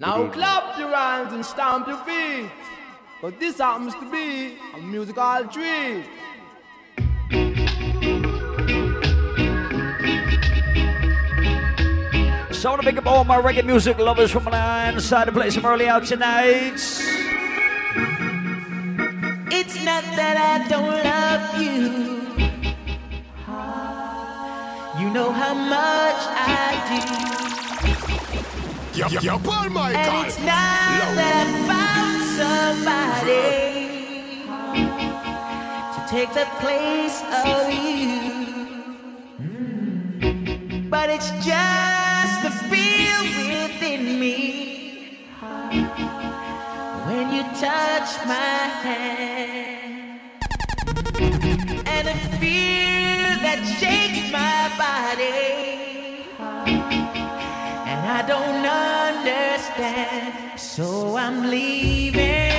Now clap your hands and stamp your feet. But this happens to be a musical treat. So I want to pick up all my reggae music lovers from my inside to play some early out tonight. It's not that I don't love you. You know how much I do. Yo, yo, Paul Michael. And it's not Low. that I found somebody to take the place of you. But it's just the feel within me when you touch my hand. And a feel that shakes my body. I don't understand, so I'm leaving.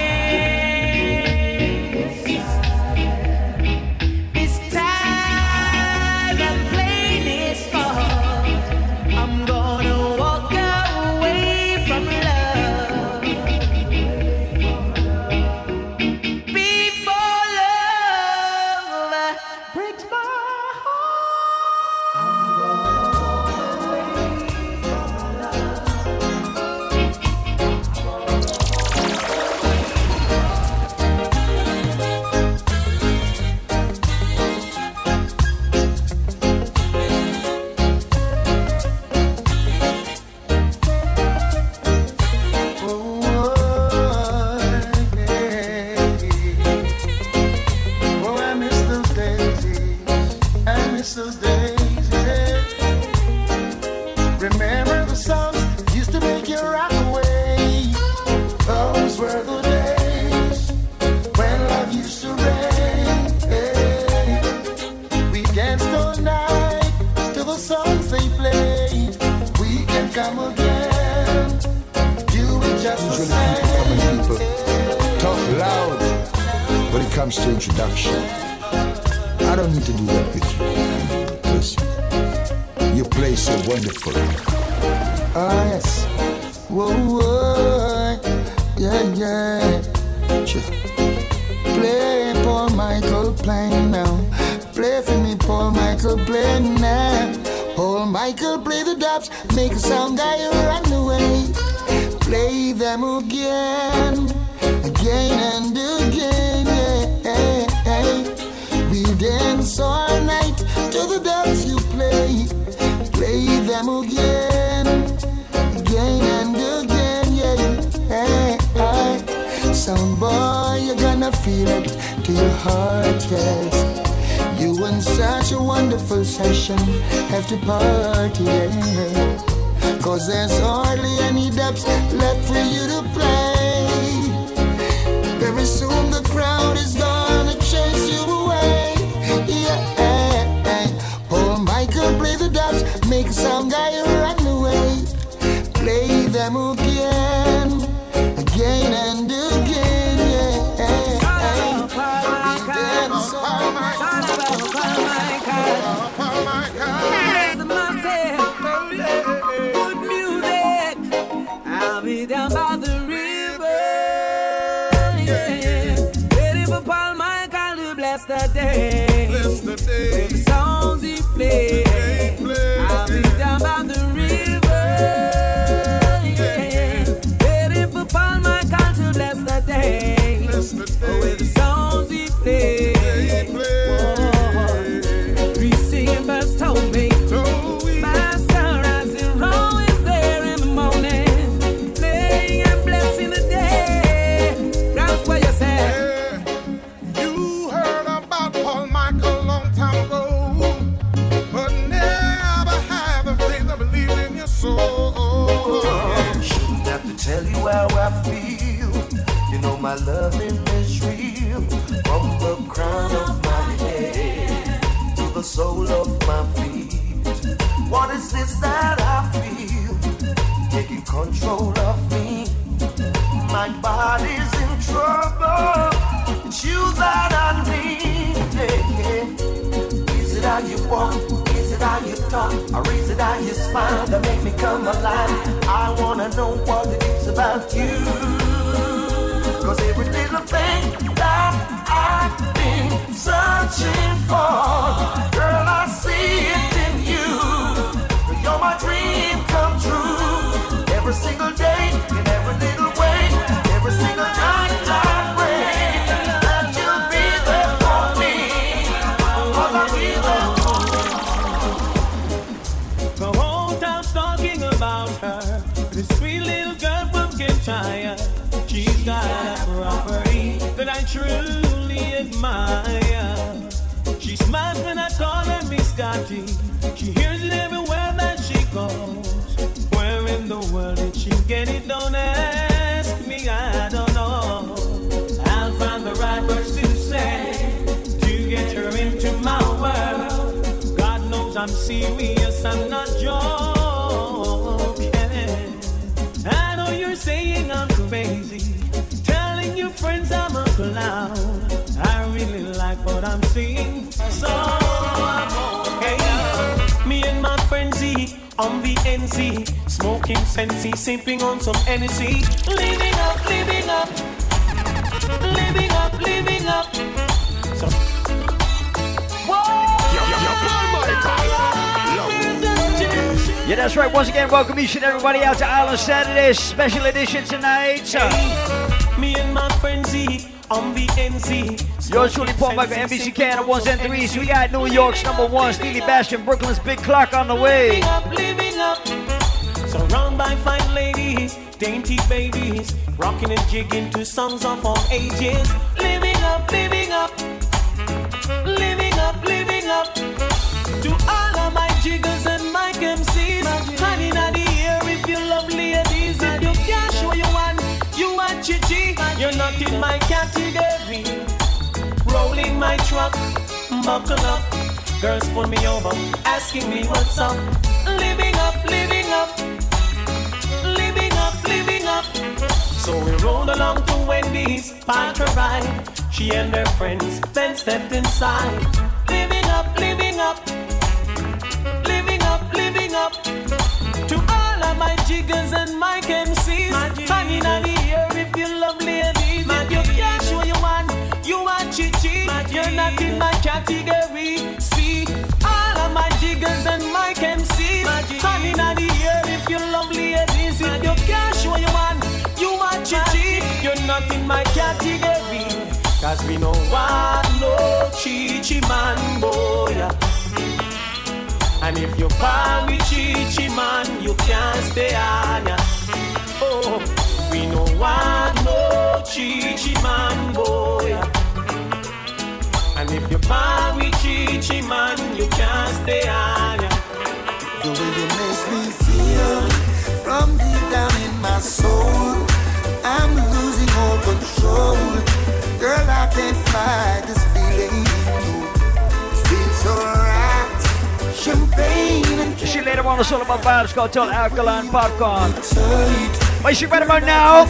Comes to introduction. I don't need to do that with you because you play so wonderful. Ah, yes. Whoa, whoa. Yeah, yeah. Play Paul Michael, play now. Play for me, Paul Michael, play now. Paul Michael, play the dubs, make a sound guy run away. Play them again, again and again, all night to the dubs you play. Play them again, again and again, yeah. Hey, sound boy, you're gonna feel it to your heart, yes. You in such a wonderful session have to party, yeah. Cause there's hardly any depths left for you to play. Very soon the is this that I feel? Taking control of me. My body's in trouble. It's you that I need. yeah. Is it how you walk? Is it how you talk? Or is it how you smile that make me come alive? I wanna know what it is about you. Cause every little thing that I've been searching for, girl, I see it Every single day, in every little way, every single night I pray that you'll be there for me. The whole town's talking about her. This sweet little girl. She's got a property that I truly admire. She smiles when I call her Miss Scotty. She hears it everywhere that she goes. In the world did she get it? Don't ask me, I don't know. I'll find the right words to say to get her into my world. God knows I'm serious, I'm not joking. I know you're saying I'm crazy, telling your friends I'm a clown. I really like what I'm seeing, so I'm okay. Me and my friend Z on the NZ, smoking Sensi, sipping on some Hennessy, living up, living up, living up, living up. So Yeah, that's right. Once again, welcome each and everybody out to Island Saturdays special edition tonight. Me and my friend Z on the NZ. Yours truly, Paul Michael, NBC Canada, ones and threes. We got New York's number one, Steelie Bashment, Brooklyn's Big Clock on the way. Living up, living up. Surrounded by fine ladies, dainty babies, rocking and jigging to songs of all ages. Living up, living up, living up, living up. To all of my jiggers and my MCs, honey, in the air if you love ladies, if you can't show you one, you want chichi, you're not in my category. Rolling my truck, buckle up. Girls pull me over, asking me what's up. Living up, up. So we rolled along to Wendy's, parked her ride. She and her friends then stepped inside. Living up, living up, living up, living up. To all of my jiggers and my MCs, hanging on the air if you love ladies. If you can't show you one, you want chichi. You're not in my category. In my category. Cause we know what no chichi man boy. And if you buy with chichi man, you can't stay on ya. Oh, we know what no chichi man boy. And if you buy with chichi man, you can't stay on ya. The way you make me feel from deep down in my soul. I'm losing control. Girl, I can't fight this feeling. It feels so right. Champagne and She later on us all about vibes, cartel, alkaline, popcorn. tight. But she right about now,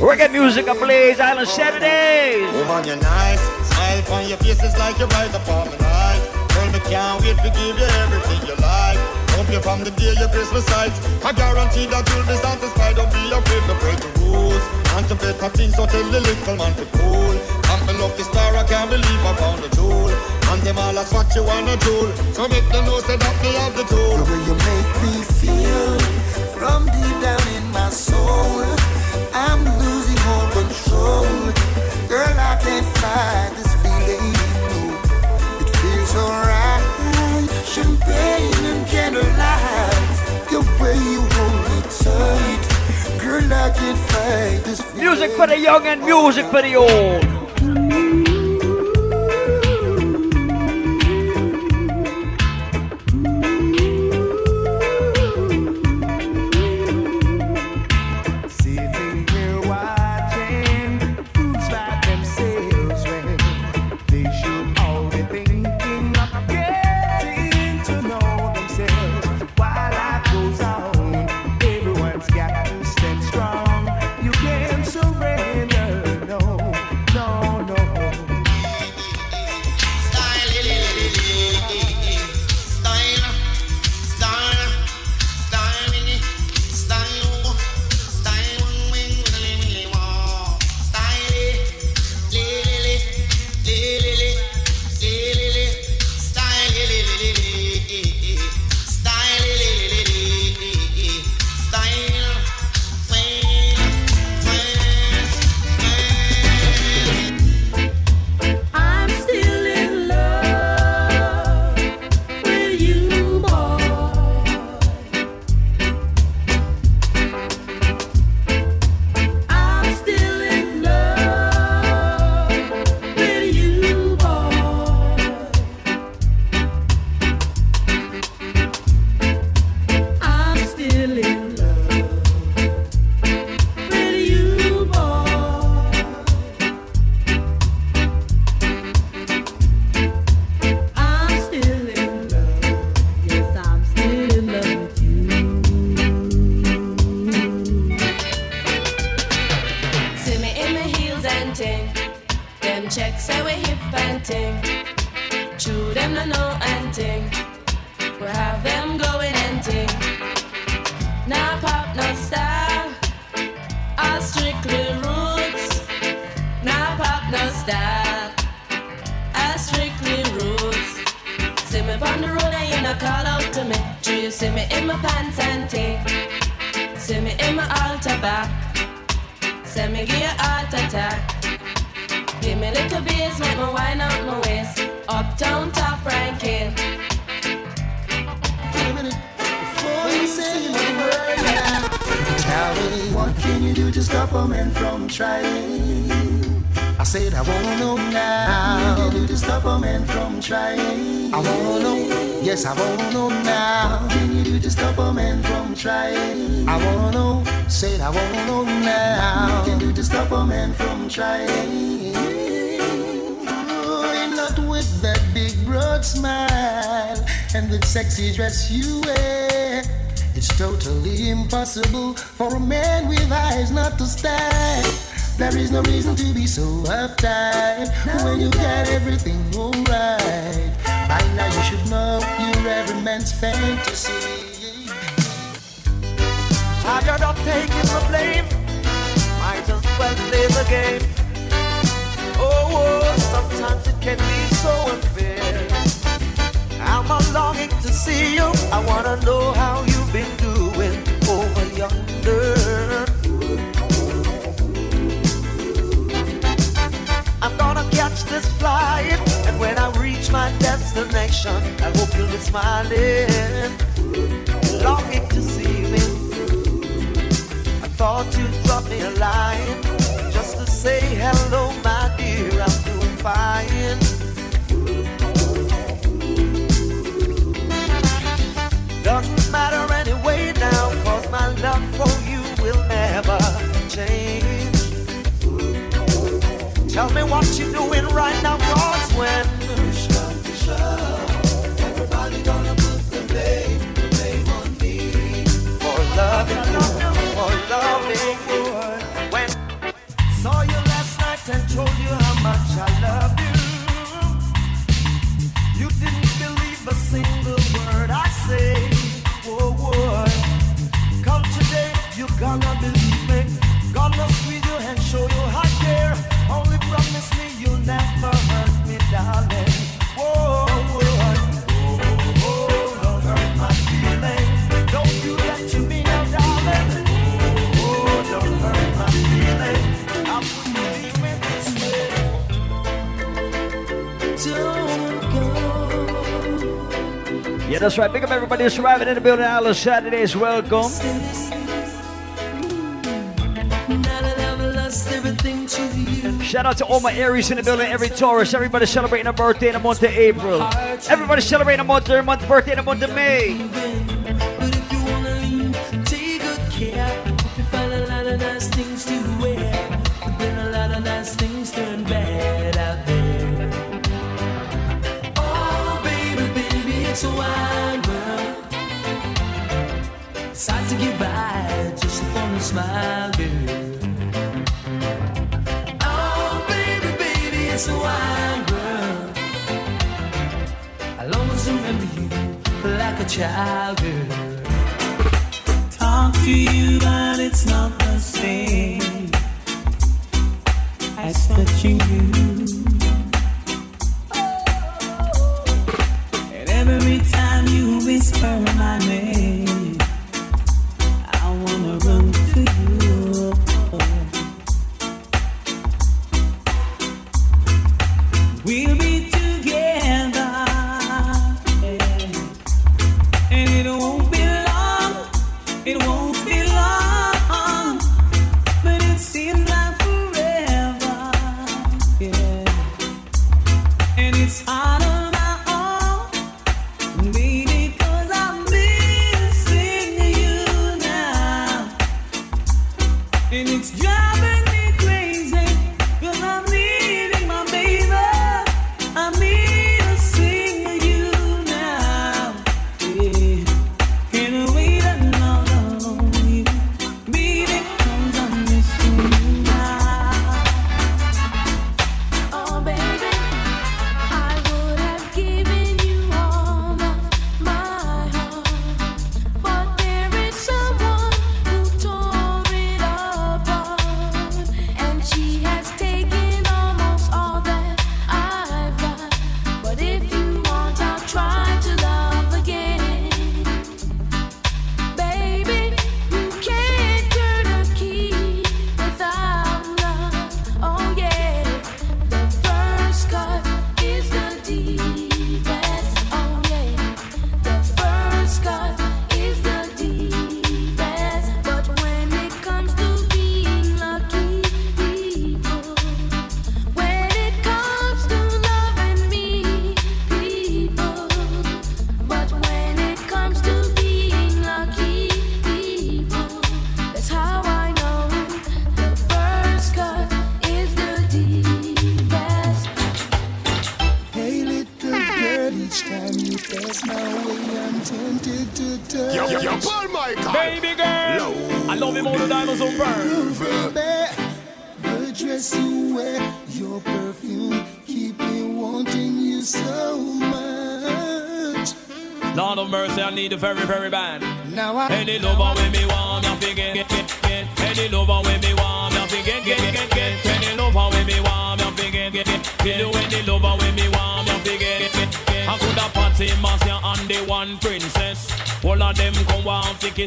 reggae music ablaze, Island Saturdays. Woman, you're nice. Smile on your face is like you're right upon my life. Girl, me can't wait to give you everything you like. You from the day your Christmas sight. I guarantee that you'll be satisfied. Don't be afraid to break the rules. And to better things, so tell the little man to cool. I'm a lucky star, I can't believe I found a jewel. And them all that's what you wanna do. So make them know say that me have the tool. The way you make me feel from deep down in my soul. I'm losing all control. Girl, I can't fight Music for the young and music for the old. dress you wear. It's totally impossible for a man with eyes not to stare. There is no reason to be so uptight when you got everything alright. By now you should know you're every man's fantasy. Now you not taking the blame. Might as well play the game. Oh, oh sometimes it can be so unfair see you. I wanna know how you've been doing over yonder. I'm gonna catch this flight, and when I reach my destination, I hope you'll be smiling, longing to see me. I thought you'd drop me a line just to say hello, my dear. I'm doing fine. my love for you will never change. Tell me what you're doing right now, when push shove, gonna put the blame, on me. For loving, for loving. That's right. Big up everybody who's arriving in the building. All of Saturdays, welcome. Shout out to all my Aries in the building, every Taurus, everybody celebrating a birthday in the month of April. Everybody celebrating a month, their month birthday in the month of May. childhood.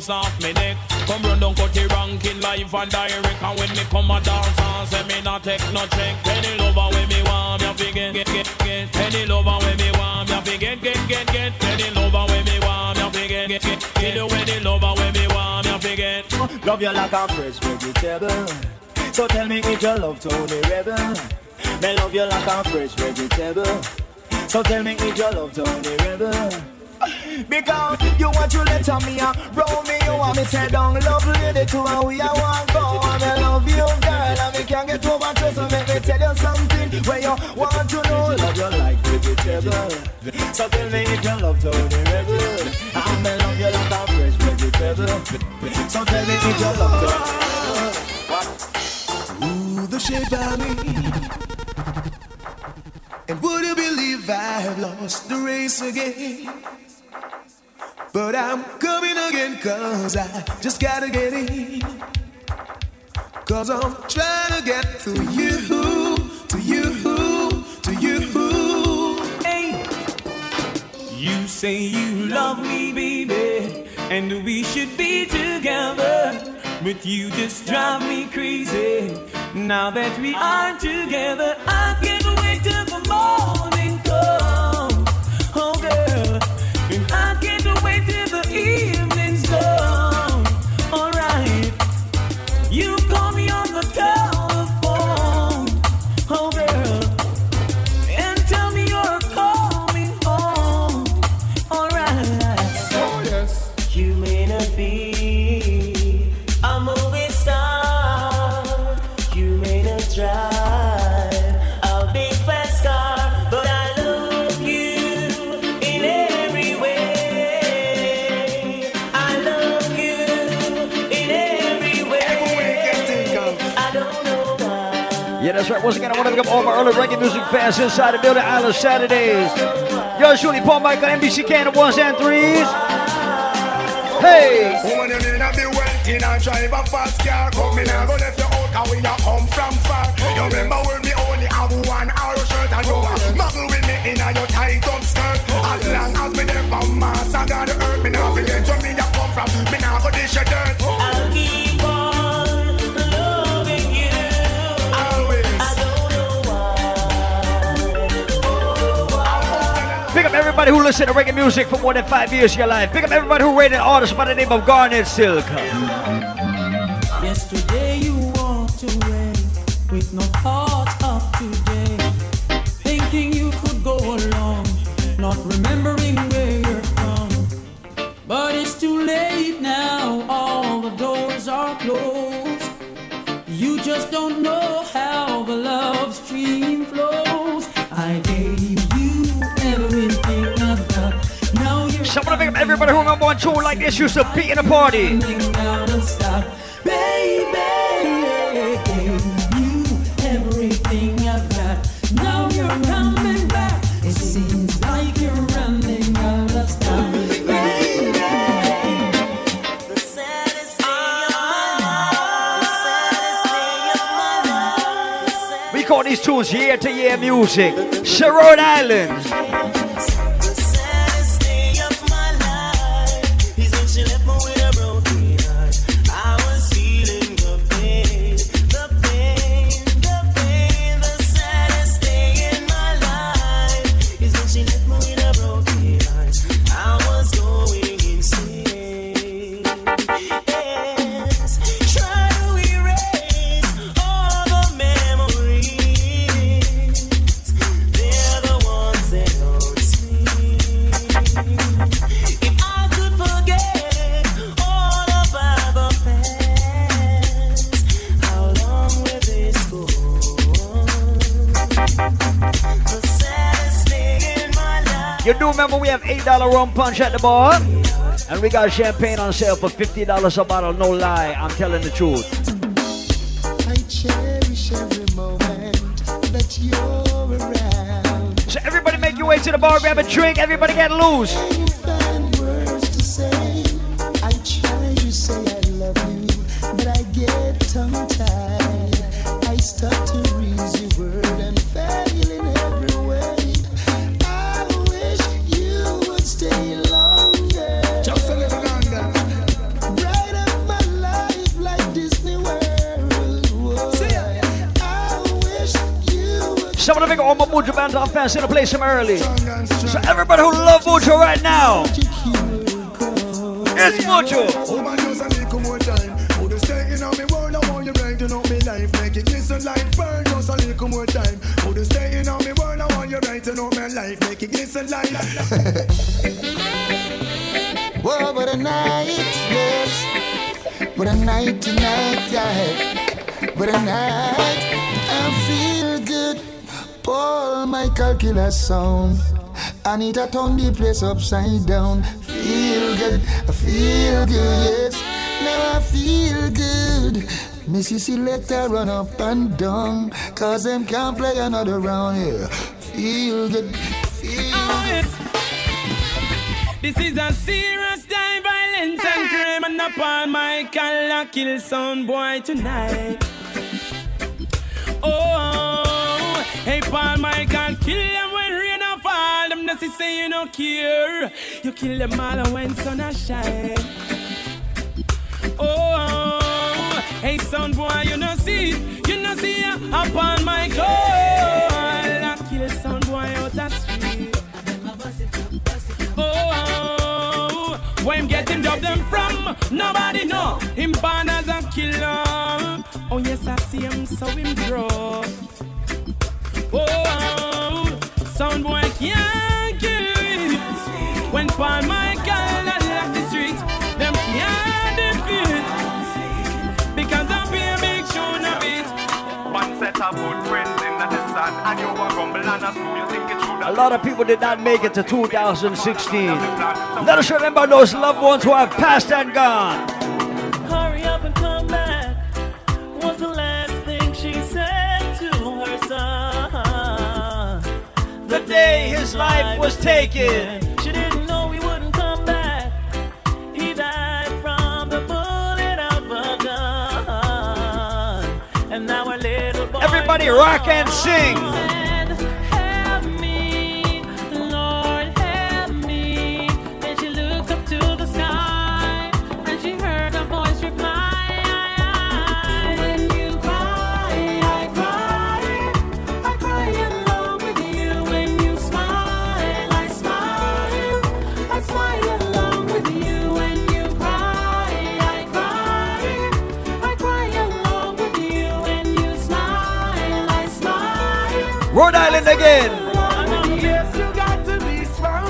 Want off me neck. Come run down cut the ranking live and direct. And when me come a dance and say me not take no check. Any lover with me want me fi get, get, get, get. Any lover with me want me fi get, get, get, get. Any lover with me want me fi get, get, get. Feel any lover with me want me fi get. Love you like a fresh vegetable. So tell me if you love Tony Rebel. Me love you like a fresh vegetable. So tell me if you love Tony Rebel. Because you want to let on me and roll me, you want me say down love lady to and we are one go and I love you girl and me can't get over to so make me tell you something. Where you want to know I love you like vegetable. So tell me if you love Tony Rebel and me love you like a fresh vegetable. So tell me if you love Tony Ooh, the shape of me. And would you believe I've lost the race again? But I'm coming again, cause I just gotta get in. Cause I'm trying to get to you, to you, to you. Hey, you say you love me, baby, and we should be together. But you just drive me crazy. Now that we are together, I Once again, I want to up all my early reggae music fans inside the building Island Saturdays. Yo, Julie Paul Michael, NBC Canada ones and threes. Hey! Woman, you need be fast car. Come in and go left your come from far. You remember when everybody who listened to reggae music for more than five years of your life. Pick up everybody who rated an artist by the name of Garnet Silk. My life. The saddest day of my life. The saddest We call these tunes year to year music. Sherrod Island. Punch at the bar? And we got champagne on sale for $50 a bottle, no lie, I'm telling the truth. I cherish every moment that you're around. So everybody make your way to the bar, grab a drink, everybody get loose. On me world, I want you brighten up my life. Make it glisten like Whoa, what a night, yes. What a night tonight, yeah. What a night. Michael Killer sound. I need to turn the place upside down. Feel good. I feel good, yes. Now I feel good. Missy Selector run up and down. Cause them can't play another round here. Feel good. Feel oh, good. This is a serious time, violence and crime, and upon Michael a kill some boy tonight. Paul Michael, kill them when rain a fall. Them just say you don't care. You kill them all when sun a shine. Oh, hey son boy, you know see, you know see ya upon Michael. I kill some boy out the street. Oh, where him get him job them from? Nobody know. Him born as a killer. Oh yes, I see him, so him grow. Oh, sound boy can't kill him. When Paul Michael lock the streets, them can't defeat. Because I be a big tune of it. One set of good in the sun, and you a grumble and a. You think it true A lot of people did not make it to 2016. Let us remember those loved ones who have passed and gone. Day his life was taken. She didn't know he wouldn't come back. He died from the bullet of a gun. And now our little boy. Everybody rock and sing. Again. Yes, you got to be strong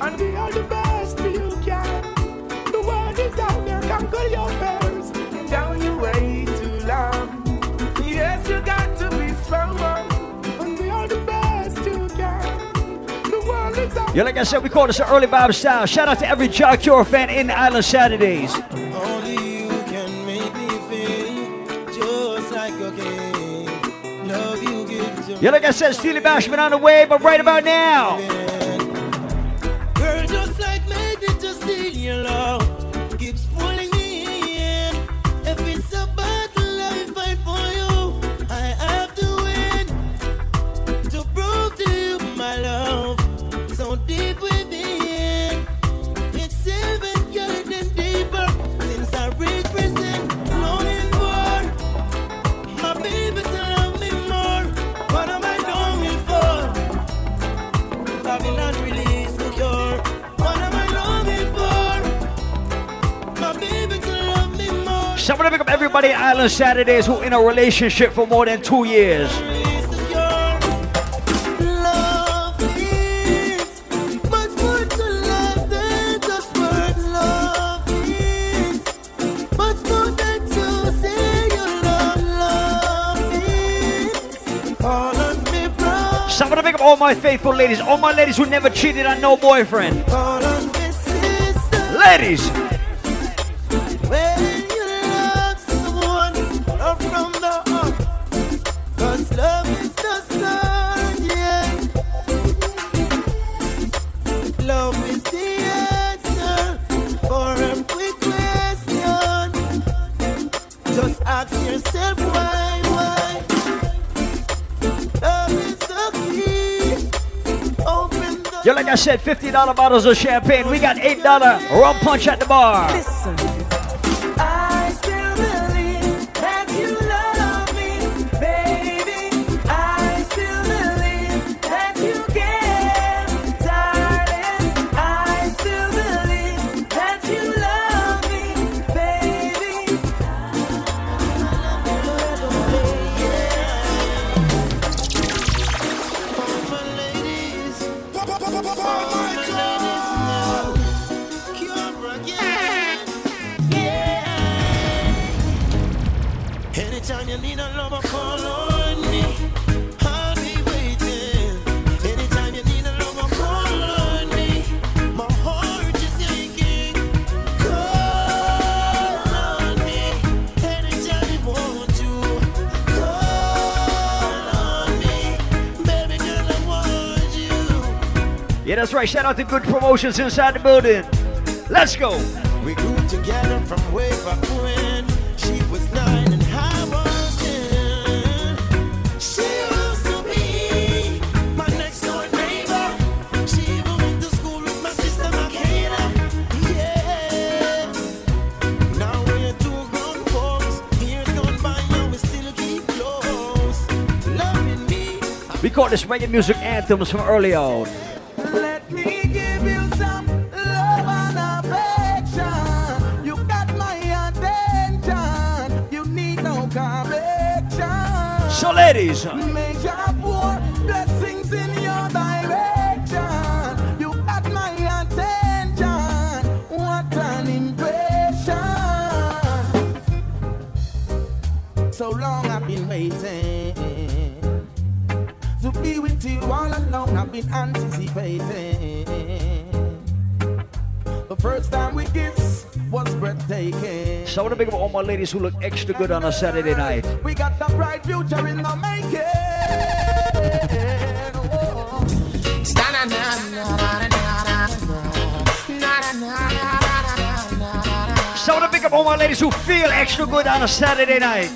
and be all the best you can. The world is down there, conquer your fears. Down you way too long. Yes, you got to be strong and be all the best you can. The world is down Yeah, like I said, we call this an early vibe style. Shout out to every Jack Cure fan in Island Saturdays. Yeah, like I said, Steelie Bashment on the way, but right about now. Saturdays who in a relationship for more than two years. To pick up all my faithful ladies, all my ladies who never cheated on no boyfriend. Ladies, like I said, $50 bottles of champagne. We got $8 rum punch at the bar. Right. Shout out to Good Promotions inside the building. Let's go. We grew together from way back when she was nine and I was ten. She used to be my next door neighbor. She even went to school with my sister Makeda. Yeah. Now we're two grown folks. Years gone by and we still keep close. Loving me. We call this reggae music anthems from early on. Ladies, want to big up all my ladies who look extra good on a Saturday night. We got the bright future in the making. So I want to big up all my ladies who feel extra good on a Saturday night.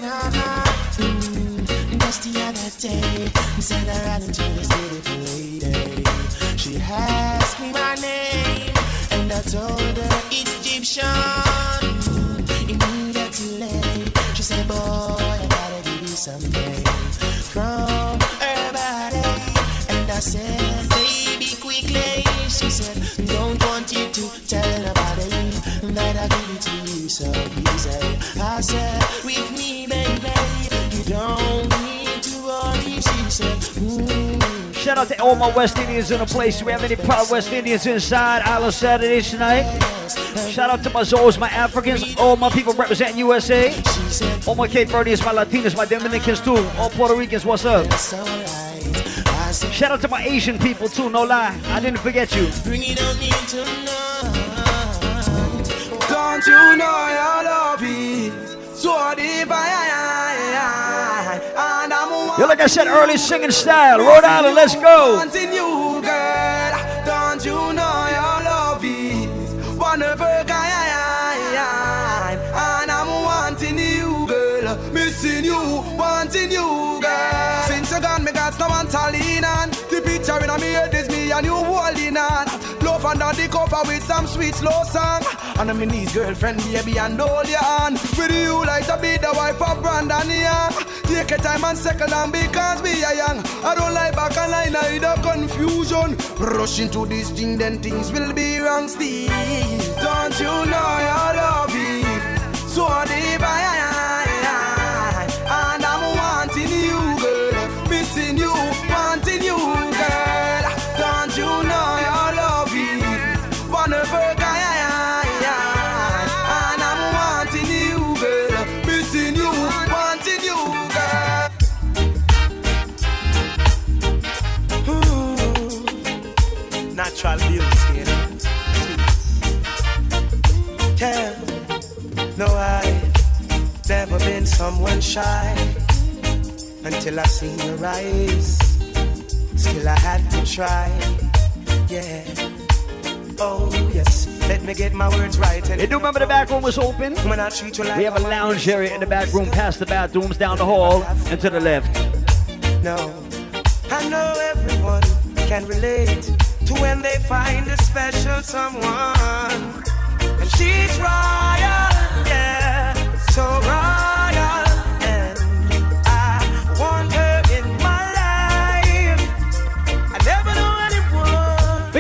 Just the other day, said I ran into this beautiful lady. She asked me my name, and I told her Egyptian. Shout out to all my West Indians in the place. We have any proud West Indians inside Island Saturdays tonight? Shout out to my Zoos, my Africans, all my people representing USA. All my Cape Verdeans, my Latinos, my Dominicans too. All Puerto Ricans, what's up? Shout out to my Asian people too, no lie. I didn't forget you. Don't you know like I said, early singing style. Rhode Island, let's go. Cover with some sweet slow song. And I'm in his girlfriend, baby, and hold your hand. With you like to be the wife of Brandon Young. Take your time and settle down because we are young. I don't like back and I the confusion. Rush into this thing, then things will be wrong still. Don't you know your love is so divine? And someone shy until I seen your eyes. Still, I had to try, yeah. Oh yes, let me get my words right. And You do remember the back room was open? when I treat you like We have a lounge area in the back room past the bathrooms, down the hall, and to the left. No, I know everyone can relate to when they find a special someone. And she's royal, yeah, so royal.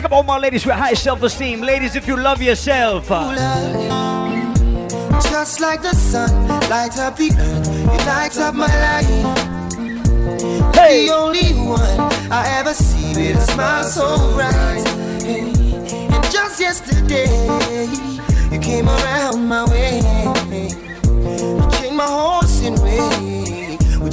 Pick up all my ladies with high self-esteem. Ladies, if you love yourself. Just like the sun lights up the earth, it lights up my life. Hey. The only one I ever see with a smile so bright. Hey. And just yesterday, you came around my way. You changed my horse in way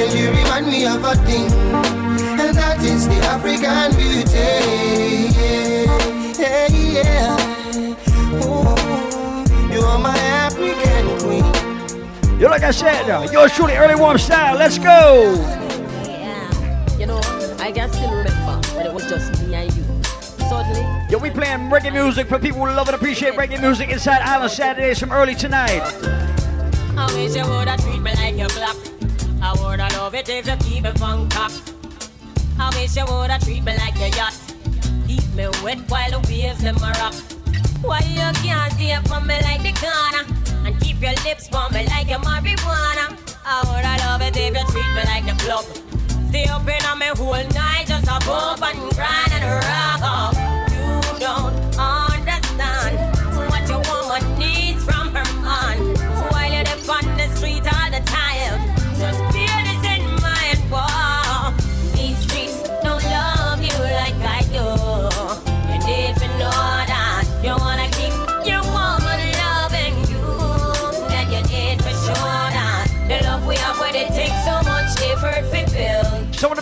And you remind me of a thing, and that is the African beauty. Yeah, yeah, yeah. Oh, you are my African queen. You like I said, uh, yours truly early warm style. Let's go. You know, I can still remember when it was just me and you. Suddenly, Yo, we playing reggae music for people who love and appreciate reggae music inside Island Saturdays from early tonight. I wish you woulda treat me like your clock. I woulda love it if you keep it cock. I wish you woulda treat me like a yacht. Keep me wet while the waves them a rock. Why you can't stay from me like the corner and keep your lips for me like your marijuana? I woulda love it if you treat me like the club. Stay up in on me whole night just a bump and grind and rock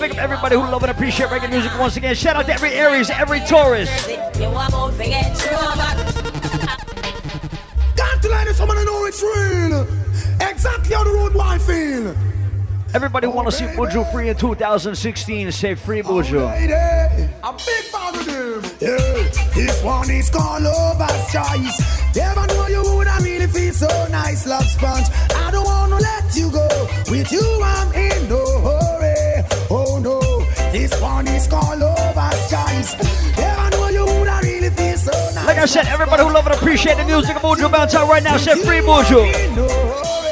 build. So I want to pick up everybody who love and appreciate reggae music once again. Shout out to every Aries, every Taurus. You won't forget Got to let this woman know it's real. Exactly how the road boy feel. Everybody want to see oh, Buju free in 2016. Say free oh, Buju. Lady, a big fan of them. Yeah, this one is called Lover's Choice. Never know you would have really feel so nice, love sponge. I don't want to let you go. With you, I'm in is called Lover's Never know you would have really feel so nice. Like I said, everybody who love and appreciate the music of Buju bounce out right now. Say free Buju.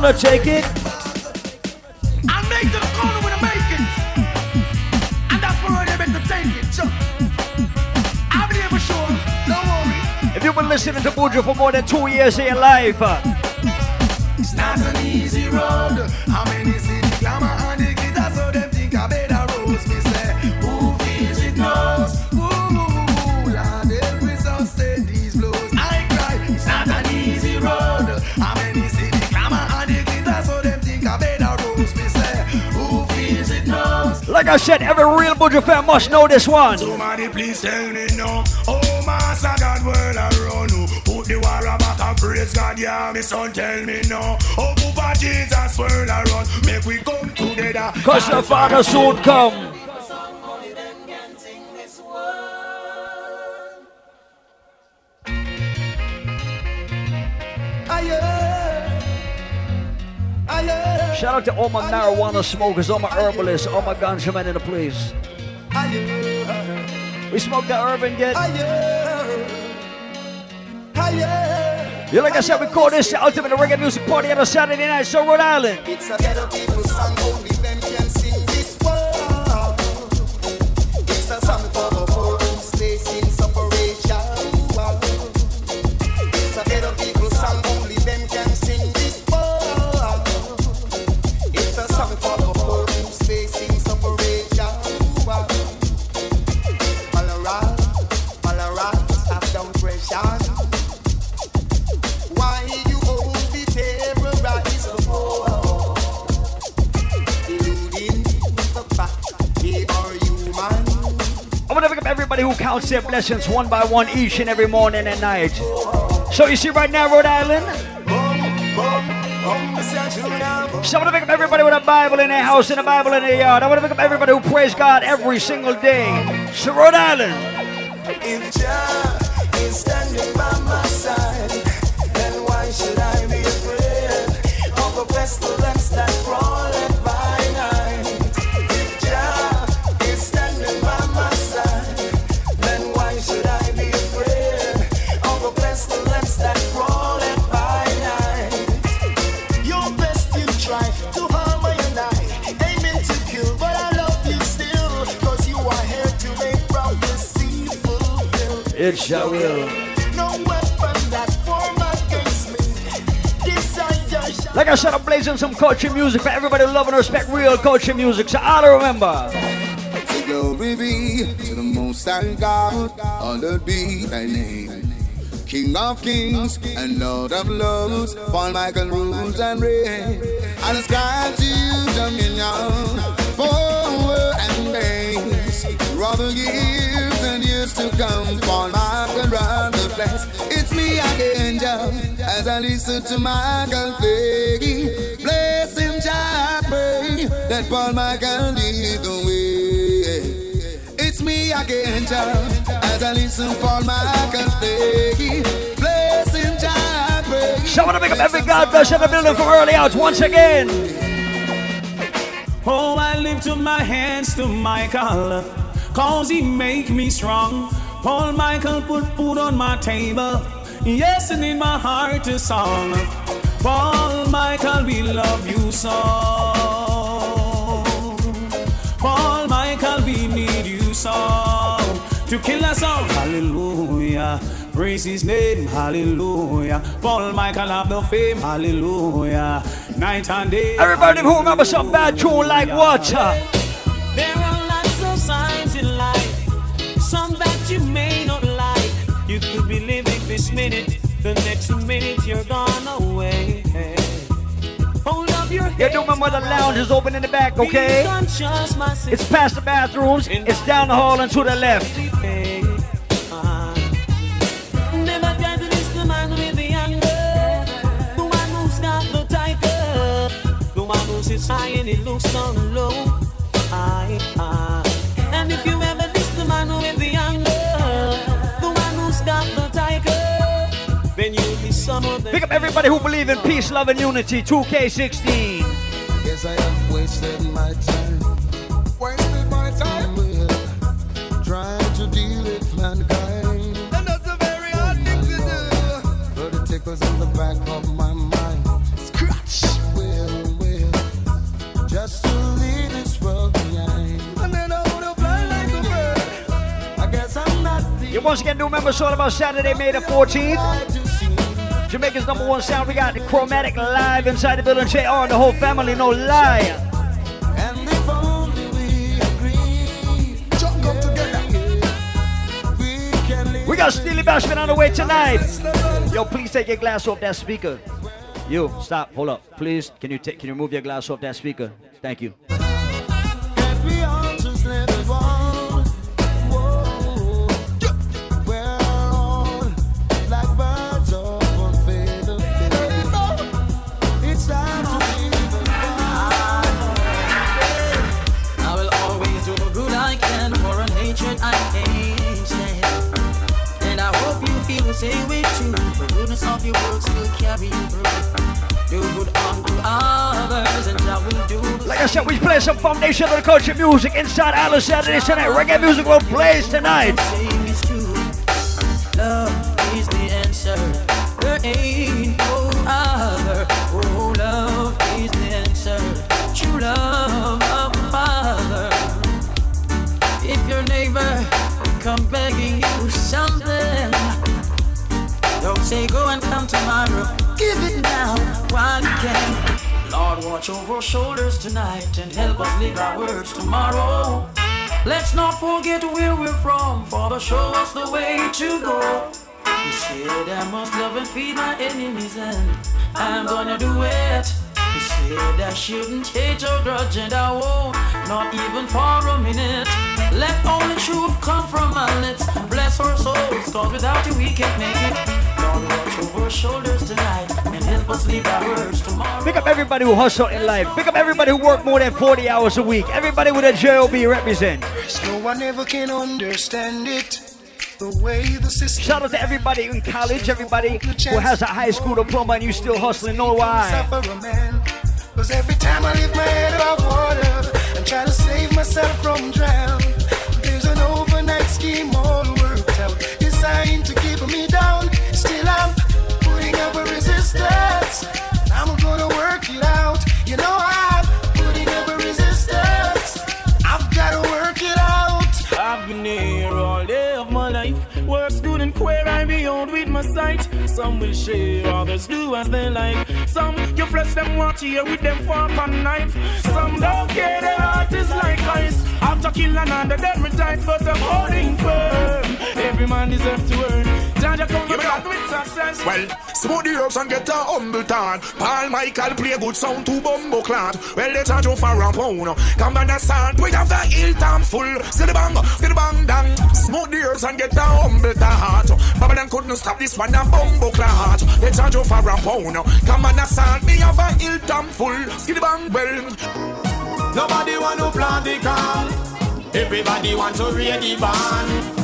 Gonna take it. I make to the corner when I make it, and that's where meant to take it. I'll be there for sure. Don't worry. If you've been listening to Buju for more than two years of your life, uh, It's not an easy road. How many like I said, every real Buju fan must know this one. Somebody please tell me no. Oh, Master God, world around you. Put the war back and praise God, yeah, me son, tell me no. Oh, Papa Jesus, world around. Make we come together. Cause the Father soon come. Shout out to all my marijuana smokers, all my herbalists, all my ganja men in the place. We smoke the urban get. Yeah, like I said, we call this the ultimate reggae music party on a Saturday night, so Rhode Island. Everybody who counts their blessings one by one each and every morning and night. So you see right now, Rhode Island? So I want to pick up everybody with a Bible in their house and a Bible in their yard. I want to pick up everybody who prays God every single day. So Rhode Island. If Jah is standing by my side, then why should I be afraid of pestilence shall will. No weapon against me. Like I said, I'm blazing some culture music for everybody who love and respect real culture music. So to remember. Glory be to the Most High God, honored be thy name. King of kings and Lord of lords, Paul Michael rules and reign. And ascribe to you dominion, and. Rather years and years to come, Paul Michael run the place. It's me again, Jah, as I listen to Michael play. Bless him, Jah, pray that Paul Michael lead the way. It's me again, Jah, as I listen for Michael play. Bless him, Jah, pray. So I to pick up every God bless in the building from early out once again. Oh, I lift up my hands to Michael, cause he make me strong. Paul Michael put food on my table, yes, and in my heart a song. Paul Michael, we love you so. Paul Michael, we need you so. To kill us all, hallelujah. Praise his name, hallelujah. Paul Michael have the fame, hallelujah. Night and day. Everybody who remember some bad tune like what? There are lots of signs this minute, the next minute you're gone away. Hold up your You do remember the lounge is open in the back, okay? my. It's past the bathrooms. It's down the hall and to the left. Never try to diss the man with the Pick up everybody who believe in peace, love, and unity. 2K16. Guess I have wasted my time. Wasted my time. Trying to deal with mankind. And that's a very hard thing to do. But it tickles in the back of my mind. Scratch. Well, well. Just to leave this world behind. And then I would fly like a bird. I guess I'm not the You once again do remember it's all about Saturday, May the 14th. Jamaica's number one sound. We got the Chromatic live inside the building. JR and the whole family, no lie. And if only we agree. Jump up together. We can live. We got Steelie Bashment on the way tonight. Yo, please take your glass off that speaker. You, stop, hold up. Please, can you take can you move your glass off that speaker? Thank you. stay with you. The goodness of your works will carry you through. Do good unto others, and I will do. Like I said, we play some foundational culture music inside Island Saturday tonight. Reggae music will play tonight. Love is the answer. There ain't no other. Oh, love is the answer. True love of Father. If your neighbor come back. Say go and come tomorrow. Give it now while you can. Lord, watch over our shoulders tonight and help us live our words tomorrow. Let's not forget where we're from, Father, show us the way to go. You said I must love and feed my enemies, and I'm gonna do it. You said I shouldn't hate or grudge, and I won't, not even for a minute. Let only truth come from my lips. Bless our souls, cause without you we can't make it. Lord, over shoulders tonight and help us leave our words tomorrow. Pick up everybody who hustle in life. Pick up everybody who work more than 40 hours a week. Everybody with a job represent. No one ever can understand it. The way the system Shout out to everybody in college, everybody who has a high school diploma and you still hustling. Know why? suffer a man. Cause every time I lift my head above water and try to save myself from drown, there's an overnight scheme all worked out, designed to keep me down. Still I'm putting up a resistance. I'm gonna work it out. You know I'm putting up a resistance. I've gotta work it out. I've been here all day of my life. Works good and queer, I behold with my sight. Some will share, others do as they like. Some you flesh them want to hear with them fork and knife. Some don't care, their heart is like ice. After killing another, then retire, but I'm holding firm. Every man deserves to earn. Jaja come back with success. Well, smooth the herbs and get a humble tart. Paul Michael play good sound to bumbo clat. Well, they charge you for a pound. Come understand, we have the hill time full. See the bang, see the bang dang. Smooth the herbs and get a humble tart. Babylon couldn't stop this one, a bumbo clat. They charge you for a pound. Come understand, me have a hill time full. See the bang, well. Nobody want to plant the corn. Everybody want to read the band.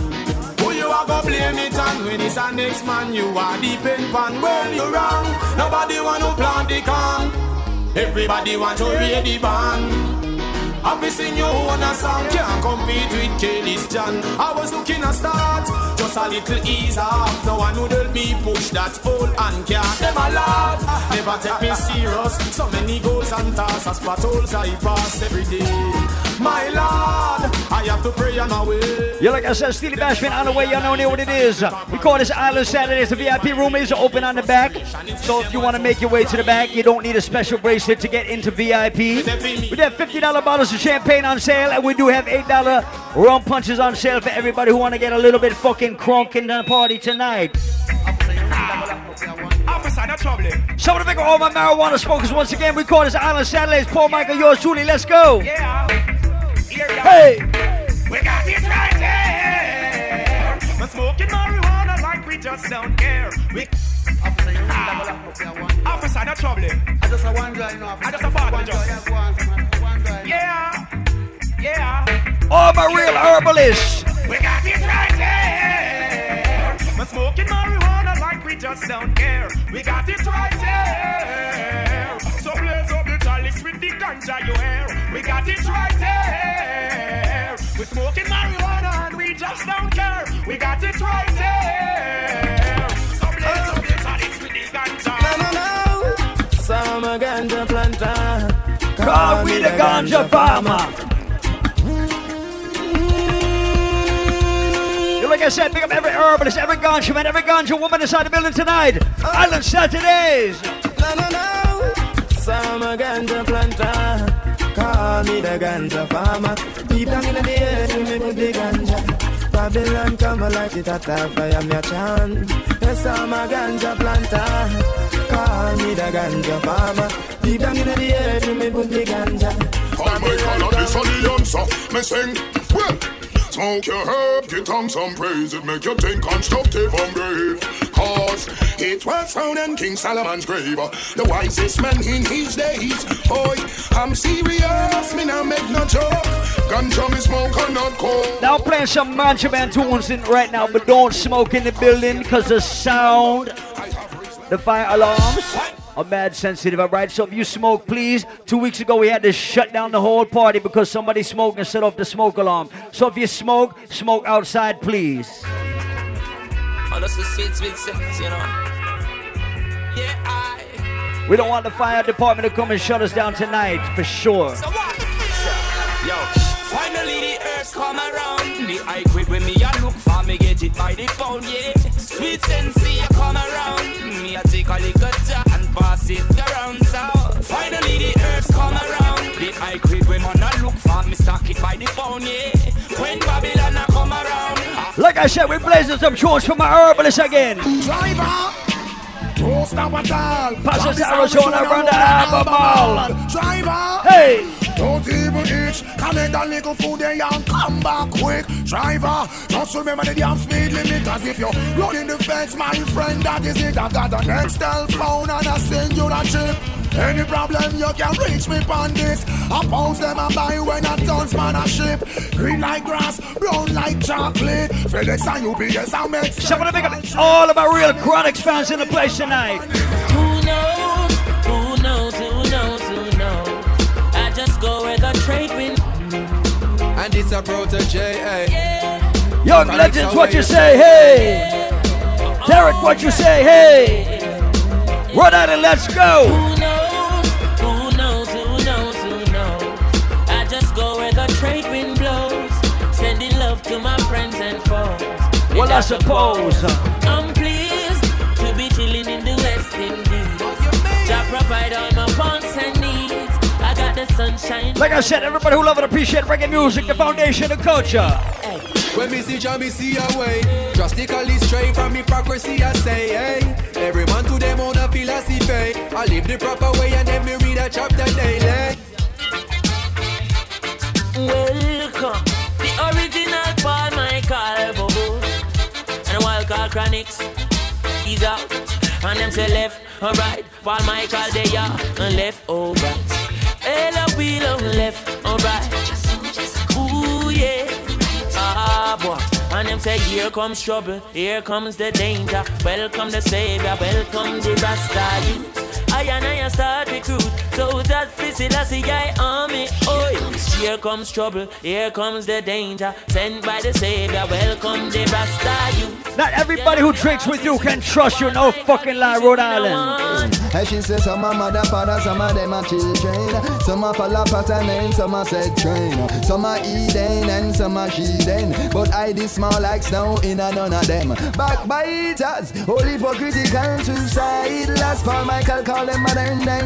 Are go blame it on when it's a next man you are depend pan. Well you wrong. Nobody want to plant the corn. Everybody want to read the band. I've seen you on a song can't compete with Kelly's John. I was looking a start, just a little ease off. No one would me push that old and can't a laugh. Never take me serious. So many goals and tasks, potholes I pass every day. My Lord, I have to pray on my way. Yeah, like I said, Steelie Bashment on the way. Y'all know what it is. We call this Island Saturdays. The VIP room is open on the back. So if you want to make your way to the back, you don't need a special bracelet to get into VIP. We have $50 bottles of champagne on sale, and we do have $8 rum punches on sale for everybody who want to get a little bit fucking crunk in the party tonight. Officer, no trouble. Some of the big all my marijuana smokers once again. We call this Island Saturdays. Paul Michael, yours truly. Let's go. Yeah. Here you Hey. We got it right here. We're smoking marijuana like we just don't care. We Ah. Officer, no trouble. I just a one guy, no. I just a part just. Yeah. Yeah. All my real herbalists. We got it right here. We're smoking marijuana like we just don't care. We got it right here. So blaze up the chalice with the ganja you hear. We got it right here. We're smoking marijuana and we just don't care. We got it right here. So blaze up the chalice with the ganja. No, no, no. Some a ganja planter. Call me the ganja farmer. Yeah, Like I said, pick up every herbalist, every ganja man, every ganja woman inside the building tonight. Oh. Island Saturdays. No, no, no. Some a ganja planter. Call me the ganja farmer. Deep down in the earth, me put the ganja. Babylon come light it at a fire, me a chant. Yes, I'm a ganja planter. Call me the ganja farmer. Deep down in the earth, me put the ganja. My color, this are the answer. Me sing, well. Smoke your herb, get on some praise. It make you think constructive and brave. Cause it was found in King Solomon's grave. The wisest man in his days. Boy, I'm serious, me not make no joke. Ganja me smoke and not coke. Now playing some ganja man tunes in right now, but don't smoke in the building because the sound, the fire alarms are mad sensitive, alright? So if you smoke, please. Two weeks ago we had to shut down the whole party because somebody smoked and set off the smoke alarm. So if you smoke, smoke outside, please. That's the sweet, sweet sex, you know. Yeah, I. We don't want the fire department to come and shut us down tonight, for sure. So what? Yo, finally the earth come around. The I quit when me a look for me the phone, yeah. Sweet sensei, you come around. Me, I take a little jar and pass it around. So finally the herbs come around. The high grade when man a look for me, stock it by the phone, yeah. When Babylon a come around. Like I said, we're blazing some tunes for my herbalist again. Driver. Don't stop at all. Pass us Arizona, run the Albemarle. Driver. Hey. Don't even itch. Collect that little food there and come back quick. Driver, just remember the damn speed limit. As if you're running the fence, my friend, that is it. I've got an Excel phone and I send you that chip. Any problem you can reach me on this. I post them and buy when I tons man a ship. Green like grass, brown like chocolate. FedEx and UPS I make. So I'm gonna make up all of my real Chronixx fans in the place tonight. Who knows? Go where the trade wind. And it's a Protoje, eh? Young legends, what you say? Hey. Derek, what you say? Hey. Run out and let's go. Who knows? Who knows? Who knows? Who knows? I just go where the trade wind blows. Sending love to my friends and foes. Well, I suppose. I'm pleased to be chilling in the West Indies. Jah provide all my wants Like I said, everybody who love and appreciate reggae music, the foundation of culture. When me see Jah, me see a way. Drastically straight from hypocrisy, I say, hey. Every man to them own a philosophy. I live the proper way and then me read a chapter daily. Welcome, the original Paul Michael Bubble and a wild call Chronixx. He's out, and them say left or right. Paul Michael they are and left or right. Ella wheel on left or right. Ooh yeah, ah boy. And them say here comes trouble, here comes the danger. Welcome the savior, welcome the Rasta youth. I and I start recruit, so that fizzy I see I army. Oh, here comes trouble, here comes the danger. Sent by the savior, welcome the Rasta youth. Not everybody who drinks with you can trust you, no fucking lie, Rhode Island. And she says some are mother, father, some of them are children. Some are follow pattern and some are set train. Some are Eden and some are sheathen. But I this small like snow in a none of them. Backbiters, all hypocritical suicide. Last Paul Michael call them modern day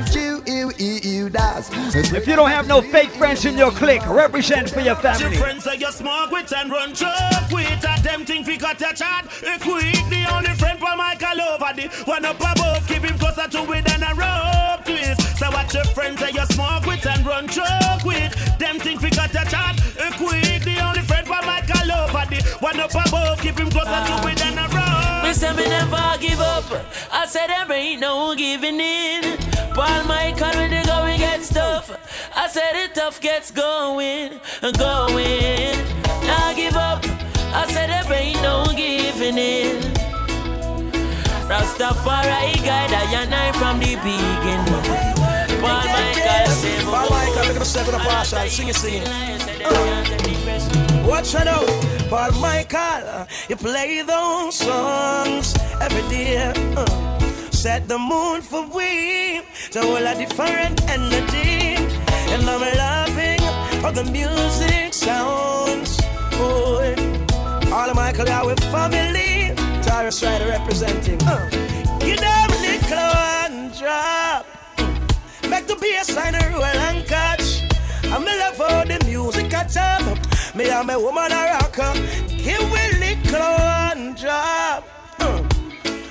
you, If you don't have no fake friends in your clique, represent for your Your family. friends say you smoke with and run choke with. A them think we got a chat. A quick, the only friend Paul Michael over the One up above, keep him closer to it than a rope twist. So watch your friends say you smoke with and run choke with. Them think we got a chat. A quick, the only friend Paul Michael over the One up above, keep him closer to it than a rope Me say me never give up. I said there ain't no giving in. Paul Michael when they go we get stuff. I said it tough gets going, and going. Now give up. I said there ain't no giving in. Rastafari guide I and I from the beginning. Paul Michael say, Paul Michael, look at the step of partial. Sing it, sing it. Watch out Paul Michael. You play those songs every day. Uh. Set the mood for we to all a different energy. And I'm loving how the music sounds. Boy, all of Michael, with family. Tarrus Riley representing. Uh. You damn little one drop. Make the bass line roll and catch. I'm in love for the music at top. Me and my woman a rocker. Give me little one drop. Uh.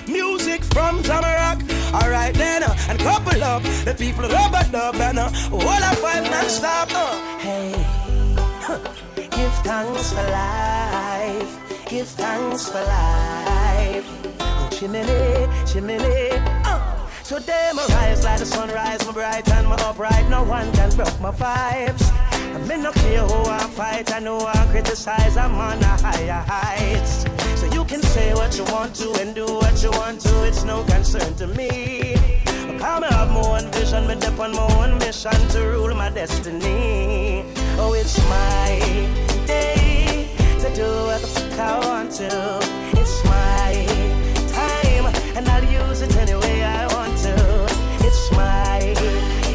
Music from Tamarack. Alright then, uh, and couple up the people rubber dub and uh, all I five non-stop. Uh. Hey, give thanks for life. Give thanks for life. Oh, chimney, chimney. Uh. So day my rise like the sunrise, my bright and my upright. No one can broke my vibes. I'm in no care who I fight, I know I criticize, I'm on a higher heights. So you can say what you want to and do what you want to, it's no concern to me. Come I have my own vision, me dip on my own mission to rule my destiny. Oh, it's my day to do what the fuck I want to. It's my time, and I'll use it any way I want to. It's my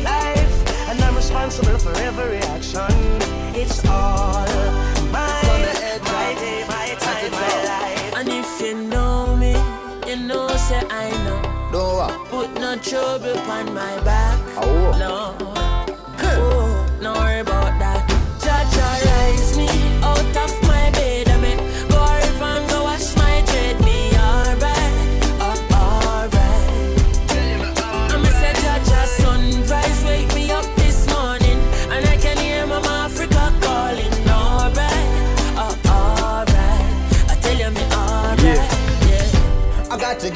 life, and I'm responsible for every it's all mine. My day, my time, my life. And if you know me, you know say I know. Don't Put no trouble upon my back.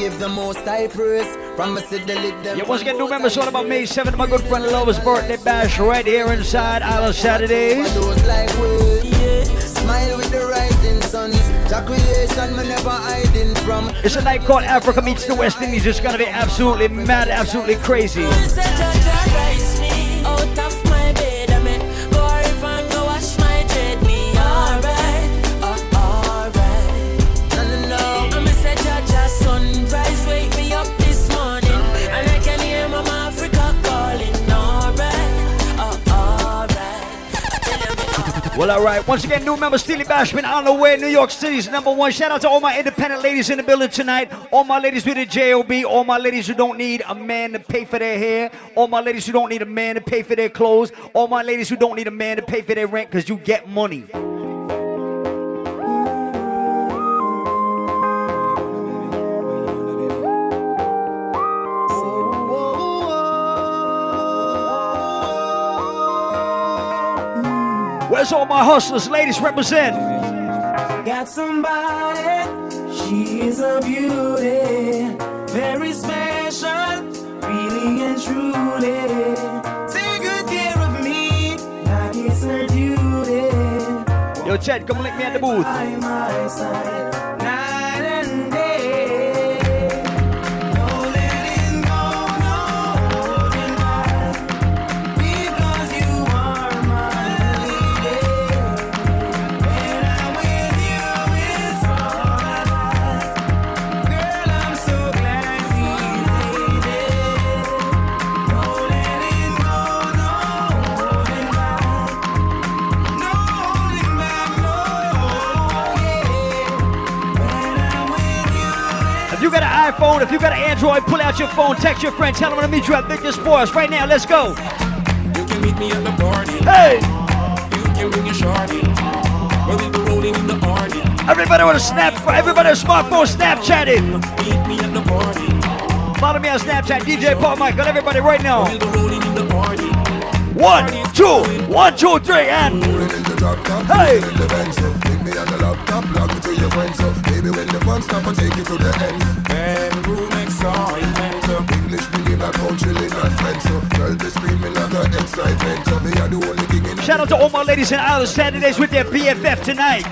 Give the most high praise from a city lit them. Yeah, once again, new members on about May 7th, my good friend Lover's birthday bash right here inside Saturdays. Like we, yeah. Smile with the rising sun. Jack creation, me never hiding from. It's a night called Africa Meets the West Indies. It's gonna be absolutely mad, absolutely crazy. Well, alright. Once again, new member Steelie Bashment on the way. New York City's number one. Shout out to all my independent ladies in the building tonight. All my ladies with a JOB. All my ladies who don't need a man to pay for their hair. All my ladies who don't need a man to pay for their clothes. All my ladies who don't need a man to pay for their rent because you get money. Where's all my hustlers? Ladies represent. Got somebody, she's a beauty, very special, really and truly. Take good care of me, like it's her duty. Yo, Chad, come lick me at the booth. If you got an Android, pull out your phone, text your friend, tell them to meet you at Victor Sports right now. Let's go. You can meet me at the party. Hey! You can bring your shorty. We'll be rolling in the party. Everybody on a snap, everybody on a smartphone, Snapchat it. Meet me at the party. Follow me on Snapchat, DJ Paul Michael, everybody right now. We'll be rolling in the party. One, two, one, two, three, and hey. Take me on the laptop, log me to your friends. Baby, when the fun stop, I take you to the end. Bedroom excitement. English medium, like country, not French. So, girl, they screaming like an excitement. So, me, I the only thing in Shout out to all my ladies in Island Saturdays with their BFF tonight.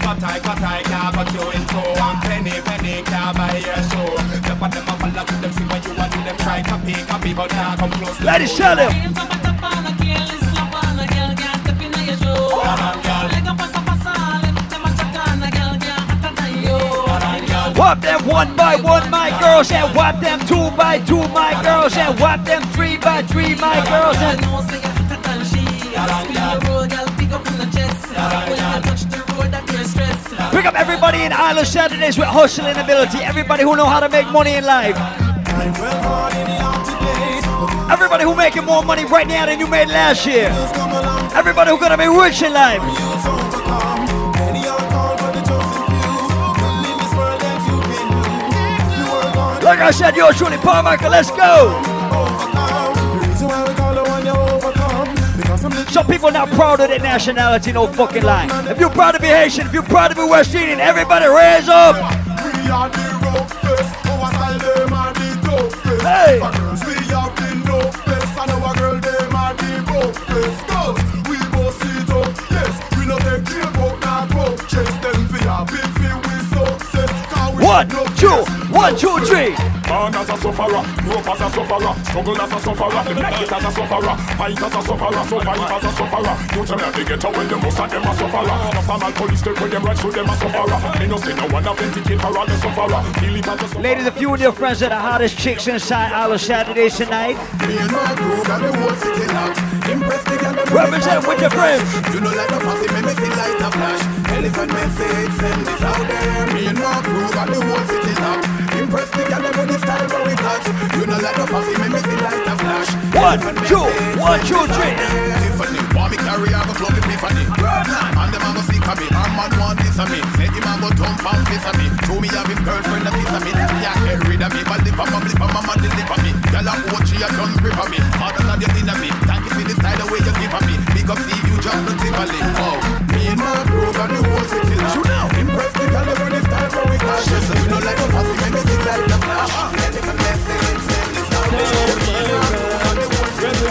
Cut I, cut I, can't cut you in two. One penny, penny, can't buy your show. The part them a follow to them, see what you want to them. Try copy, copy, but now come close. Ladies, tell them. Whop them one by one, my girls, and whop them two by two, my girls, and whop them three by three, my girls, and pick up everybody in Island Saturdays with hustling ability. Everybody who know how to make money in life. Everybody who making more money right now than you made last year. Everybody who gonna be rich in life. Like I said, yours truly, Paul Michael, let's go. Some people not proud of their nationality, no fucking lie. If you're proud to be Haitian, if you're proud to be West Indian, everybody raise up. Hey! One, two, one, two, three. Born as a sufferer, grow up as a sufferer, struggle as a sufferer, they make it as a sufferer, fight as a sufferer, survive as a sufferer. You tell me they get away, the most of them a sufferer. After my police take with them right through them a sufferer. Me no say no one for all the sufferer. As a sufferer. Ladies, if you and your friends are the hottest chicks inside Island Saturdays tonight, represent with your friends. You know like make me feel like a flash. Elephant message, send this out there. Me and my crew got the whole city locked. Impress the girl, everybody like no fussy, make me feel like a flash. One, two, one, two, three. Tiffany, want me carry, I go club with Tiffany. And them a go sick of me, and man want this of me. Say him a go thump and kiss of me. Show me have him girlfriend a kiss of me. Yeah, get rid of me, but lip of my lip of my man deliver me. Girl a watch she a done grip of me. Father not your inner me. Thank you for the style the way you give of me. Big up see you just no Tivoli. Oh, me and my bro got the whole city now. Shoot now, impress the girl over this time we clash. So like a fussy, make like the flash. Let me message, send this out. Me and my bro got the whole city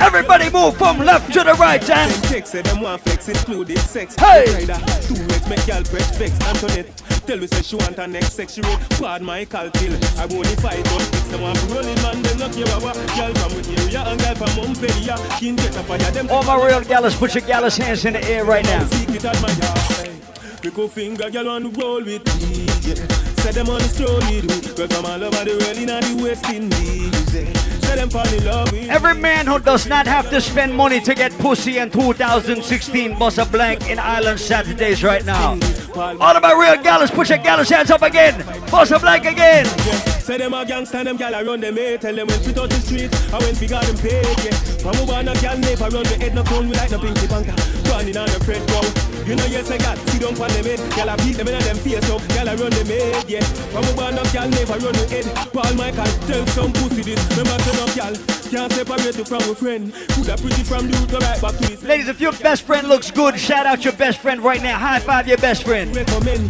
Everybody move from left to the right, and Text say them want flex including sex. Hey! Rider, two legs make y'all breast vex. Antoinette, tell me say she want her next sex. She rate pardon my calcul. I won't fight up. Fix them want rolling man. Them not care about girl from area and girl from Montpellier. King get up fire them. all my real gallus, put your gallus hands in the air right now. Secret yard. Pickle finger, girl on the roll with me. Yeah. Say them on the stroll with you. Girl from all over the world in the West Indies. Yeah. Say them fall in love with Every man who does not have to spend money to get pussy in 2016 bust a blank in Island Saturdays right now. All of my real gallus, put your gallus hands up again. Bust a blank again. Say them a gangsta, them gal around them head. Tell them when we touch the street, I when we got them paid, yeah. From a one, a gal never run the head, no crown, we like no pinky banker. Running on the fret, wow. You know, yes, I got, see them on them head. Gal a beat them in them face, so gal a run them head, yeah. From a one, a gal never run the head. Paul Michael, tell some pussy this. Remember, turn up, gal. Can't separate you from a friend. Coulda pretty from root, go right back to this. Ladies, if your best friend looks good, shout out your best friend right now. High five your best friend. Recommend,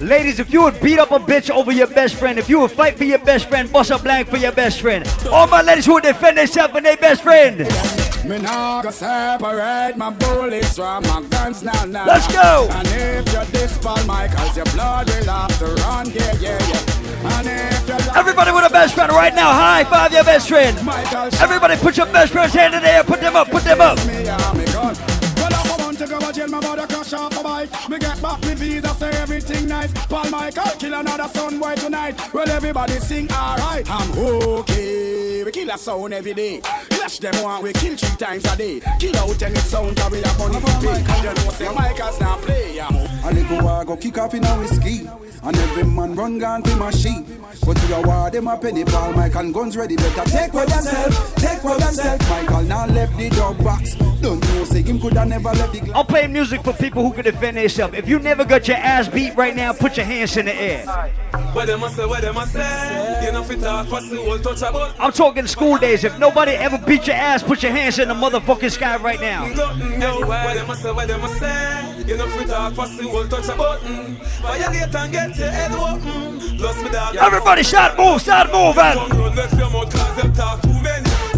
Ladies, if you would beat up a bitch over your best friend, if you would fight for your best friend, bust a blank for your best friend. All my ladies who would defend themselves and their best friend. Me nah go separate my bullets from my guns now now. Let's go. And if you're this Paul Michaels, your blood will have to run, yeah, yeah, yeah. And if you're Everybody with a best friend right now, high five your best friend. Everybody put your best friend's hand in the air, put them up, put them up. I on to jail, my mother crash off a bike. Me get back me visa, say everything nice. Paul Michael kill another son boy tonight. Well, everybody sing alright. I'm okay. We kill a sound every day. Clash them one, we kill three times a day. Kill out any sound, cause we have money for pay. You know, say Michael's not play, yeah. And they go a go kick off in a whiskey. And every man run gun to my sheep. But to your war, them a penny ball. Michael guns ready, better take for themself. Take for themself. Michael now left the dog box. Don't know, say him coulda never left the I'm playing music for people who can defend themselves. If you never got your ass beat right now, put your hands in the air. I'm talking school days. If nobody ever beat your ass, put your hands in the motherfucking sky right now. Everybody start move, start moving.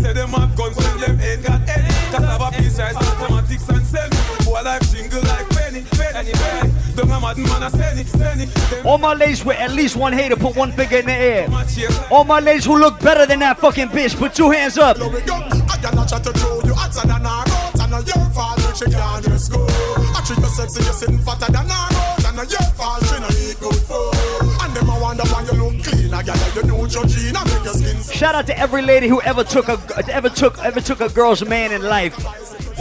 Say them have guns when them ain't got any. Have a piece mathematics and. Life jingle like penny, penny, penny. Don't a mad man a send it, send it. All my ladies with at least one hater, put one finger in the air. All my ladies who look better than that fucking bitch, put two hands up. I cannot try to throw you hotter than a goat And not your fault that she can't just go I treat you sexy, you're sitting fatter than a goat And not your fault she no eat good food And them a wonder why you look clean I got you know your gene I make your skin Shout out to every lady who ever took a ever took ever took a girl's man in life.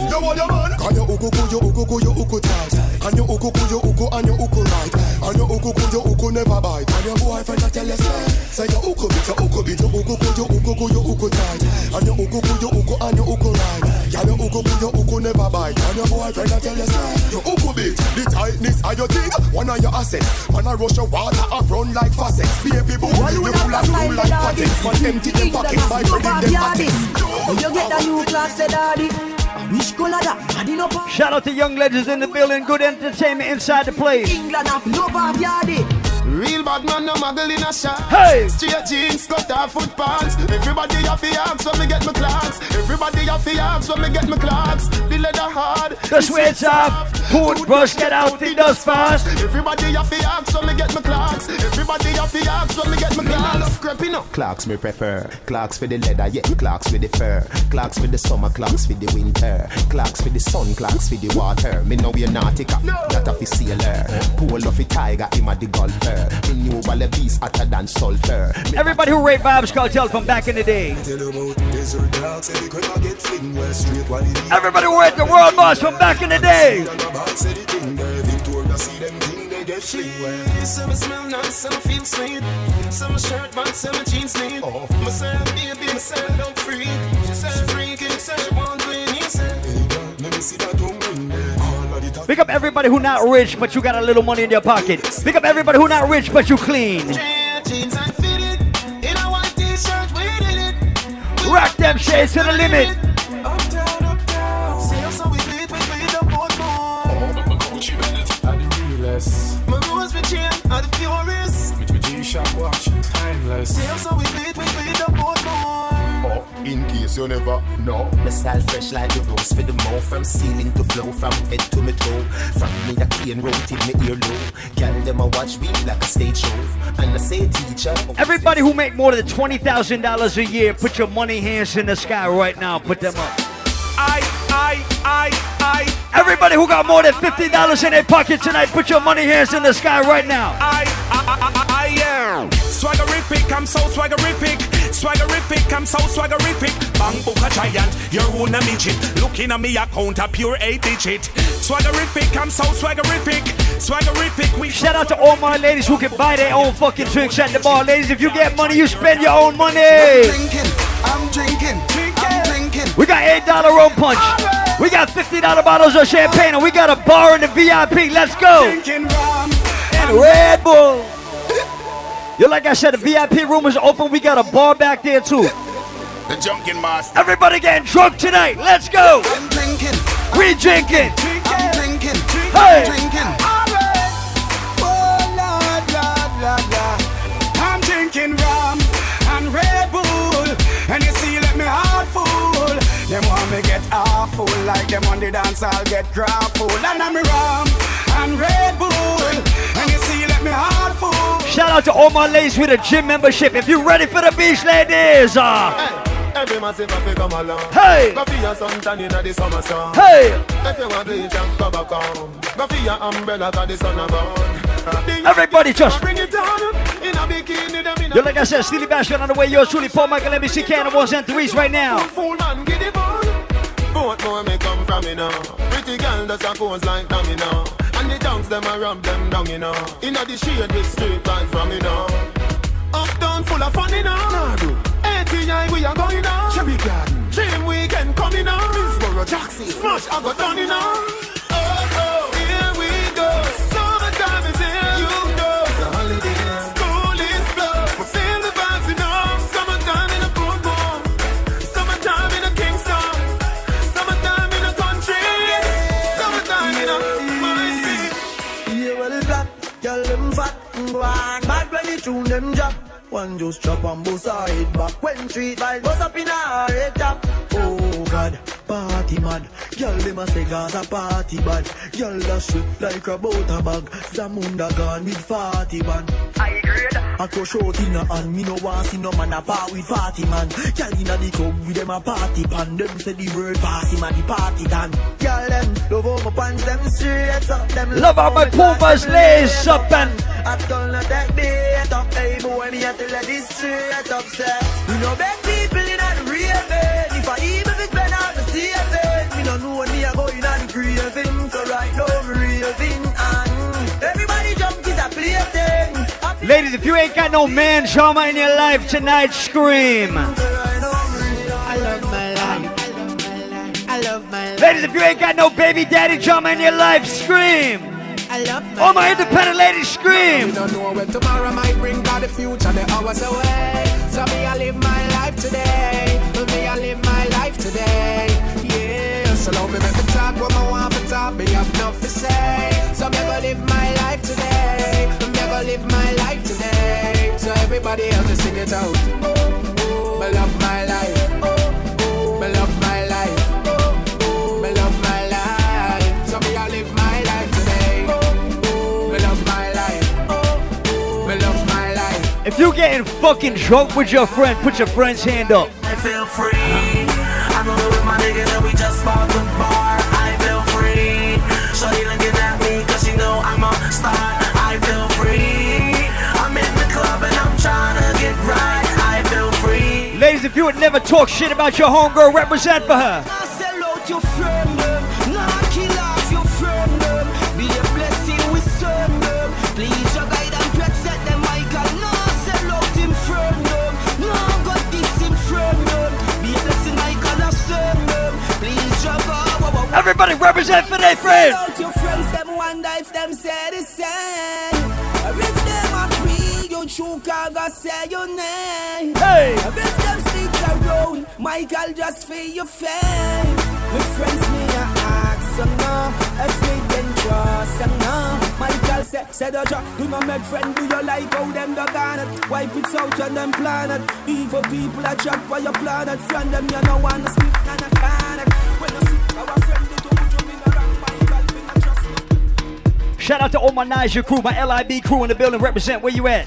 You want your man? Can you uku ku, you uku ku, you uku tight Can you uku ku, you uku and you uku right And you uku ku, you uku never bite And your boyfriend a tell you say Say you uku bit, you uku bit, you uku ku, you uku ku, you uku tight And you uku ku, you uku and you uku right Can you uku ku, you uku never bite And your boyfriend a tell you say You uku bit, the tightness of your thing One of your assets Man a rush your water up run like faucets Baby boo, you full of school like pockets Man empty them pockets by spreading them pockets You get a new class, say daddy. Which color that? I didn't know. Shout out to young legends in the building, good entertainment inside the place. England have no bar yardy. Real bad man, no muggle in a shot. Hey! Straight jeans, cut off foot pants. Everybody have to ask when me get my clocks. Everybody have to ask when me get my clocks. The leather hard, The sweat's off, toothbrush get out the dust fast. Everybody have to ask when me get my clocks. Everybody have to ask when me get my clocks. Creeping up. Clocks me prefer. Clocks for the leather, yeah. Clocks for the fur. Clocks for the summer, clocks for the winter. Clocks for the sun, clocks for the water. Me know we're nautica, not a fi sailor. Pole of a tiger, him a the golfer. Me knew all the beast hotter than sulfur. Everybody who rate Vybz Kartel from back in the day. Everybody who rate the World Boss from back in the day. You see them thing they get free. Some smell nice, some feel sweet. Some shirt, but some jeans neat. Oh. My baby, my don't freak. She said, freaky, say, she want green. He said, Let me see that Pick up everybody who not rich, but you got a little money in your pocket. Pick up everybody who not rich, but you clean. Rock them shades to the limit. Timeless. See us, so we beat, we beat up both more. Oh, in case you never know. My style fresh like the rose for the mouth From ceiling to floor, from head to my toe From me a cane road till me ear low Girl, them a watch me like a stage show And I say teacher oh, Everybody who make more than $20,000 a year, put your money hands in the sky right now. Put them up. I, I, I, I, Everybody who got more than $50 in their pocket tonight, put your money hands in the sky right now. I, I, I, I am swaggerific. I'm so swaggerific. Swaggerific. I'm so swaggerific. Bang book a giant. You're one a midget. Looking at me account a pure eight digit. Swaggerific. I'm so swaggerific. Swaggerific. We Shout out to all my ladies who can buy their own fucking drinks at the bar. Ladies, if you get money, you spend your own money. I'm drinking, I'm drinking. We got $8 rum punch. We got $50 bottles of champagne, and we got a bar in the VIP. Let's go. Drinking rum And Red Bull. Yo, like I said, the VIP room is open. We got a bar back there, too. The Junkin Master. Everybody getting drunk tonight. Let's go. I'm drinking, We drinking. I'm drinking, Hey. I'm drinking. Oh Lord, Lord, Lord, Lord. I'm drinking rum and Red Bull, and you see, let me heart full. Them want me get awful, like them on the dance, I'll get grappled. And I'm rum and Red Bull, and you see, let me heart full. Shout out to all my ladies with a gym membership. If you're ready for the beach, ladies. Uh, Every massive have come along. Hey. Go for your suntan inna the summer sun. Hey. If you want bleach and back home. Go for your umbrella 'cause the sun a burn. Everybody just- bring it down in a bikini. Them in a Yo, like I said, Steelie Bashment on the way. Yours truly, Paul Michael, let me see can of ones and threes right now. fool man, get it on. Both more may come from me now. Pretty girl does a pose like. And the dunks them a rub them down, you know. Inna the shade with straight vibes from me now. Uptown full of fun, you know. ATI we are going on. Cherry Garden. Dream weekend coming on. Middlesboro, Jackson. Smash, I got done, you know. The them drop. One just chop and bust her head back. When street vibes bust up in her head top. God, party mad. Girl, them a say Gaza party bad. Girl, that shit like a butter bag. Zamunda gone with 40 man. I grade. I go short in her hand. Me no want see no man a part with 40 man. Girl inna the club with them a party pan. Them say the word pass him a the party done. Girl, them love how my pants them straight up. Them Love how my Pumas lace up and I don't know that bait up, hey boy, me have to let this straight up, say We no beg people Ladies, if you ain't got no man trauma in your life tonight, scream. I love my life I love my life Ladies, if you ain't got no baby daddy trauma in your life, scream. I love my All my independent ladies, scream. We don't know when tomorrow might bring, cause the future the hours away. So me I live my life today. Me I live my life today. Yeah. So me make me talk what I want to talk. Me have enough to say. So me gonna live my everybody help me sing it out. Me love my life. Me love my life. Me love my life. So me I live my life today. Me love my life. Me love my life. If you getting fucking drunk with your friend, put your friend's hand up. I feel free. I'm rolling with my niggas and we if you would never talk shit about your homegirl, represent for her. Everybody represent for their friends. Your friends them them if them you true say your name. Hey. Them stick just feel your fame. My friends me a ask you now, if me dangerous you know. Michael say, say the job, do not make friend, do you like how them the garnet? Wipe it out on them planet. Evil people a chat for your planet. Friend them you no want to split and a planet. When you see our friend. Shout out to all my Niger crew, my LIB crew in the building. Represent where you at?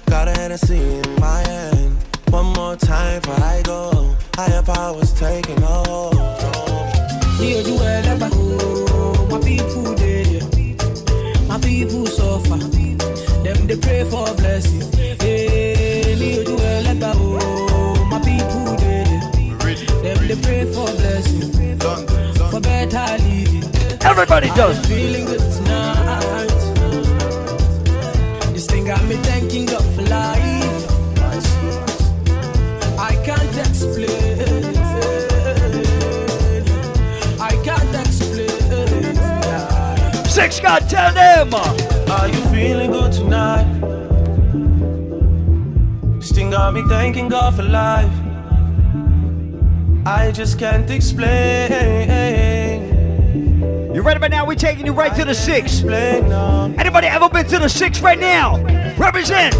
Got a Hennessy in my hand. One more time before I go. Higher powers taking a hold on me. Hear you well about oh, my people dead. My people suffer. Them they pray for blessing. Hey, hear you well about oh, my people dead. Them they pray for blessing. For better living. Everybody does. I'm feeling good tonight. This thing got me thanking God Six God, tell them. Are you feeling good tonight? This thing got me thanking God for life. I just can't explain. You ready by now? We're taking you right to the six. Anybody ever been to the six right now? Represent.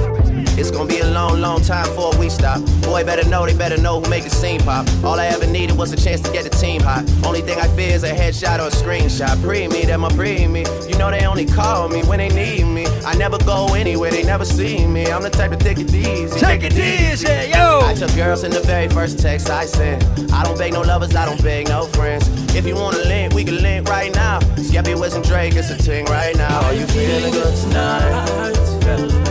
It's gonna be a long, long time before we stop. Boy, better know, they better know who make the scene pop. All I ever needed was a chance to get the team hot. Only thing I fear is a headshot or a screenshot. Pre me, them a pre me. You know they only call me when they need me. I never go anywhere, they never see me. I'm the type to take it easy. Take it easy, yeah, yo. I took girls in the very first text I sent. I don't beg no lovers, I don't beg no friends. If you wanna link, we can link right now. Skeppy West and Drake, it's a ting right now. Are you feeling good tonight?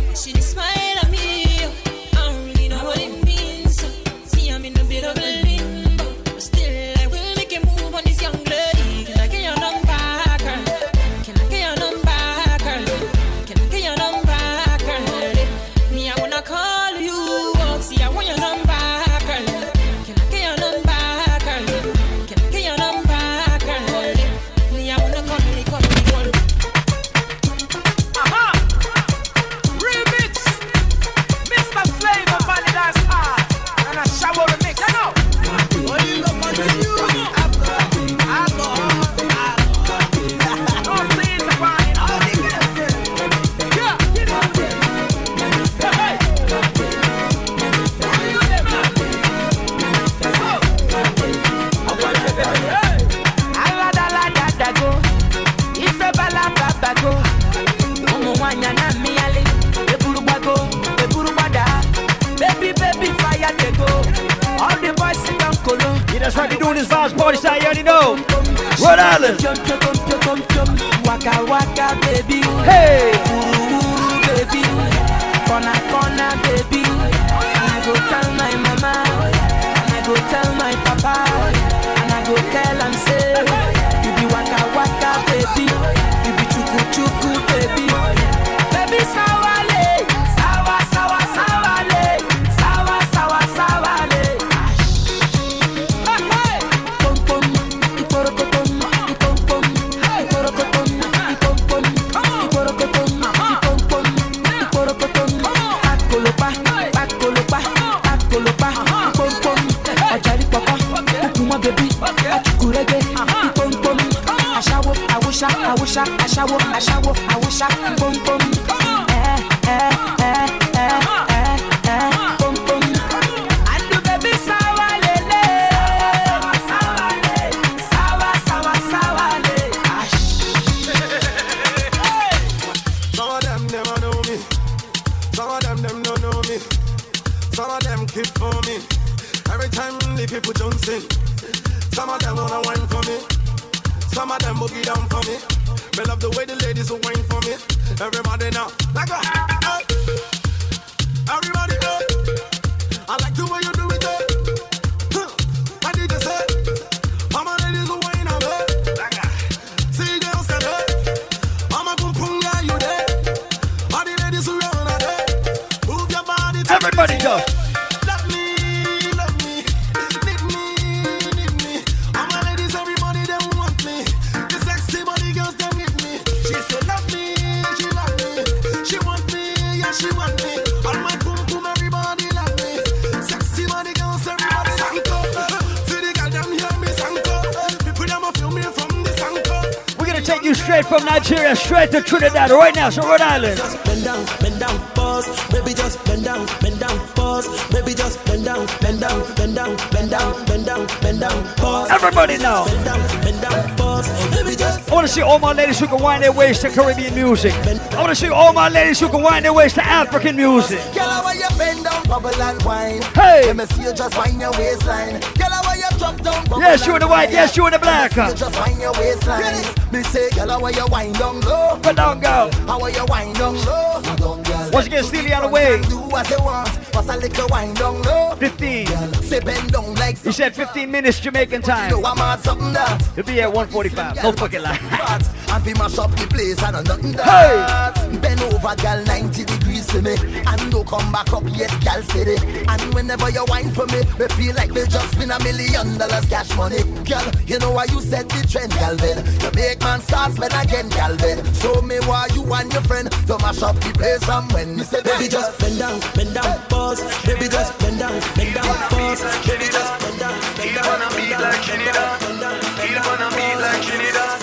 Right Rhode Island. Bend down, bend down, pause. Baby, just bend down, bend down, pause. Baby, just bend down, bend down, bend down, bend down, bend down, bend down, pause. Everybody now. Bend down, bend down, pause. Baby, just I want to see all my ladies who can wind their waist to Caribbean music. I want to see all my ladies who can wind their waist to African music. Girl, how you bend down, bubble and wine. Hey. Let me see you just wind your waistline. Girl, how you drop down, Yes, you in the white, yes, you in the black. Let me see you just wind your waistline. Me say, girl, how you wind down low. Put down, girl. How you wind down low. Down, girl. Once again, Steelie on the way. Do what you want. What's a little wind down low. 15. Say bend down like He said 15 minutes Jamaican time. Yo, I'm at something that. He'll be at 145. No fucking lie. Fat, and we mash up the place and nothing Hey! Bend over, girl, 90 degrees to me. And don't come back up yet, girl, city And whenever you whine for me, me feel like me just win a million dollars cash money. Girl, you know why you set the trend, girl, then. You make man start spend again, girl, then. So me why you and your friend to mash up the place and when me say, Baby, just bend down, bend down, pause. Baby, just bend down, bend down, pause. Baby, just bend down, bend down, bend down, bend down, bend down, bend down, bend down, like Trinidad.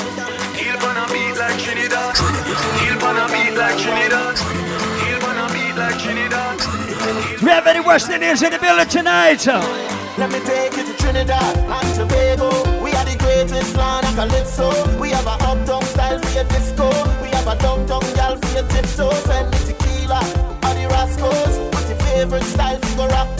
He'll gonna beat like Trinidad. He'll gonna beat like Trinidad. He'll Do we have any West Indians in the building tonight? Let me take you to Trinidad and Tobago. We are the greatest land of calypso. We have a uptown style for your disco. We have a downtown gal for your tiptoes. And the tequila or the rascals. What's your favorite style for your rap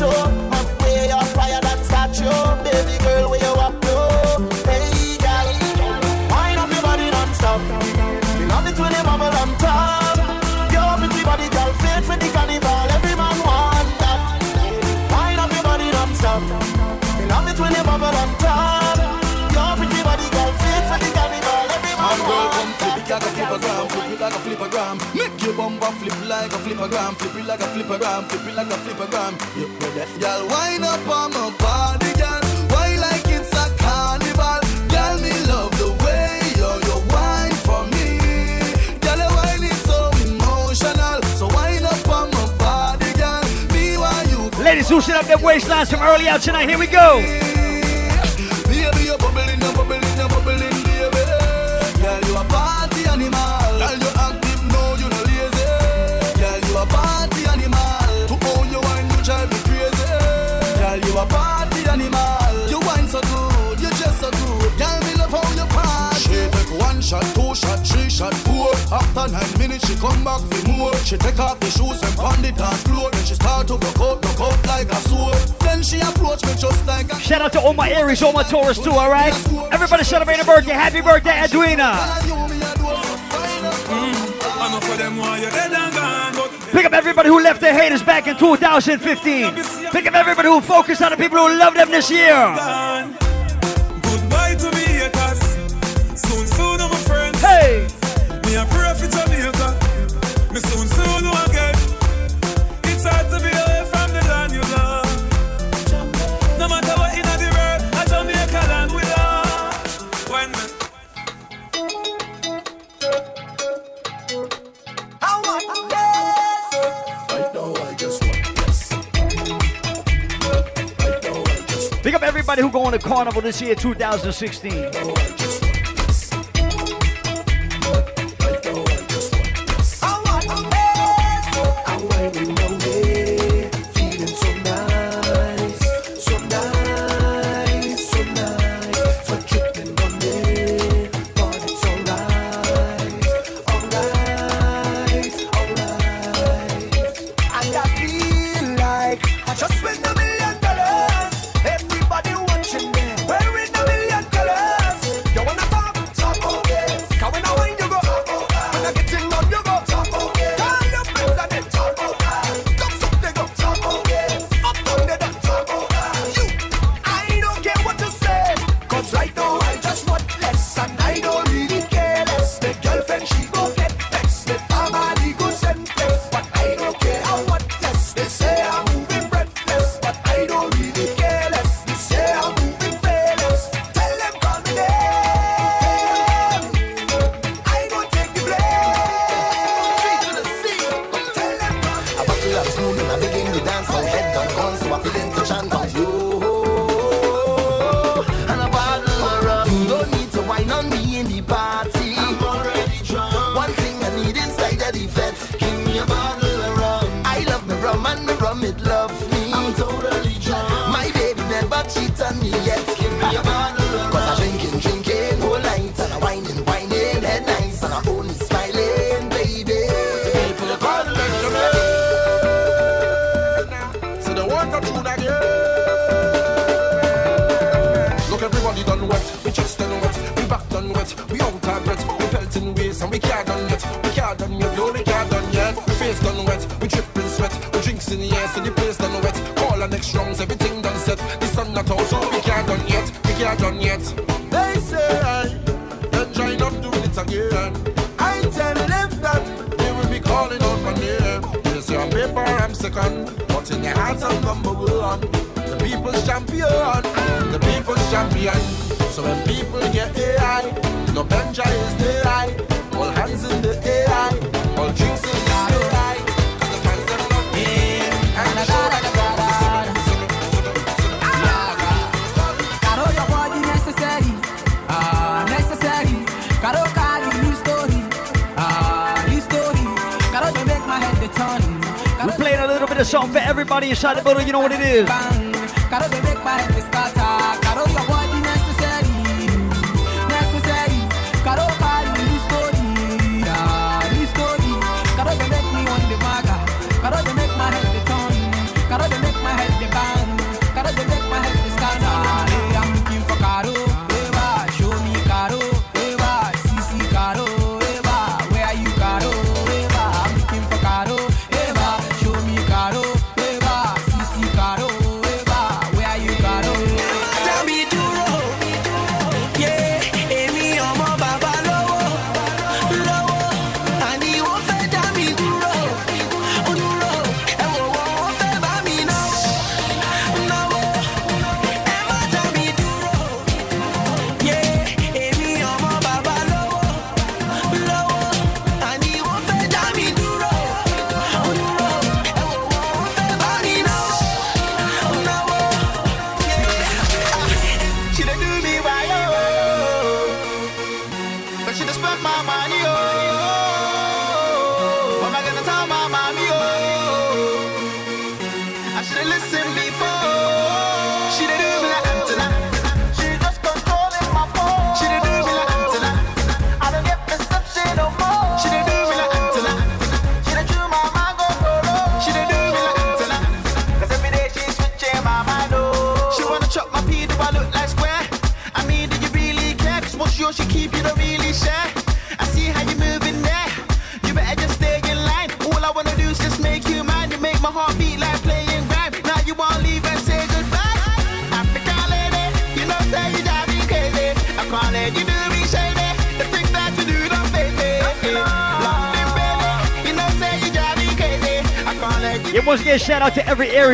bumper flip like a flip it like a flip it like a? Girl, wind up on my body, girl. Why like it's a carnival? Girl, me love the way you for me. Girl, your wine is so emotional. So wind up on my body, girl. Me want you. Ladies, their waistlines from early out tonight. Here we go. Shot, three shot, four. After nine minutes, she come back for more. She take off the shoes and pound it dance floor. Then she start to broke out, broke out like a sword. Then she approach me just like a Shout out to all my Aries, all my Taurus too, all right? Everybody celebrate a birthday. Happy birthday, Edwina. Mm. Enough of them want you dead and gone, but Pick up everybody who left their haters back in 2015. Pick up everybody who focused on the people who love them this year. Me soon, soon, again. It's hard to be away from the land you love. No matter what in the world, a Jamaica land we love. When me How much? Right now, I just want yes. Right now, I just Pick up everybody who going to Carnival this year, 2016.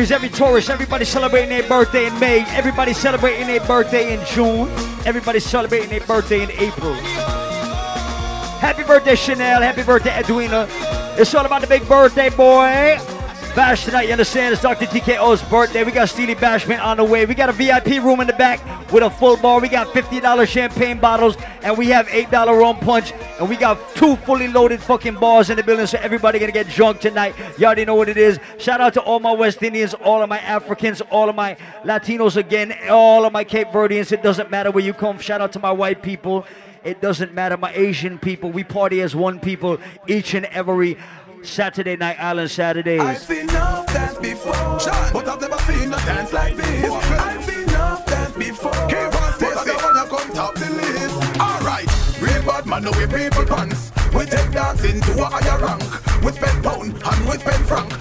Aries, every Taurus, everybody celebrating their birthday in May, everybody celebrating their birthday in June, everybody celebrating their birthday in April. Happy birthday, Chanel. Happy birthday, Edwina. It's all about the big birthday, boy. Bash tonight, you understand? It's Dr. TKO's birthday. We got Steelie Bashment on the way. We got a VIP room in the back with a full bar. We got $50 champagne bottles, and we have $8 rum punch, and we got two fully loaded fucking bars in the building, so everybody gonna get drunk tonight. You already know what it is. Shout out to all my West Indians, all of my Africans, all of my Latinos again, all of my Cape Verdeans. It doesn't matter where you come. Shout out to my white people. It doesn't matter. My Asian people. We party as one people each and every Saturday night, Island Saturdays. I've seen enough dance before, but I've never seen a dance like this. I've seen enough dance before, but I don't wanna come top the list. Alright, real bad man, no we people pants. We take dancing to a higher rank. We spend pound and we spend franc.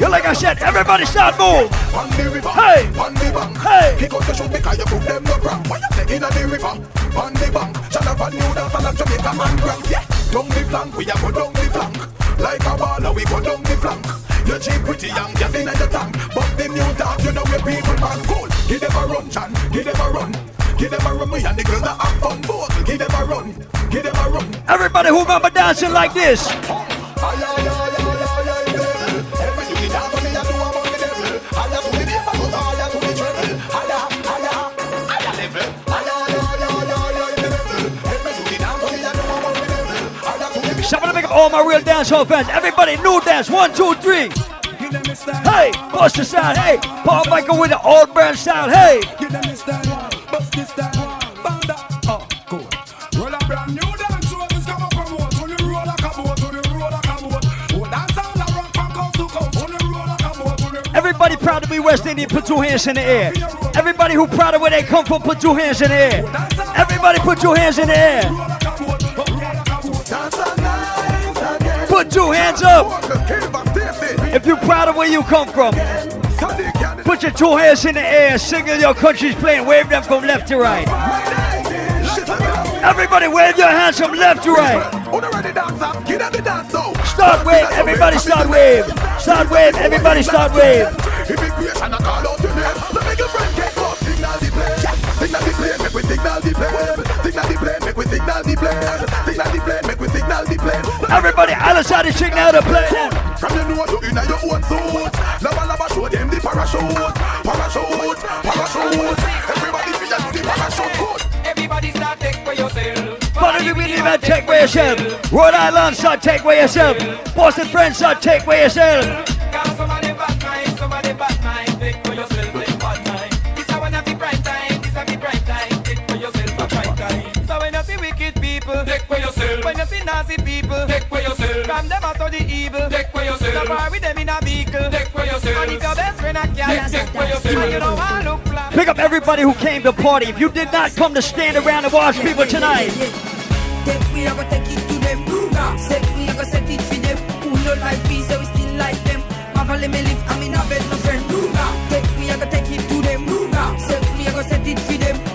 Yeah, like I said, everybody start move. On the river, Hey. on the bank. Hey. Kick out the shoot because you put them no cramp. Why you say inna the river, on the bank. Shut up and new dance and Jamaica man crank. Yeah, down the flank, we a go down the flank. Like a baller, we go down the flank. You cheap pretty young, gas inna the tank. But the new dance, you know where people man cool. Them a run, Chan, them a run. Give them a run, we and the girls that have fun. Both, give them a run, give them a run. Everybody who remember dancing like this. Somebody make up all my real dancehall fans. Everybody, new dance. One, two, three. Hey, bust the sound. Hey, Paul Michael with the old brand sound. Hey. Well, uh, a brand new dance road is come up from what? On the road like a boat, on the road like a boat. Oh, dance all around from coast to coast. On the road like a boat, Everybody proud to be West Indian, put two hands in the air. Everybody who proud of where they come from, put two hands in the air. Everybody put your hands in the air. Dance all night again. Put two hands up. If you're proud of where you come from, put your two hands in the air. Signal your country's playing. Wave them from left to right. Everybody wave your hands from left to right. Start wave. Everybody start wave. Start wave. Everybody start wave. Signal the plane. Make we signal the plane. Signal the plane. Make we signal the plane. Everybody. From your nose to inna your own suit. Parachute. Parachute. Parachute. Everybody feel do the parachute good. Everybody start take for yourself. Follow the rhythm and take for yourself. Rhode Island, start take for yourself. Boston Friends, start take for yourself. Cause somebody bad mind, somebody bad mind. Take for yourself, take bad time. This a one of the bright time, this a the bright time. Take for yourself a bright time. So when you see wicked people, take for yourself. When you see nasty people, take for yourself. From them out of the evil, take for yourself. So far with them in a vehicle, take for yourself. And if your best friend a cat, take for yourself. And you don't want look flat. Pick up everybody who came to party. If you did not come to stand around and watch people tonight, Take we, I go take it to them. Set we, I go set it for them. Who no like me, so we still like them. Marvel let me live, I'm in a bed, no friend. Take we, I go take it to them. Set we, I go set it for them.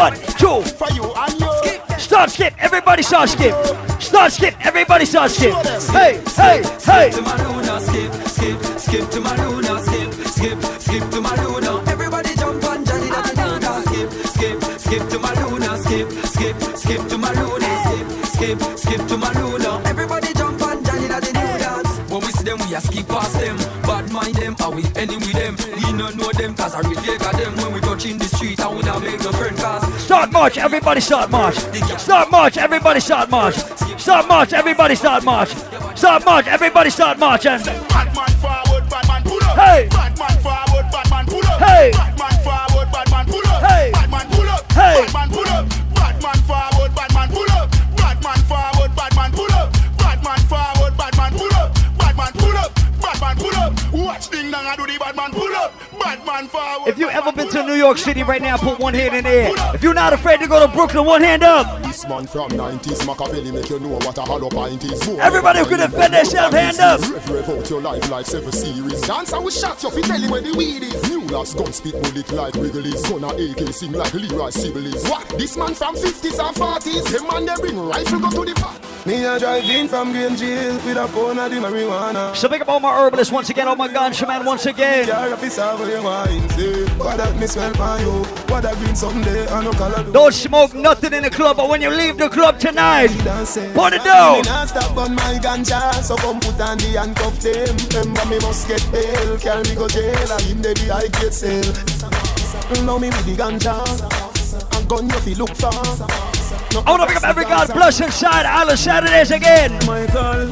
One, two, For you and you. start skip. Everybody start skip. Start skip. Everybody start skip. Hey, hey, hey. to my Luna, skip, skip, skip to my Luna, skip, skip, skip to my Luna. Everybody jump on Johnny you know skip, skip, skip to my Luna, skip, skip, skip to my Luna, skip, skip, skip to my Luna. Everybody jump on Johnny know dance. When we see them, we a skip past them. Bad mind them, are we enemy them? We no know them, cause I got them. When we touch Start march. Everybody start march. Start march. Everybody start march. Start march. Everybody start march. Start march. Everybody start march. And Bad man forward, bad man pull up. Hey. Bad man forward, bad man pull up. Hey. Bad man forward, bad man pull up. Hey. Bad man pull up. Hey. Bad man pull up. forward, badman pull up. Badman forward, badman pull up. Badman forward, bad pull up. badman pull up. Bad pull up. Watch ding dong, I do the bad man pull up. Bad man forward. if you ever been to New York City right now, put one hand in the air. If you're not afraid to go to Brooklyn, one hand up. This man from 90s, Machiavelli make you know what a hollow pint is. Everybody who can defend themselves, hand up. Rev, rev out your life like seven series. Dance and we shot you, tell you where the weed is. New locks gun spit bullet like Wrigley's. Gun a AK sing like Leroy Sibbles. What? This man from 50s and 40s. Them man they bring rifle go to the pot. Me a drive in from Green Jail with a of the marijuana. So big up all my herbalists once again, all my ganja man once again. Car up is over your wine, say. What that me smell? What that green someday? I. Don't smoke nothing in the club, but when you leave the club tonight, put it down. stop on my ganja, so come put on the handcuff them. Remember me must get bail, carry me go jail, and in the I get sale. Now me with the ganja, and gun you fi look for. No I want to pick up every God bless inside Island Saturdays again. Michael,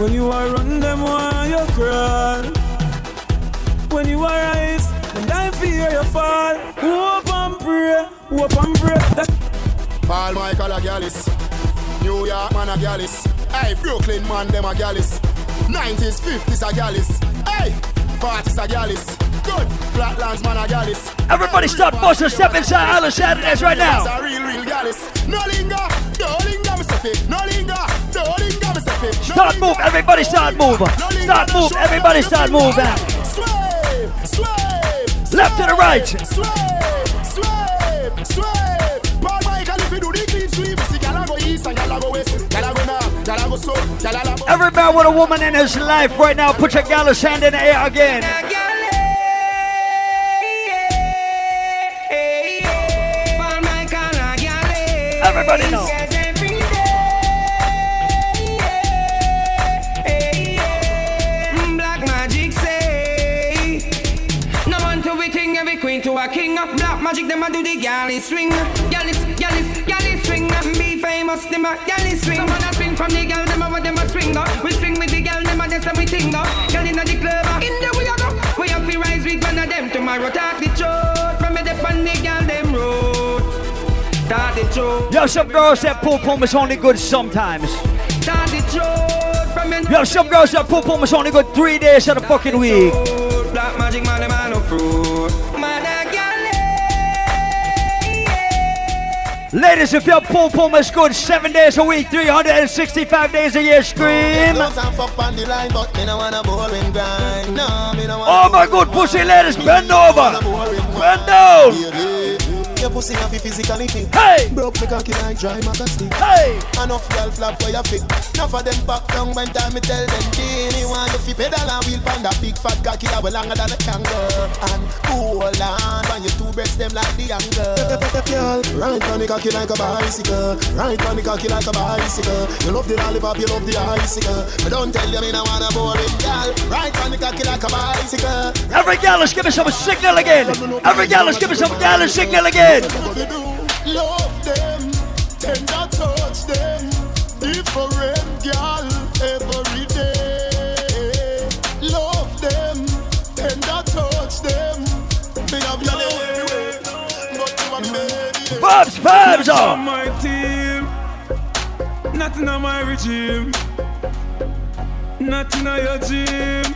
when you are run them while you crawl. When you are rise, and I fear you fall. Hope and pray, hope and pray. That Paul Michael a gallus. New York man a gallus. Hey, Brooklyn man them a gallus. 90s, 50s a gallus. Hey, 40s a gallus. Good, Flatlands man a gallus. Everybody stop busting, step inside Island Saturdays right now. a real, real gallus. No linger, no linger, me say fit. No linger, no linger, me say fit. Start move, everybody start moving. Start move, everybody start moving. Sway, sway, Left to the right. sway, sway, sway. Paul Michael, if you do the clean sweep, see gyal a go east and gyal a go west, gyal go north, gyal a go south, gyal a go. Every man with a woman in his life right now, put your gallus hand in the air again. Everybody know. Black magic say No one to be king, every queen to a king Black magic, them a do the galley swing Galley, galley, galley swing Be famous, them a galley swing Some a swing from the gal, them a what them a swing go. We swing with the gal, them a just a we ting go. Gal inna the club, uh, in the we a go We have to rise with one of them Tomorrow talk the truth From dep on the gal, The truth Yo, some girls that pool pum is only good sometimes. Talk the truth From me Yo, some girls that pool pum is only good three days of the fucking week. Black magic man, a no fruit. Ladies, if your pom pom is good, seven days a week, 365 days a year, scream. Close and fuck on the line, no wanna boring grind. No, me no wanna Oh my good pussy ladies, bend over. Bend down. Your pussy have physically fit. Hey! Broke me cocky like dry maca stick. Hey! Enough girl flap where you fit. Enough of them back down when time me tell them Genie want you fi pedal and wheel pan that big fat cocky that well longer than a kangaroo. And hold on when you two breasts them like the angle. Girl, ride on the cocky like a bicycle. Ride on the cocky like a bicycle. You love the lollipop, you love the icicle. But don't tell you me no wanna boring girl. Ride on the cocky like a bicycle. Every gal, let's give me some signal again. Every gal, let's give me some gal signal again. Love them, tender touch them, different girl every day. Love them, tender touch them. Me have your everywhere, but you are baby. Vibes, vibes on on. my team, nothing on my regime, nothing on your gym.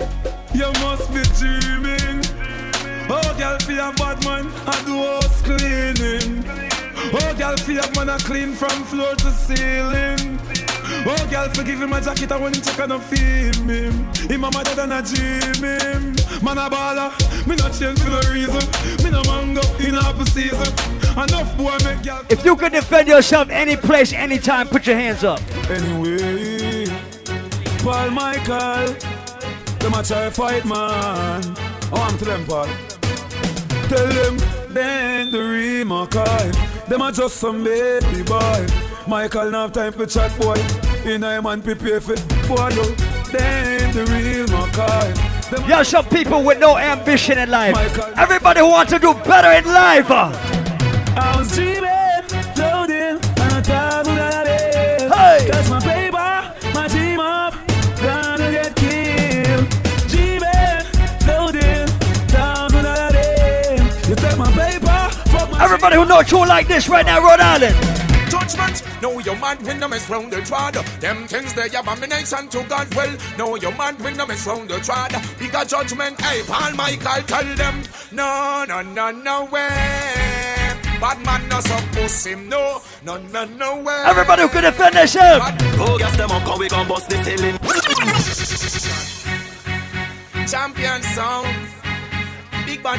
You must be dreaming. Oh, girl, your bad man, I do house cleaning. Oh, girl, your man, I clean from floor to ceiling. Oh, girl, forgive him my jacket, I when him check and I feed me. Him mama dead and I dream him. Man, a baller, me not change for no reason. Me no mango in apple season. Enough boy make girl. If you can defend yourself any place, anytime, put your hands up. Anyway, Paul Michael, them a try fight man. Oh, I'm to them, Paul. Tell them they ain't the real Mackay. Them a just some baby boy. Michael have time for chat boy. In a man prepare for boy yo. They ain't the real. Them Yo, some people with no ambition in life. Everybody who wants to do better in life. uh. I was dreaming, Everybody who know true like this right now, Rhode Island. Judgment, know your man when the mess round the trad. Them things they abomination to God. Well, no, your man when the mess round the trad. Bigger judgment, hey, Paul Michael, tell them, no, no, no, no way. Bad man no suppose him, no, no, no, no way. Everybody who can defend themselves. Go gas them up, cause we gon' bust the ceiling. Champion sound.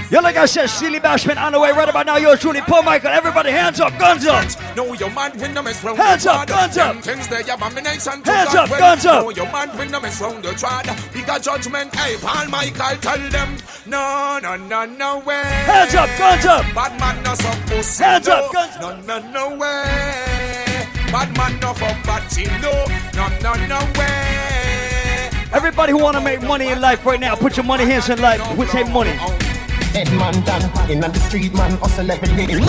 Yo, like I said, Steelie Bashment on the way right about now. You're truly Paul Michael. Everybody, hands up, guns up. Know your man when the mess round Hands up, guns up. Things they abomination to Hands up, guns up. Know your man when the mess round the trad. Bigger judgment, hey, Paul Michael, tell them, no, no, no, no way. Hands up, guns up. Bad man no suppose him, Hands no. up, guns up. No, no, no way. Bad man no for bad team, no, no, no, no way. Everybody who want to make money in life right now, put your money hands in life. We take money. Edmonton, in the street man, hustle every day.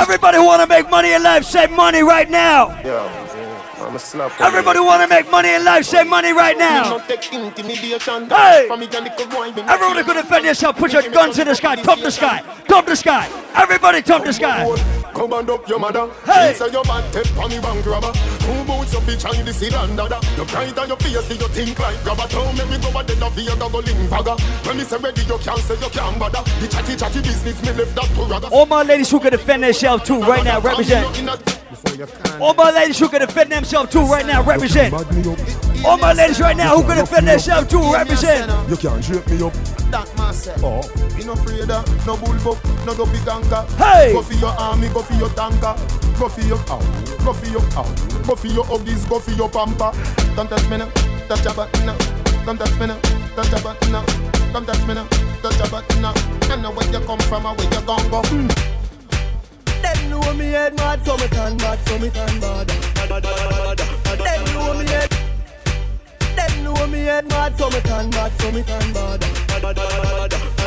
Everybody who want to make money in life, say money right now. Yo, I'm a slap. Everybody want to make money in life, say money right now. Don't take intimidation. Hey! From me, a little Everybody could defend yourself. Put your guns in the sky. Top the sky. Top the sky. Everybody top the sky. Come and up your mother. Hey! Say your bad tip on the bank robber. Who boots up each and the seed and dada. You bright on your face, do you think like grabber? Don't make me go a dead of your go link bagger. When me say ready, you can't say you can't bother. The chatty chatty business, me left that to rather. All my ladies who can defend themselves too right now, represent. All my ladies who can defend themselves too right now, represent. All my ladies right now who can defend themselves too, represent. You can't shape me up. That myself. Oh. You no afraid of no bullbuck, no dopey ganker. Hey! Go for your army, go for your tanker. Go for your ow, go for your ow. Go for your huggies, go for your pamper. Don't touch me now, touch your butt now. Don't touch me now, touch your butt now. Don't touch me now, touch your butt now. I know where you come from and where you gon' go. Hmm. Them know me head mad, so me turn bad, so me turn bad. Them know me head. Them know me head mad, so me turn bad, so me turn bad.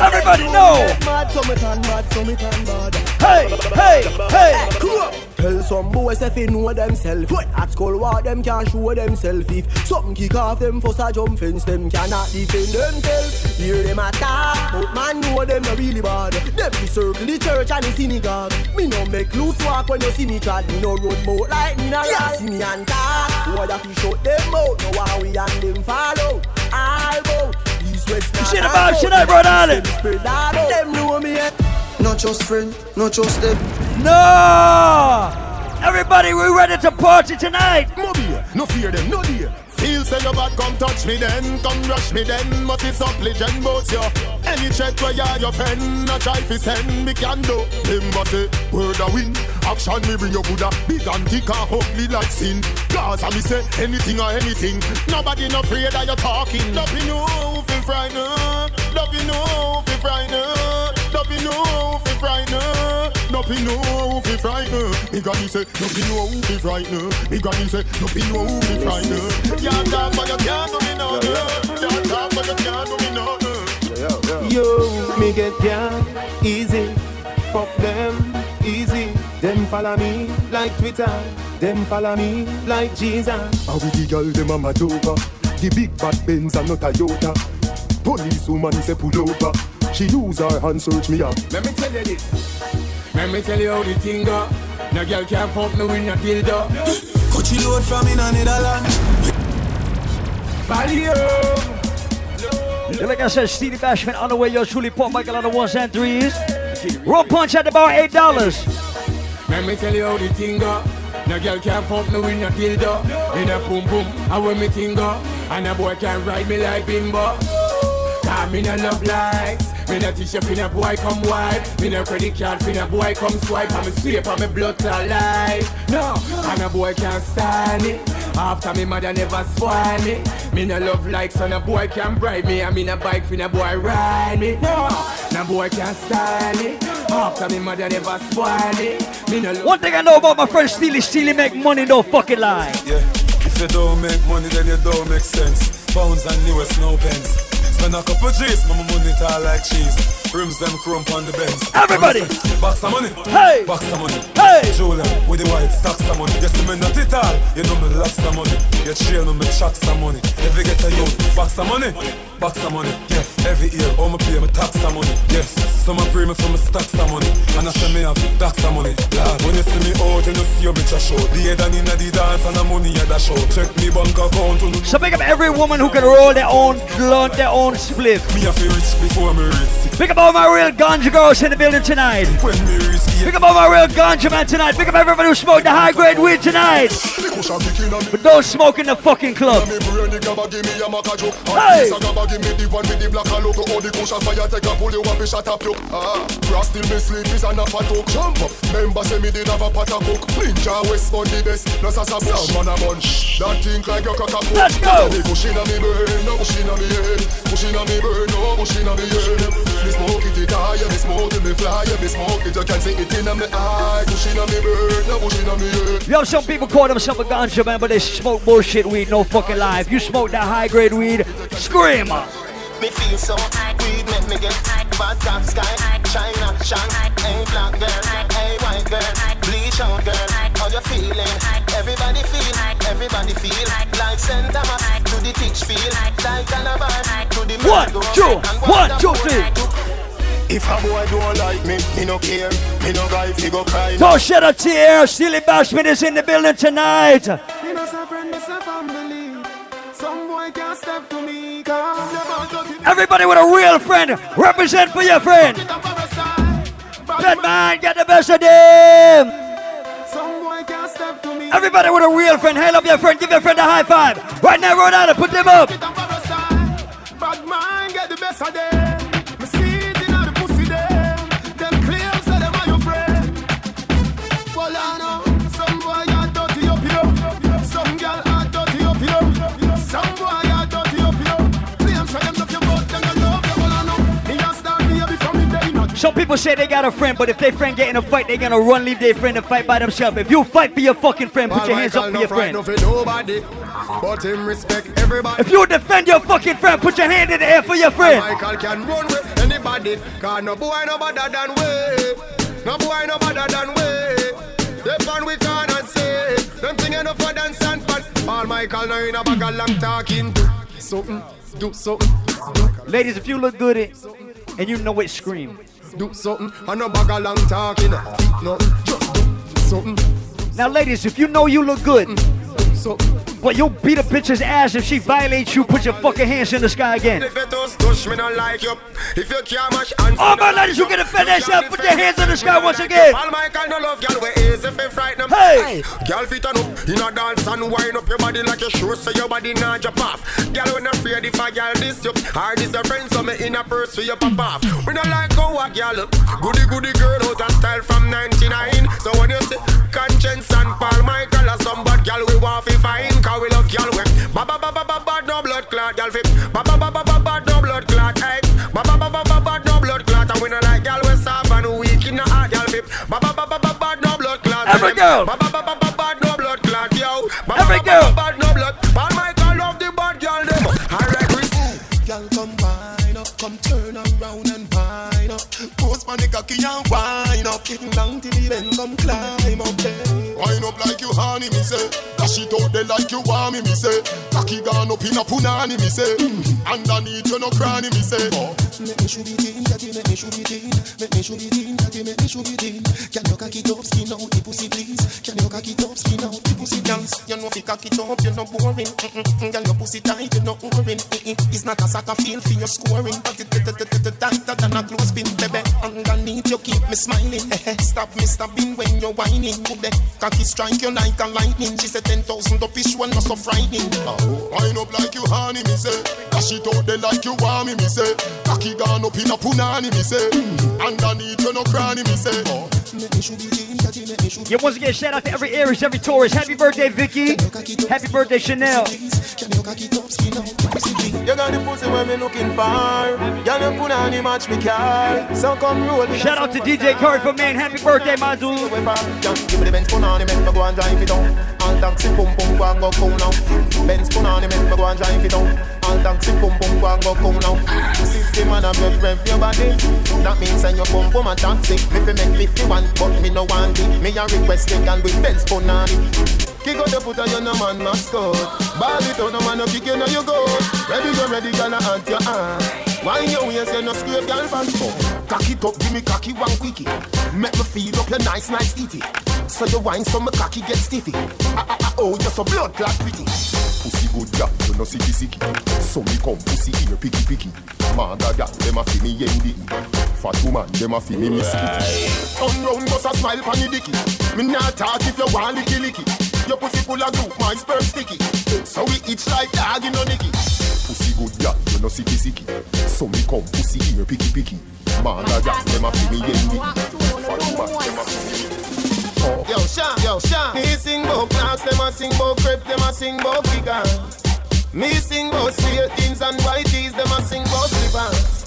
Everybody know. mad, so me turn bad, so me turn bad. Hey, hey, hey. Cool. Tell some boys if they know themselves. When at school, what them can't show themselves. If something kick off them for a jump fence, them cannot defend themselves. Hear them attack, but man know them not really bad. Them be circle the church and the synagogue. Me no make loose walk when you see me trad. Me no road boat like me nah yeah. See me and talk. Boy, that fi shut them out. Know how we and them follow. All bout. East, west, north, Shit about shit, I brought on it. Them spread that out. Them know me. No not trust friend, not trust them. No! Everybody, we ready to party tonight. Mobile, no fear them, no dear. Feel say your bad, come touch me then, come rush me then. Must it's up legend boats yo. Any threat where you your friend, not try fi send me can do. Remember say word a win, action me bring your Buddha. Big and thick and ugly like sin. Cause I me say anything or anything. Nobody no afraid that you're talking. Don't be no fi frightened. Don't be no fi frightened. Don't be no fi frightened. Don't be no fi frightened. Me granny say don't be no fi frightened. Me granny say don't be no fi frightened. Can't talk but you can't do me no. Can't talk but you can't do me no. Yo, me get down easy. Fuck them easy. Them follow me like Twitter. Them follow me like Jesus. How we the girl them a mad over The big bad Benz and not a Toyota Police woman say pull over She use her hand search me up Let me tell you this. Let me tell you how the thing go. No girl can't fuck me with no dildo. Coachy load from in a Netherlands. Value. Yeah, like I said, Steelie Bashment on the way, yours truly, Paul Michael on the ones and threes. Roll punch at about eight dollars. Let me tell you how the thing go. No girl can't fuck me with no dildo. In a boom boom, I when me thing go. And a boy can ride me like bimbo. Cause me no love likes. Me no t-shirt finna boy come wipe. Me no credit card finna boy come swipe. I'm a sweep on me blood to life. No, and a boy can't stand it. After me mother never spoil me. Me no love likes and a boy can bribe me. I mean a bike finna boy ride me. No, no boy can't stand it. After me mother never spoil me. Me no love One thing I know about my friend Steelie, Steelie make money, no fucking lie. Yeah, if you don't make money, then you don't make sense. Pounds and US, no pence. Spend a couple G's, mama money tall like cheese. Rims them chrome on the Benz. Everybody! Box of money. Hey! Box of money. Hey! Julia, with the white stacks of money. Yes, me not it all. You know me lots of money. You trail me, me chucks some money. If you get a youth, box of money. Box of money. Yeah, every year, all me pay me tax of money. Yes, some a pray me for me stacks of money. And I say me have stacks of money. Lord, when you see me out, you know see your bitch a show. The head and inna the dance and the money at the show. Check me bank account. So pick up every woman who can roll their own blunt, their own split. Me have to rich before me rich. Big up all my real ganja girls in the building tonight. When me rich, Big up all my real ganja man tonight. Pick up everybody who smoked the high grade weed tonight. But don't smoke in the fucking club. Brain the gabba give me a maca joke Hey! This a gabba give me the one with the black and logo. All the cushion fire take a pull you up, shut up you Ah, grass till me sleep is an apple talk Jump up, member say me did have a pot of cook Ninja West on the best, no sasa sound man a bunch That think like your cock a cook Let's go! Me pushing on me brain, no pushing on me head. Pushing on me brain, no pushing on me head. Me smoke it, it high, yeah, me smoke it, me fly me smoke it, you can see it in me eye. Pushing on me brain, no pushing on me head. You have some people call themselves a ganja man, but they smoke bullshit weed, no fucking lie. If you smoke that high grade weed, scream. Me feel so weed make me get bad top sky China, shine, hey black girl, hey white girl Bleach out girl, how you feeling? Everybody feel, everybody feel Like St. Thomas to the teach feel Like Calabar to the One, two, one, two, three. If a boy don't like me, me no care Me no guy fi go cry Don't shed a tear. Steelie Bashment is in the building tonight. Boy can't step to me Cause them all dirty Everybody with a real friend, represent for your friend. That man, get the best of them. Some boy can't step to me Everybody with a real friend, hail up your friend, give your friend a high five. Right now, Rhode Island, put them up. Bad man get the best of them. Some people say they got a friend, but if their friend get in a fight, they gonna run, leave their friend and fight by themselves. If you fight for your fucking friend, put your hands up for your friend. but him respect everybody. If you defend your fucking friend, put your hand in the air for your friend. Michael can run with anybody. Cause no boy no better than we. No boy no better than we. They fun we can and say. Them thing enough for dance and fun. All Michael now in a bag of long talking. Do something, do something. Ladies, if you look good it, and you know it, scream. Do something. And no bag of long talking. Nothing, just do something. Now, ladies, if you know you look good, mm. So But you'll beat a bitch's ass if she violates you. Put your fucking hands in the sky again. If you touch, touch me, not like you. If you can't mash hands, All my ladies who can defend themselves, put your hands in the sky once again. All my kind of love, girl, we easy if you frighten them. Hey! Girl, fit on up in a dance and wind up your body like a show, so your body not drop off. Girl, we not afraid if a girl this you, or this a friend, so me in a purse for you pop off. We not like go a girl, goody goody girl out of style from 99. So when you say conscience and Paul Michael or some bad girl, we want to find, cause we love girl, we ba ba ba ba ba ba no blood clot, girl, fit ba ba ba ba ba ba no blood clot, hey, ba ba ba ba ba ba no blood clot, and we not like girl, we soft and weak in the heart, girl, fit ba ba ba ba ba ba no blood clot, Every girl. ba ba ba ba ba ba no blood clot, yo, ba Every ba ba girl. ba ba no blood, Paul Michael love the bad girl, them, alright, we Girl, come wine up, come turn around and wine up. Post on the cocky and wine up. Getting down till the end, come climb up there. Wine up like you honey, me say. Dash it out there like you want me, me say. Cocky gone up in a punani, me say. Mm. Underneath you no cranny, me say. Make me shoot it in, daddy, make me shoot it in. Make me shoot it in, daddy, make me shoot it in. Can you cocky top skin out the pussy, please? Can you cocky top skin out the pussy, please? You know fi cocky top, you no boring. Girl, your pussy tight, you no boring. It's not a soccer field for your scoring, but it tighter than a clothespin, baby. Underneath you keep me smiling. Stop me stopping when you're whining. Day, cocky strike you like a lightning. She said ten thousand up each one, not so frightening. Oh, wind up like you honey, me say. Dash it out there like you want me, me say. Cocky gone up in a punani, me say. Mm, underneath you no cranny, me say. Oh, make it in, daddy, make me shoot Yeah, once again, shout out to every Aries, every Taurus. Happy birthday, Vicky. Happy birthday, Chanel. You got the pussy where me looking for. Girl, you put on the match me car. So come roll me. Shout out to DJ Curry for man. Happy birthday, my dude. Give me the Benz put on the make me go and drive it down. All taxi pum pum go and go cool now. Benz put on the make me go and drive it down. All taxi pum pum go and go cool now. Fifty man a rev rev your body. That means send your pum pum a taxi. Me fi make fifty one, but me no want it. Me a request it and with Benz put on it. Kick out the foot of your no man mascot. Ball it out, no man no kick you no you go. Ready you ready, gonna hunt your hand. Why your waist you no scrape your pants Cock it up, give me cocky one quickie. Make me feel up your nice, nice titty. So you wine so my cocky get stiffy. Ah, ah, ah, oh, you're so blood clot pretty. Pussy good girl, you no sicky sicky. So me come pussy here picky picky. Maga girl, them a fi me yendi. Fat woman, them a fi me miss kitty. Turn round, bust a smile pon the dicky. Me not talk if you want licky licky. Your pussy full of glue, my sperm sticky. So we itch like dog in a nicky. Pussy good girl, you no sicky sicky. So me come pussy here picky picky. Maga girl, them a fi me yendi. Fat woman, them a fi me Yo, Sean, yo, Sean. Me sing about clocks, them a sing about crepe, them a sing about figures. Me sing about straight jeans and white tees, them a sing about slippers.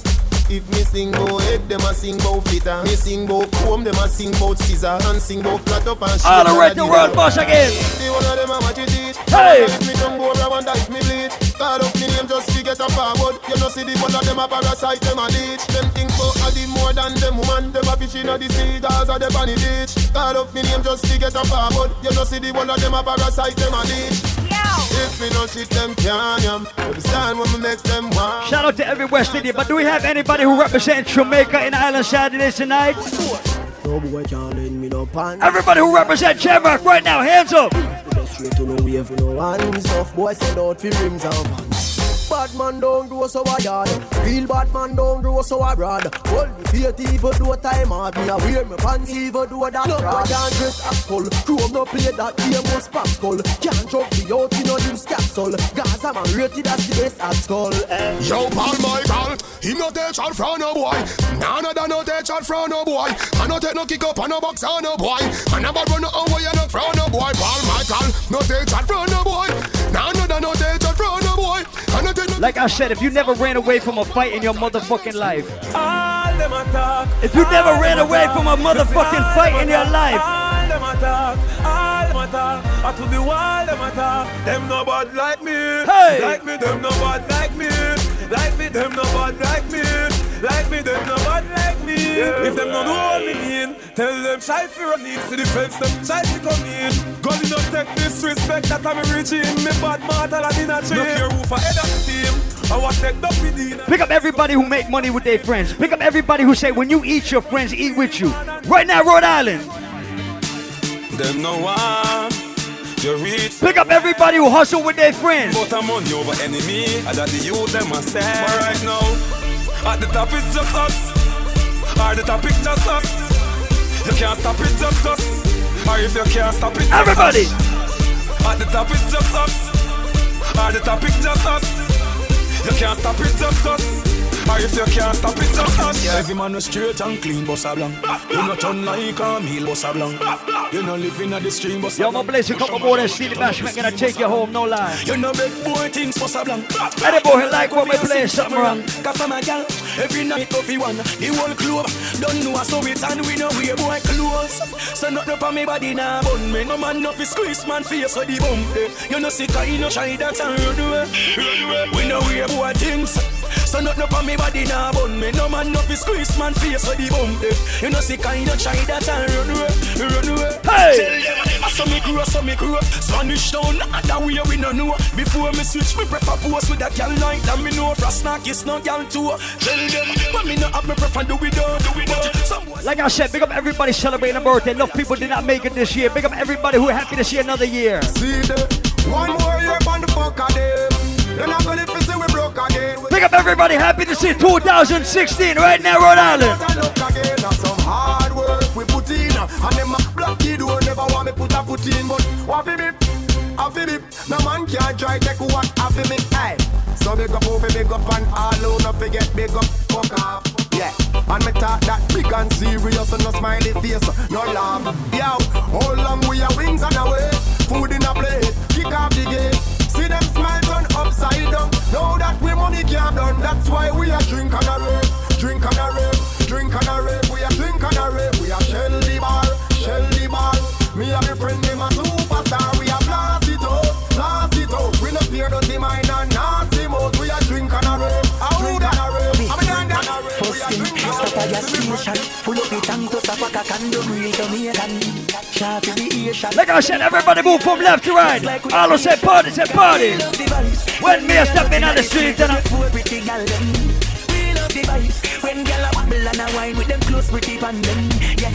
If me sing about head, them a sing about flitter. Me sing about comb, them a sing about scissor. And sing about flat up and shit. All right, the world boss again. The one of them a watch it eat. Hey! If me jump over, I wonder if me bleed. Call up me name just to get a forward. You know see the one of them a parasite, them a leech. Them think about a the more than them woman. Them a fish in a the sea, Gaza, them on the beach. Call up me name just to get a forward. You know see the one of them a parasite, them a leech. If me no shit, them can't yam. Understand when me make them want. Shout out to every West Indian. But do we have anybody who represents Jamaica in Island Saturday tonight? No boy can't lend me no pants. Everybody who represents Jamrock right now, hands up. Straight to no wave, no hands off. Boy send out for rims and pants. Bad man don't grow so a yard. Real bad man don't grow so a broad. Hold me feet even though time hard. Me a wear me pants even though that no boy can't dress as skull. Chrome no play that game was Pascal. Can't drop me out in no this capsule. Gaza man rated as the best at skull. Eh. Yo, Paul Michael, he no take shot from no boy. None of them no take shot from no boy. I no take no kick up on no box on no boy. I never run no away and no from no boy. Paul Michael, no take shot from no boy. None of them no take shot from no boy. I no take no Like I said, if you never ran away from a fight in your motherfucking life, if you never ran away from a motherfucking fight in your life. I to the wall them attack. Them no bad like me. Hey. Like me, them no bad like me. Like me, them no bad like me. Like me, them no bad like. If them no know me mean, tell them try for run in. See the fence, them try to come in. God, you not take disrespect that I'm reaching. Me bad mortal and in a chain. No care who for head of steam. I want take up with pick up everybody who make money with their friends. Pick up everybody who say when you eat, your friends eat with you. Right now, Rhode Island. Them no one Pick up everybody who hustle with their friends. But I'm money over enemy. I got the youth them myself. But right now, at the top is just us. Or the top just us. You can't stop it just us. Or if you can't stop it, Everybody. us. At the top it's just us. Or the top just us. You can't stop it just us. Or if you can't stop it just us. Every man was straight and clean, boss a blank. You not turn like a meal, boss a blank. You not living at the stream, boss a Yo, my blaze, a couple more than Steelie Bashment gonna take you home, no lie. You know big boy things, boss a blank. Any boy like what we play something wrong. Cause I'm a gal, every night coffee one. The whole club, don't know so it and we know we boy close. So nothing up on me body now, bun me. No man no fi squeeze man face so the bump eh. You know sick I no shy that and run away, run away. We know we boy things. So nothing up on me body now, bun me. No man no fi squeeze man face so the bump eh. You know sick I no shy that and run away, run away. Hey! Tell them, I saw me grow, so me grow. Spanish town, that way we no know. Before me switch, me prefer post with a gal like that. Me know frost knock is no gal too. Tell them, but me no have me prefer do it do do it do. Some boys Like I said, big up everybody celebrating a birthday. Enough people did not make it this year. Big up everybody who happy to see another year. See the one more year on the fuck of them. Then I'm gonna see we broke again. Big up everybody happy to see 2016 right now, Rhode Island. Look again, that's some hard work we put in. And them a block kid who never want me put a foot in. But what fi me? A fi me? No man can't try take what a fi me. Hey. So big up over big up and all who not forget big up fuck off. Yeah, and me talk that big and serious and no smiley face, no laugh. Yo, how long we a wings on our way? Food in a plate, kick off the gate. See them smile upside down. Know that we money can't done. That's why we a drink and a rave, drink and a rave, drink and a rave. We a drink and a rave. We a shell the bar, shell the bar. Me and my friend them a superstar. We a blast it out, blast it out. We no fear dirty mind and rave. We a drink and a Stop your rave. station. Full up the tank to stop a cock and the real Jamaican. Sharp in the Asian. Like I said, everybody move from left to right. All who say party, say party. When me a step in on the street and I pretty gal them. We love the vibes. When gal a wobble and a wine with them close pretty pan them. Yeah,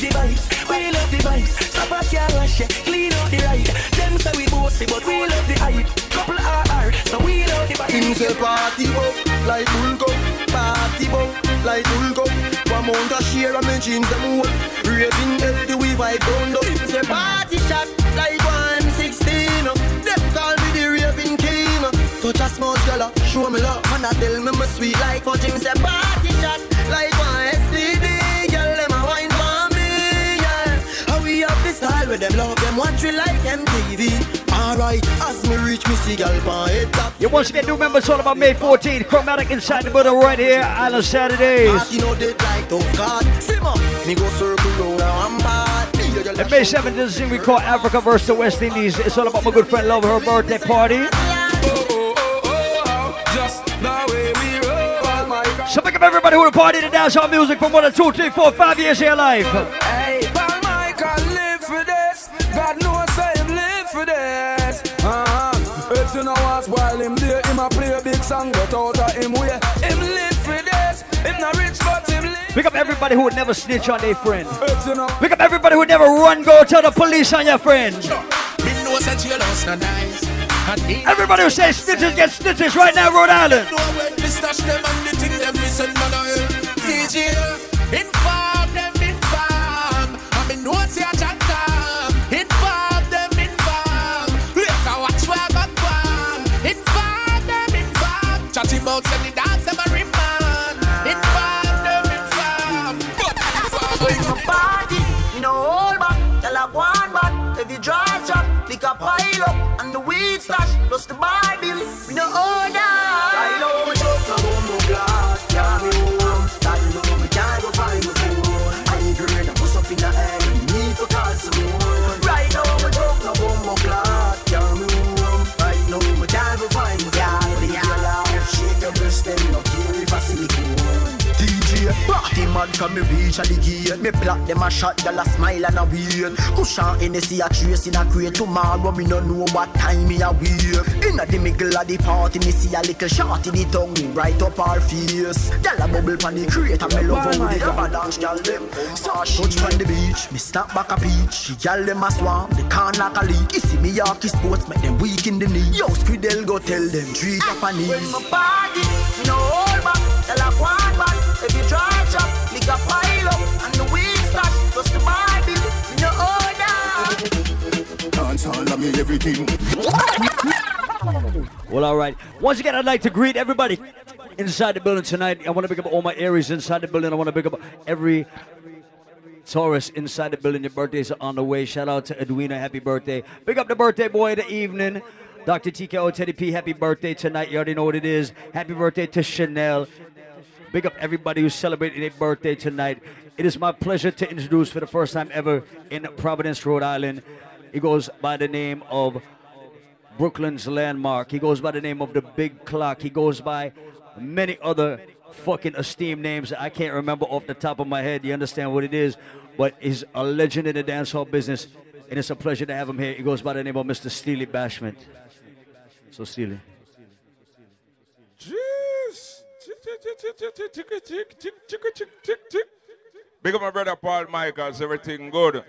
the vibes. We love the vibes. Stop a car wash, yeah. Clean out the ride. Them say we bossy, but we love the hype. Couple RR, so we love the Him vibes. say party bop like Bulgo, party bop like Bulgo. One month a share of me jeans them hold. Raving healthy we vibe down low. Him say party shot like 116. Them call me the raving king. Touch a small girl, show me love, and I tell me me sweet like fudge. Him say party shot like one we have the style with them love them watch we like MTV. Alright, as me reach me see gal pan head top. You once again, new members all about May 14th. Chromatic inside the building right here, Island Saturdays. Party no dead like tough card. Simmer, me go circle round and one part. Me a girl And May 7th, this is we call Africa versus the West Indies. It's all about my good friend Love, her birthday party. just the way we roll. So pick up everybody who party to dance on music for more than two, three, four, five years of your life. God knows I him live for this. Uh-huh. If you know what's while him there, him a play a big song, but out of him way. Him live for this. Him not rich, but him live. Pick up everybody who would never snitch on their friend. You know. Pick up everybody who would never run, go tell the police on your friend. Me know that you lost no nice. And me Everybody who says snitches get stitches right now, Rhode Island. Weed stash, plus the Bible, we no hold from me reach at the gate. Me block them a shot, gyal a smile and a wait. Cushion Hennessy a trace in a crate. Tomorrow me no know what time me a wait. Inna the middle of the party, me see a little shot in the tongue right up our face. Gyal a bubble pon the crate and me love oh how the grabber dance, gyal them. Start touch pon the beach, me snap back a peach. Gyal them a swarm, they can't like a leak. You see me Yorkie sports, make them weak in the knee. Yo, Squidel go tell them three Japanese. When my party, no hold back, tell a one back. If you try chop, just the Bible, me no order. Dance all of me everything. Well, all right. Once again, I'd like to greet everybody inside the building tonight. I want to pick up all my Aries inside the building. I want to pick up every Taurus inside the building. Your birthdays are on the way. Shout out to Edwina. Happy birthday. Big up the birthday boy of the evening. Dr. TKO Teddy P, happy birthday tonight. You already know what it is. Happy birthday to Chanel. Big up everybody who's celebrating their birthday tonight. It is my pleasure to introduce for the first time ever in Providence, Rhode Island. He goes by the name of Brooklyn's Landmark. He goes by the name of the Big Clock. He goes by many other fucking esteemed names that I can't remember off the top of my head. You understand what it is? But he's a legend in the dancehall business, and it's a pleasure to have him here. He goes by the name of Mr. Steelie Bashment. So Steelie. Big up my brother Paul Michaels, everything good.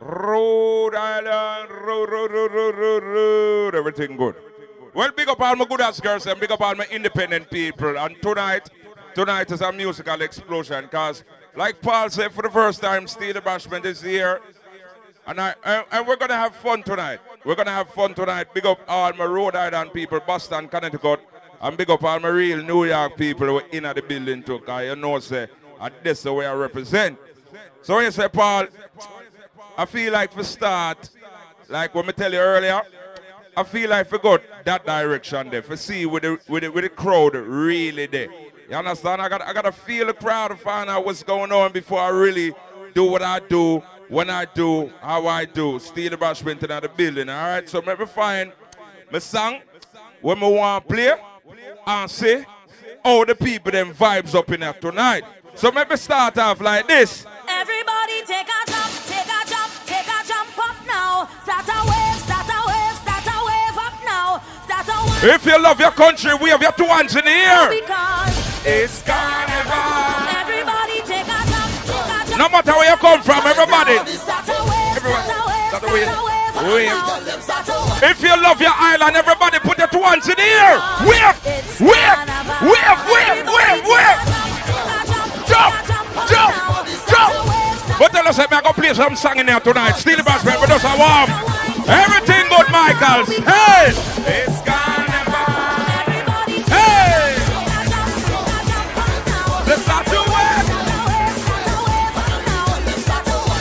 Rhode Island, road, road, road, road, road, road, everything good. Well, big up all my good ass girls and big up all my independent people. And tonight, tonight is a musical explosion because, like Paul said, for the first time, Steelie Bashment is here. And, I, and, and we're going to have fun tonight. We're going to have fun tonight. Big up all my Rhode Island people, Boston, Connecticut. And big up all my real New York people who are in the building too. Because you know, say, and this is the way I represent. So when you say, Paul, I feel like for start, like what I tell you earlier, I feel like for go that direction there, for see with the, with the, with the crowd really there. You understand? I got I got to feel the crowd to find out what's going on before I really do what I do, when I do, how I do. Steely Bashment in the building, all right? So let me find my song when I want to play and see all the people them vibes up in there tonight. So me start off like this. Everybody take a jump, take a jump, take a jump up now. Start a wave, start a wave, start a wave up now. Start a wave. If you love your country, we have your two hands in the air. Because It's carnival. everybody take a jump, take a jump. No matter where you come from, everybody. Start a wave, start a wave, Start a wave. Start a Wave. wave up now. Start a wave. If you love your island, everybody put your two hands in the air. Wave, wave, wave, wave, wave, wave. Jump, jump, jump. But tell us, I'm going to play some song in there tonight. Steelie Bashment, but us are warm. Everything good, Michaels. Hey! It's carnival.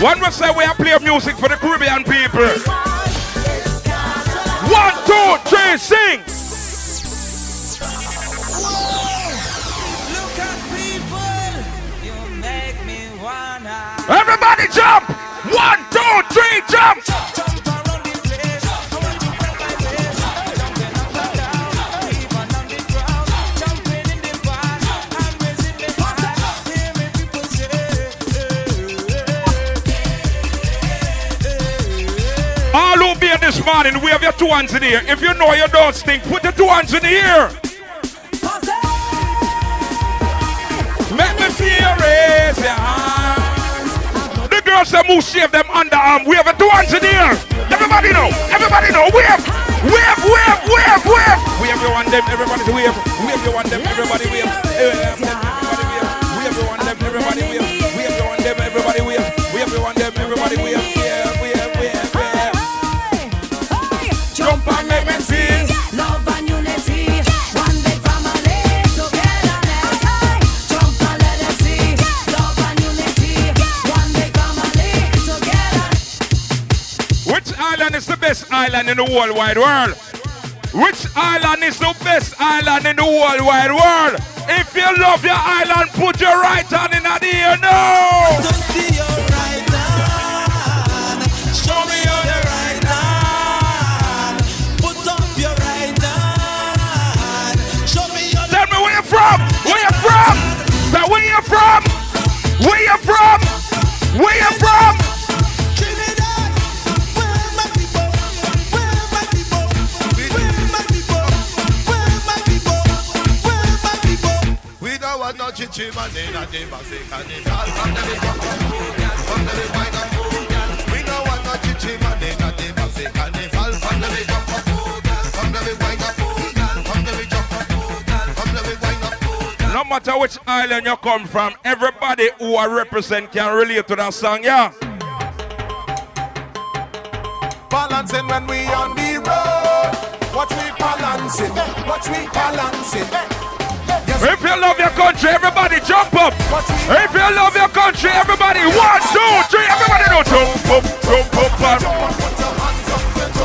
One will say we are playing music for the Caribbean people. One, two, three, sing. Everybody jump! One, two, three, jump! Here this morning, we have your two hands in the air. If you know you don't stink, put your two hands in the air. Make me feel raise your hands. The girls that move shave them underarm. We have a two hands in the air. Everybody know. Everybody know. Wave. Wave, wave, wave, wave. Wave you want them. Everybody wave. Wave you wave. Wave them. Everybody wave. the whole wide world. Which island is the best island in the whole wide world? If you love your island, put your right hand in the air now. Your. Show me your right hand. Put up your right hand. Show me your. Tell me where you're from. Where you're from? Where you. Where you're from? Where you're from? Where you're from? No matter which island you come from, everybody who I represent can relate to that song, yeah. Balancing when we on the road. Watch we balancing. Watch we balancing. You love your country, everybody jump up. If you love your country, everybody one, two, three, everybody do jump up, jump up, and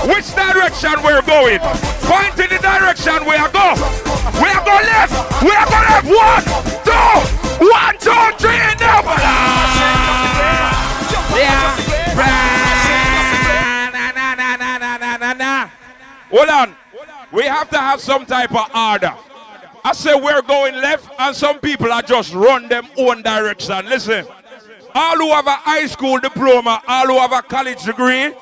which direction we're going? Point in the direction we are going. We are going left. We are going left. One, two, one, two, three, and up. Yeah. Hold on. We have to have some type of order. I say we're going left, and some people are just run them own direction. Listen, all who have a high school diploma, all who have a college degree,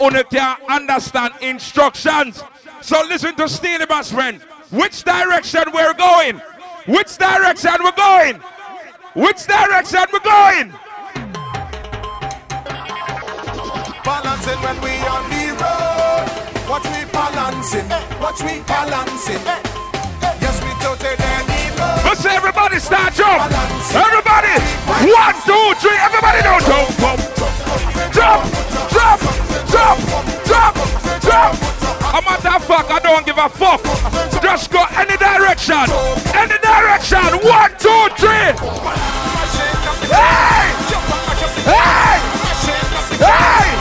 only can understand instructions. So listen to Steely Bass friend. Which direction we're going? Which direction we're going? Which direction we're going? Balancing when we on the road. Watch we balancing. Watch we balancing. Let's say everybody start jump. Everybody, one, two, three. Everybody do jump, jump, jump, jump, jump, jump, jump. A matter of fact, I don't give a fuck. Just go any direction, any direction. One, two, three. Hey, hey, hey,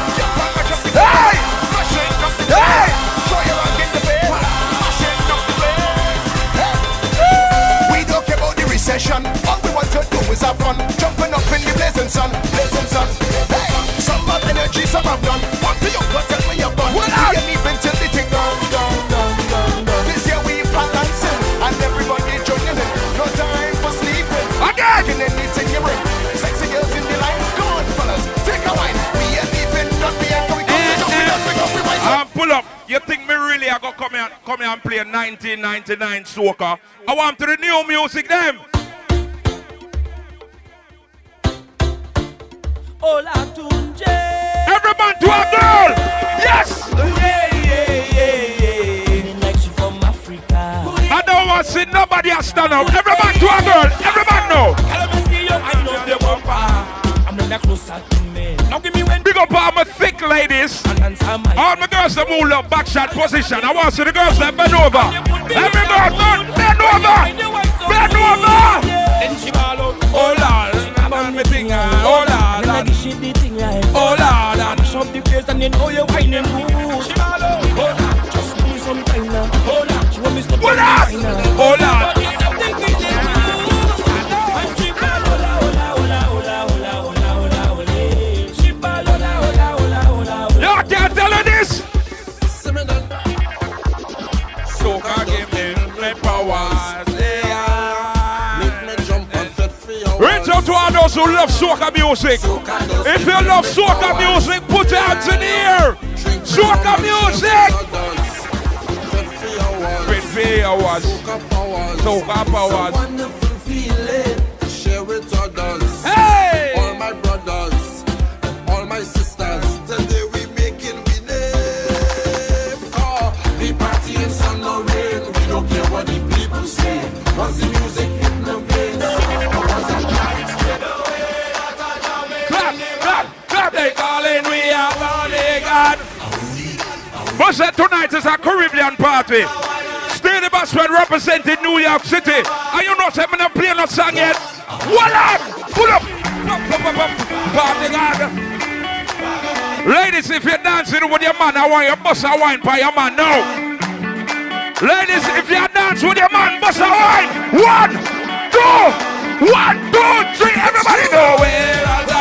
to have fun. Jumping up in the blazing sun, blazing sun. Hey, some have energy, some have none. What do you got? Tell me you're done. We ain't even till the thing down, down, down, down, down. This year we balancing and everybody joining in. No time for sleeping. Again. Taking anything you bring. Sexy girls in the line. Come on, fellas, take a wine. We ain't even done. We ain't going. Come, we jump, we we go, we up. Um, pull up. You think me really I go come here, come here and play 1999 soca? I want to the new music them. Every man to a girl. Yes. Yeah, yeah, yeah, yeah. From Africa. I don't want to see nobody else stand up. Every man to a girl. Every man know. Let me. I know the bumper. I'm not closer to me. Now give me when. Big up all my thick ladies. All my girls that move up back shot position. I want to see the girls that bend over. Every girl, bend over. Bend over. Then she ball out. Oh Lord, on me ah. Oh Lord, Then I give the thing right. oh Lord. ah. Mash up the place and you know you're whining good. She out. Oh Lord, just give me some time now. Oh Lord, she want me to. Hold on. Oh Lord. Those who love soca music. If you love soca music, put your hands in the air. Soca music. Soca powers. Wonderful. Share with others. Hey! All my brothers, all my sisters. Today we making we the party in or. We don't care what the people say. But said tonight is a Caribbean party. Bus when representing New York City. Are you not me not play no song yet. Voila! Pull up! Up, up. Ladies, if you're dancing with your man, I want you to a wine by your man now. Ladies, if you're dancing with your man, bust a wine. One, two, one, two, three. Everybody know where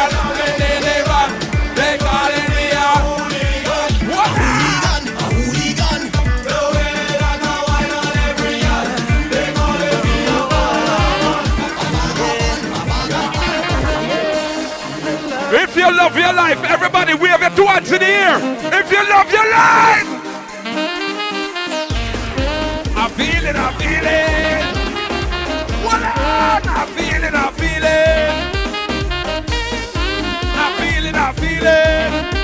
love your life, everybody wave your two hands in the air. If you love your life, I feel it, I feel it. Voila! I feel it, I feel it. I feel it, I feel it.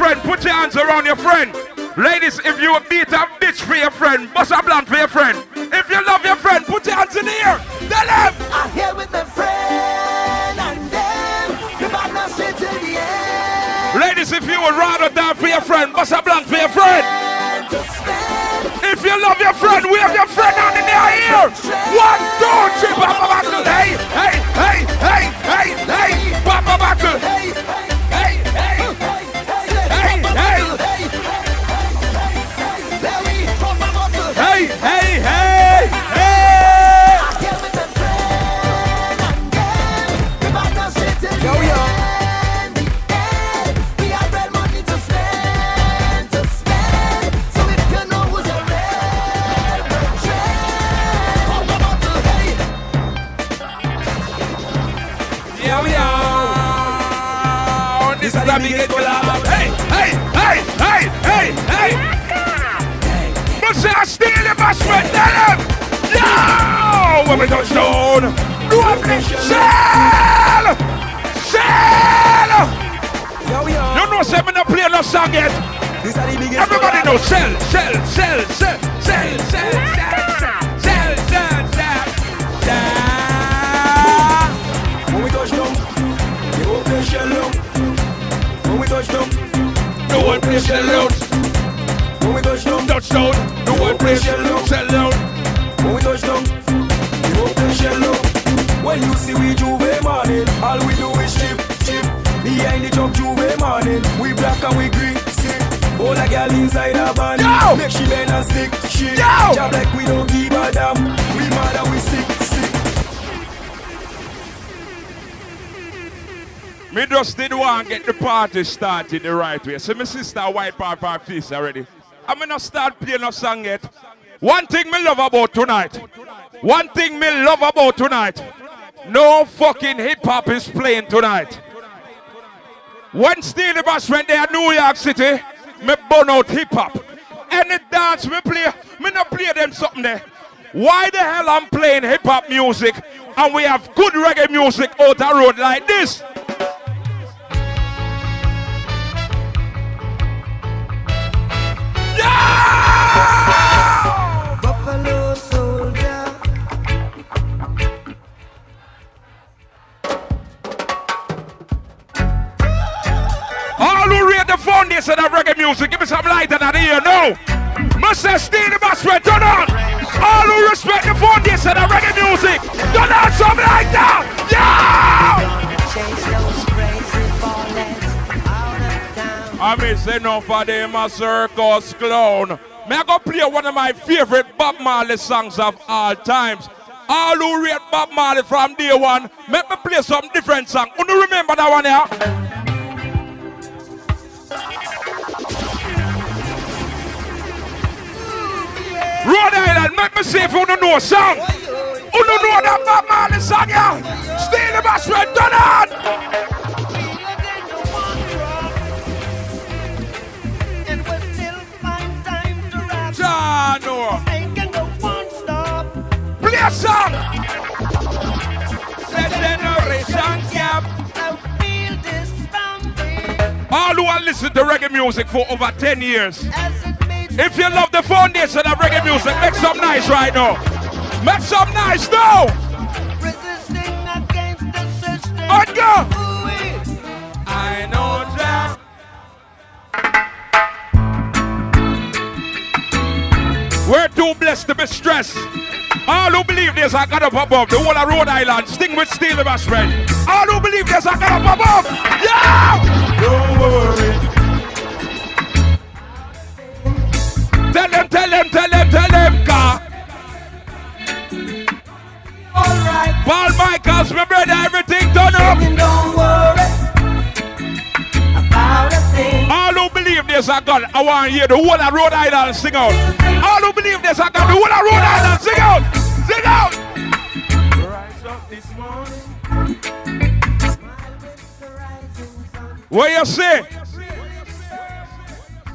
Friend, put your hands around your friend. Ladies, if you would beat a bitch for your friend, bust a blunt for your friend. If you love your friend, put your hands in the air. Tell them. I'm here with my friend and them. The bad now straight to the end. Ladies, if you would rather die for your friend, bust a blunt for your friend. If you love your friend, we have your friend on in their ear. One, two, three, Papa Battle. Hey, Steal the bus with when we touch down, big shell, shell. Yo, yo. You know, say me not play no song yet. This are the biggest Everybody know shell, shell, shell, shell, shell, shell, shell, shell, shell, shell, shell. When we touch down, they won't play shell out. When we touch down, no one play shell out. When we touch down, touchdown, no one play. Shell out. When we touch down, they won't play shell out. When you see we Juve morning, all we do is chip, chip. Behind the truck Juve morning, we black and we green, sick. All a girl inside a van, make she bend and stick, shit. Job like we don't give a damn, we mad and we sick, sick. Me just did want to get the party started the right way. So my sister wipe off her face already. I'm gonna start playing a song yet. One thing me love about tonight. One thing me love about tonight. No fucking hip hop is playing tonight. When Steelie Bashment there in New York City, me burn out hip hop. Any dance me play, me not play them something there. Why the hell I'm playing hip hop music and we have good reggae music out the road like this? All who respect the foundation of reggae music, give me some lighter that here no. Must say steel the master, turn on some light down. Yeah! I mean, say no for them a circus clown. May I go play one of my favorite Bob Marley songs of all times. All who read Bob Marley from day one, make me play some different song. You remember that one here? Rhode Island, make me see if you don't song. You don't know that Bob Marley song, yeah? Steal the bass red, turn on! John, no. Play a song! The generation gap. All who have listened to reggae music for over 10 years. If you love the foundation of reggae music, make some nice right now. Make some nice now. On go. I know that. We're too blessed to be stressed. All who believe there's a God up above, the whole of Rhode Island, sting with steel us friend. All who believe there's a God up above, yeah! Don't worry. Tell them, tell them, tell them, tell them, car. Alright. Paul Michaels, my brother, I want to hear the whole of Rhode Island sing out. All who believe this, I got the whole of Rhode Island sing out. Sing out. Rise up this morning. What you say?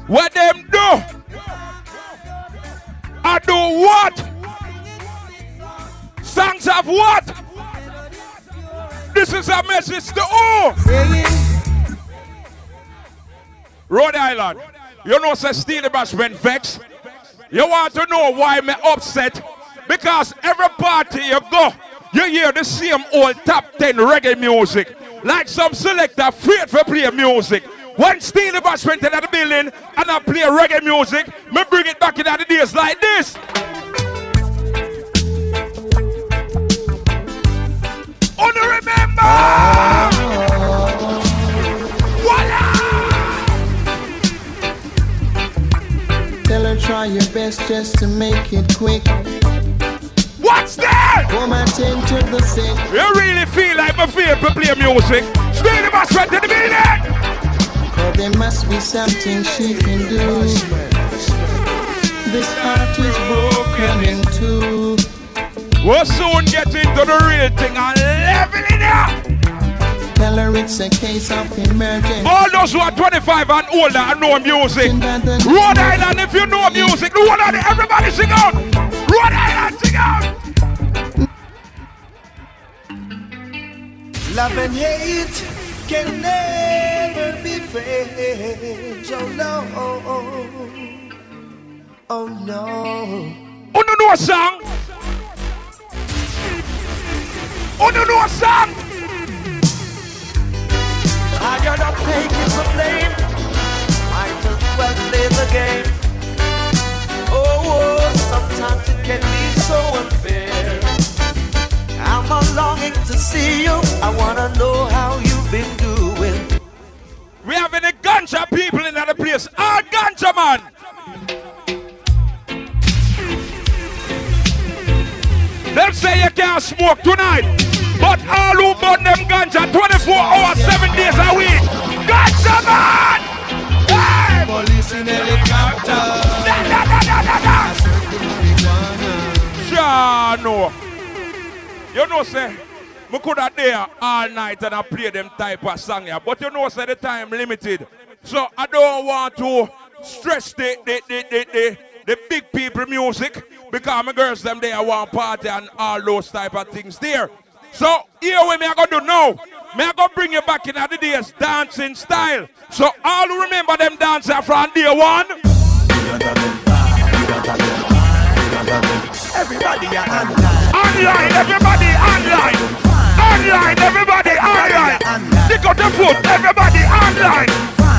What them do? I do what? Songs of what? This is a message to all. Rhode Island. You know, say Steelie Bashment vex. You want to know why me upset? Because every party you go, you hear the same old top 10 reggae music. Like some selector afraid for play music. When Steelie Bashment into the building and I play reggae music, me bring it back in the days like this. Only remember! Tell try your best just to make it quick. What's that? Come attend to the sick. You really feel like my favorite play music? Steelie Bashment to the building! Cause there must be something she can do. This heart is broken in two. We'll soon get into the real thing and level it up. Tell her it's a case of emergency. All those who are 25 and older and know music. Rhode Island, if you know music, Rhode Island, everybody sing out. Rhode Island, sing out. Love and hate can never be friends. Oh no. Oh no. Who don't know a song? Who don't know a song? I got up taking the blame. Might as well play the game. Oh, oh, sometimes it can be so unfair. I'm a longing to see you. I wanna know how you've been doing. We have any ganja people in the place. All ganja man. Them say you can't smoke tonight. But all who burn them ganja 24 hours, 7 days a week. Ganja man! Hey! Police in helicopter. Da, da, da, da, da, da. Sure, no. You know, say, we could have there all night and I play them type of song here. But you know, say the time limited. So I don't want to stress the the, the, the, the, the big people music because my girls them there want party and all those type of things there. So here what me I gonna do now. Me I gonna bring you back in the days dancing style. So all who remember them dancer from day one. Everybody online. Online, everybody online. Online, everybody online. Stick out the foot, everybody online.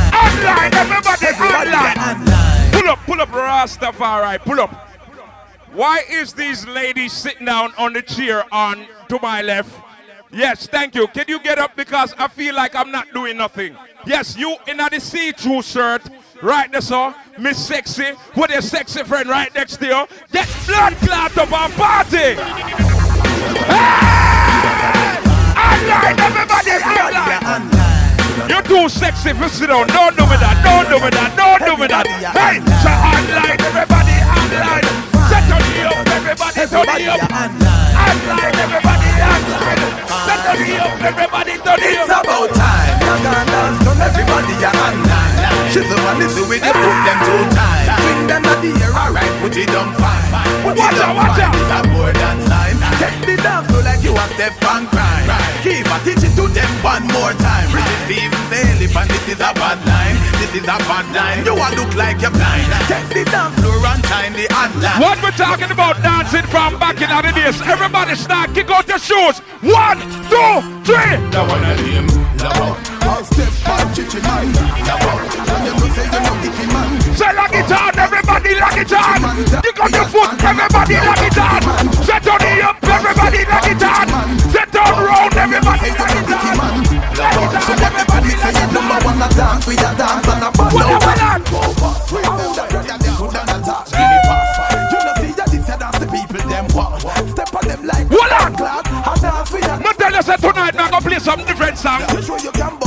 Online, everybody online. Pull up, pull up, Rastafari, pull up. Why is these ladies sitting down on the chair on to my left? Yes, thank you. Can you get up because I feel like I'm not doing nothing. Yes, you in a the see-through shirt, right there, sir. Miss Sexy, with your sexy friend right next to you. Get blood clot up and party. Hey! Online, everybody, online. You're too sexy for sit down. Don't do me that. Don't do me that. Don't do me that. Hey, so online, everybody, online. On the up, everybody, turn the up. Online, everybody, on everybody, turn up. It's about time. Young and dance, done everybody are online. She's the one little with the put them two times. Swing them at the air, alright, put it on fine. Put Watch it on watch fine, it's a more than sign. Take the dance floor like you have step and crime. Keep a teach it to them one more time. British Steve Bailey, and this is a bad line. This is a bad line. You want look like you're blind. Take the dance floor and shine the online. What we're talking about dancing from back in the days. Everybody start kick out your shoes. One, two, three. That one of them, I'll step on chichi man. And them will say you know icky man. Say lock it on, everybody lock it on. Kick out your foot, everybody lock it on. Set on the up, everybody lock it on. Set on round, everybody lock it on. Lock it on, everybody lock it on. Number one a dance, we a dance and a ball What out. the hell? Good and a touch, give me pass. You know see that this a dance the people them want them like Hold on! I'm tell you, say tonight we're play some different song.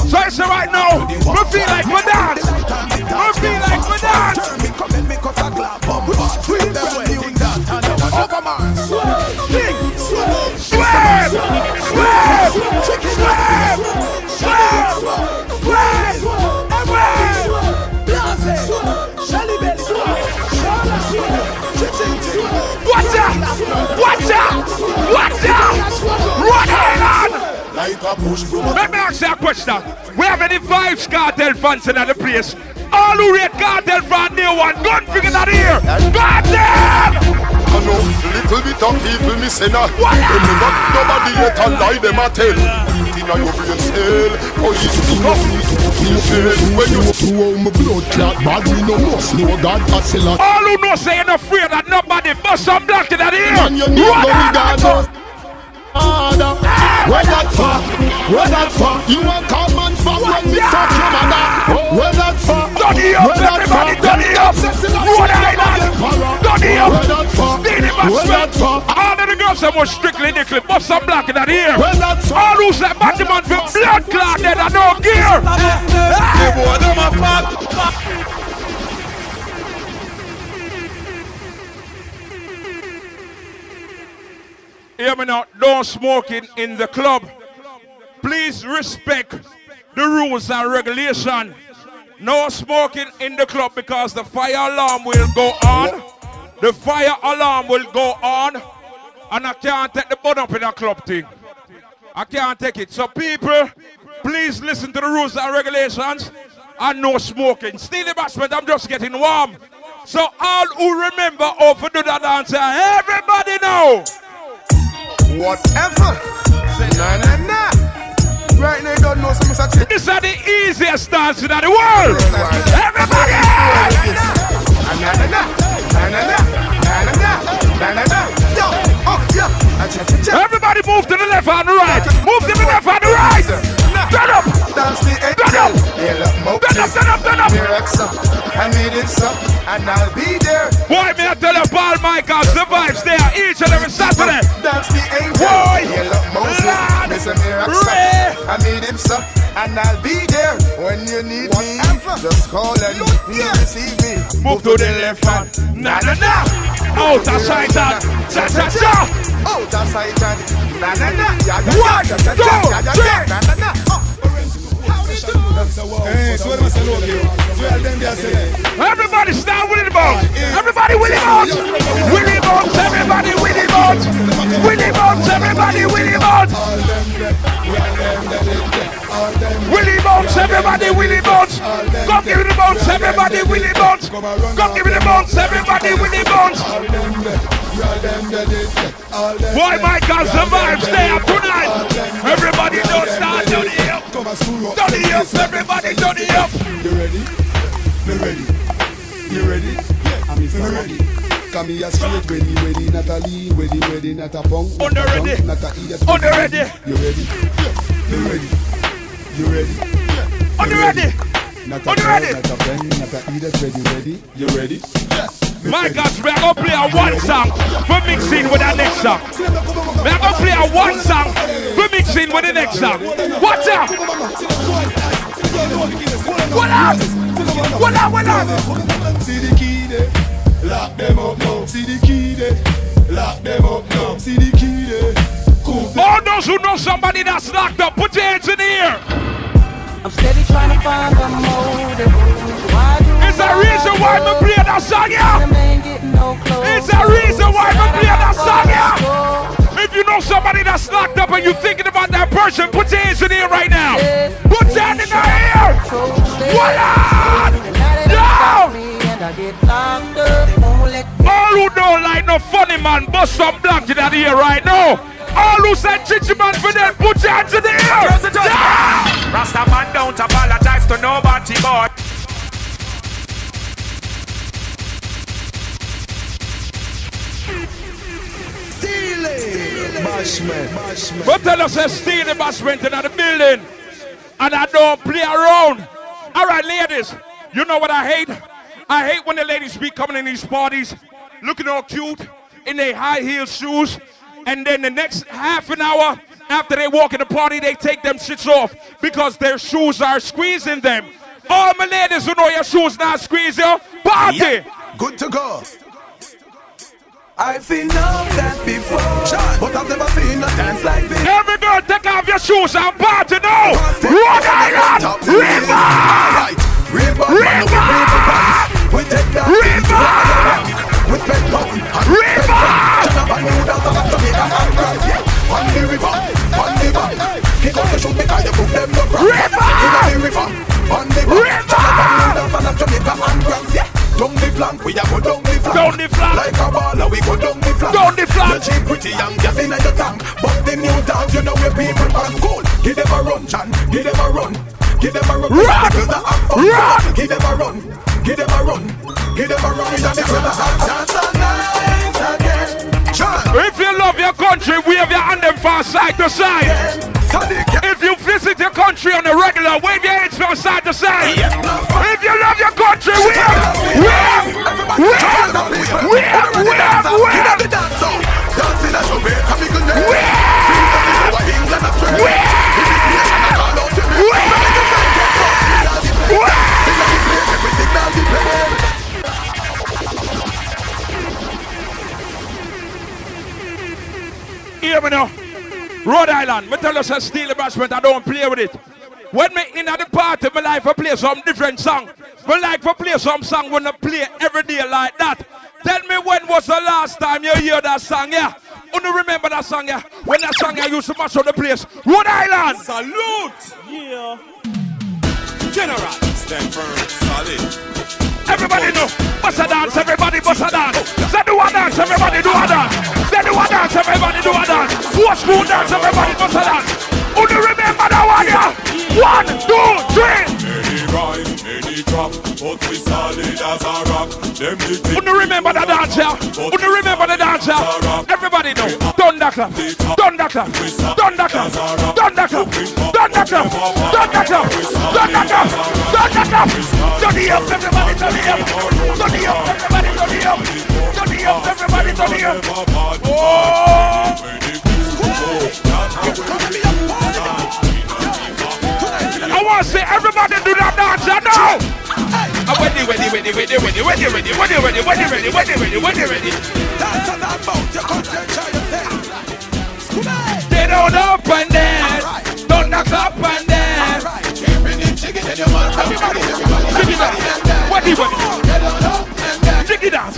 So I say right now, we feel like we dance. We feel like we dance. Oh, come on. Swing, swing, swim, swim, swim, swim, swim, swim, swim, Let me ask you a question. We have any Vybz Kartel fans in the place? All who rate cartel fan new one, gun figure that here. Kartel! I know little bit of people missing out. Remember, nobody yet a lie them a tell. Inna your brain cell, police pick up. You fail when you to Through my blood clot bad, me no must know God a lot. All who know say not afraid that nobody bust some black in that here. Man, you need no regard Father, where that for? Where that for? You a call man for when me fuck your mother. Oh. Where that for? Duddy up, everybody, duddy up. Rhode Island. Duddy up. Where that for? Where that for? All of the girls that was strictly nickel, bust some black in that. Where that for? All who's like Batman for blood clot dead and no gear. The boy them a fat. Hear me now, no smoking in the club. Please respect the rules and regulation. No smoking in the club because the fire alarm will go on. The fire alarm will go on. And I can't take the bun up in a club thing. I can't take it. So people, please listen to the rules and regulations and no smoking. Still the basement, I'm just getting warm. So all who remember how to do that dance, everybody know. Whatever. Nah, nah, nah. Right now, you don't know some such This is the easiest dance in the world. Everybody! Na na na, na na na, na na na, na na na. Yo, oh yeah. Everybody move to the left and the right. Move to the left and the right. Turn up. Dance the Turn up. Yeah, look, Mo- Turn up, turn up, turn up. I need it up, and I'll be there. Boy, me I tell you, Paul Michaels, the vibes there each and every Saturday. Dance the angel. Boy. Look, Moses. Mr. Miracle. I need him, sir, and I'll be there when you need me. Just call and you receive me. See me. Move to the left hand. Na na na. Out of sight and cha cha cha. Out of sight and na na na. One, two, three. Hey, so what am I saying? So I them there say. Everybody start Willie Bones. Everybody Willie Bones. Willie Bones. Everybody Willie Bones. Willie Bones. Everybody Willie Bones. Willie Bones. Everybody Willie Bones. Come give me the bones. Everybody Willie Bones. Come give me the bones. Everybody Willie Bones. Boy, my God, survive. Stay up tonight. Everybody don't start down here. Down here. Everybody down here. You ready? Me ready. You ready? Yeah, I'm ready. Come here straight, ready, ready, not a lean, ready, ready, not a punk, On the ready. not a idiot. On the ready. You ready? Yeah, me ready. You ready? Yeah, On the ready. Not a On ready. not a bang, not a idiot. Ready, ready? You ready? Me My. God, we are gonna play a one song for mixing with the next song. We are gonna play a one song for mixing with the next song. What's up? What up? What up? What up? See the key there, lock them up now. See the key there, lock them up now. See the key there. All those who know somebody that's locked up, put your hands in the air. I'm steady trying to find a motive. Why do It's a reason why we play that song, yeah. them ain't getting no? It's a reason why we play that song, yeah. If you know somebody that's locked up and you're thinking about that person, put your hands in the air right now. Put your hand in the air. What up? Yo! All who don't like no funny man, bust some blank in that ear right now. All who said chichi man for them, put your hands in the air. Yeah! Rasta man don't apologize to nobody, boy. Bashman. But tell us, say, steal the basement in the building. And I don't play around. All right, ladies, you know what I hate? I hate when the ladies be coming in these parties looking all cute in their high heel shoes. And then the next half an hour after they walk in the party, they take them shits off because their shoes are squeezing them. All my ladies who know your shoes not squeeze you, party! Good to go. I've seen all that before, but I've never seen a dance like this. Every girl take off your shoes and party now! Rhode Island! River! River, River! we take that River! Respect pound and river. Jonathan noodles of Jamaica and rice. Yeah. On the river, on the bank. To shoot because you put them no. River. In the river, on the bank. River. Jonathan noodles of Jamaica and rice. Yeah. Down the flank, we go down the flank. Like a baller, we go down the flank. The flank. Pretty young gas in your tank, but the new town, you know where people are cool. Give them a run, Chan. Give them run. Give them run. Run. Give them a run. Give them a run. Give them a run. Give them a run. Inna the dance all night again. If you love your country, wave your hand them from side to side. If you visit your country on a regular, wave your hands from side to side. If you love your country, wave, wave, wave, wave, wave, wave. Me now. Rhode Island, me tell you, say steal the I don't play with it. When me in at the party, me like to play some different song. Me like to play some song when I play every day like that. Tell me when was the last time you hear that song, yeah? You don't remember that song, yeah? When that song I used to mash up the place. Rhode Island! Salute! Yeah. General. Stand firm, solid. Everybody know. Bust a dance, everybody bust a dance. Say do a dance, everybody do a dance. Do a dance, everybody do a dance. What school dance, everybody bust a dance. Who do remember that one, yeah? One, two, three. Many rise, many drop, but we solid as a rock. Them Who do remember the dance, yeah? Who do remember the dance, yeah? Everybody know. Thunderclap, thunderclap, thunderclap, thunderclap, thunderclap, thunderclap, thunderclap, thunderclap. Turn it up, everybody, turn it up. Turn it up, everybody, turn it up. Turn it up, everybody, turn it up. Oh! I want to see everybody do that dance, I know. I'm ready, ready, ready, ready, ready, ready, ready, ready, ready, ready, ready, ready, ready, ready, ready. They don't up and dance, don't knock up and dance. Shake it and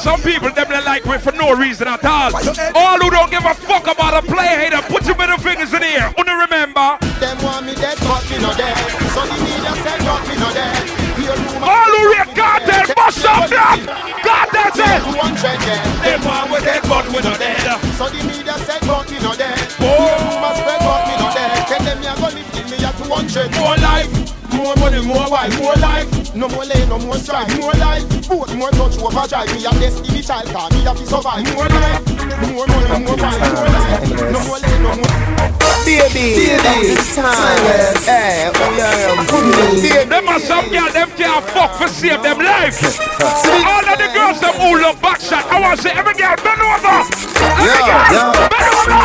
some people them they like me for no reason at all. All who don't give a fuck about a player hater, put your middle fingers in the air. Only remember. Them want me dead, but me not dead. So the media said, but me not dead. All who rate God, they bust up. God, damn. it. They want me dead we no dead. So the media said, but me no dead. Oh. Hear rumor spread, but me no dead. Tell them me a go live till me a 200. More life, more money, more wife, more life. No more lay, no more strife, more life. Both more touch overdrive. Me a destiny child, cause me a fi survive. More life, more money, more wife, more life. No more lay, no more. Baby, it's time. Hey, eh, oh yeah, Them are some girl, them can't fuck for save them life. All of the girls them who look back shot. I want to see every girl bend over. Every girl bend over.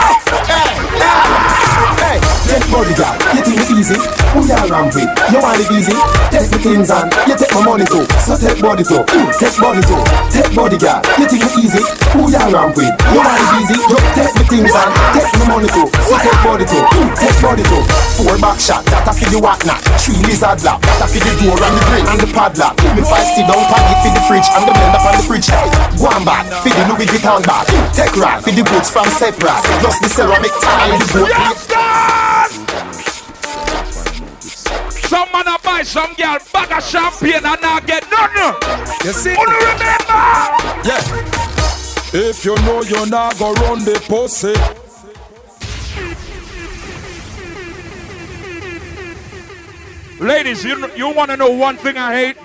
Eh, hey, take bodyguard, you think it easy? Who you around with? You want it easy? Take the things and you take my money too. So take body too, mm, take body too. Take bodyguard, you think it easy? Who you around with? You want it easy? You take the things and take my money too. So take body too, mm, take body too. Four back shot, that a for the whatnot. Three lizard lap, that a for the door and the grill and the padlock. Me five sit down it for the fridge and the blender on the fridge. Go on back, for the Louis Vuitton bag. Take rack for the boots from separate. Plus the ceramic tile the goat. Some man a buy some girl bag of champagne and not get nothing. You see? Only remember. Yeah. If you know you're not gonna run the pussy. Ladies, you, you want to know one thing I hate?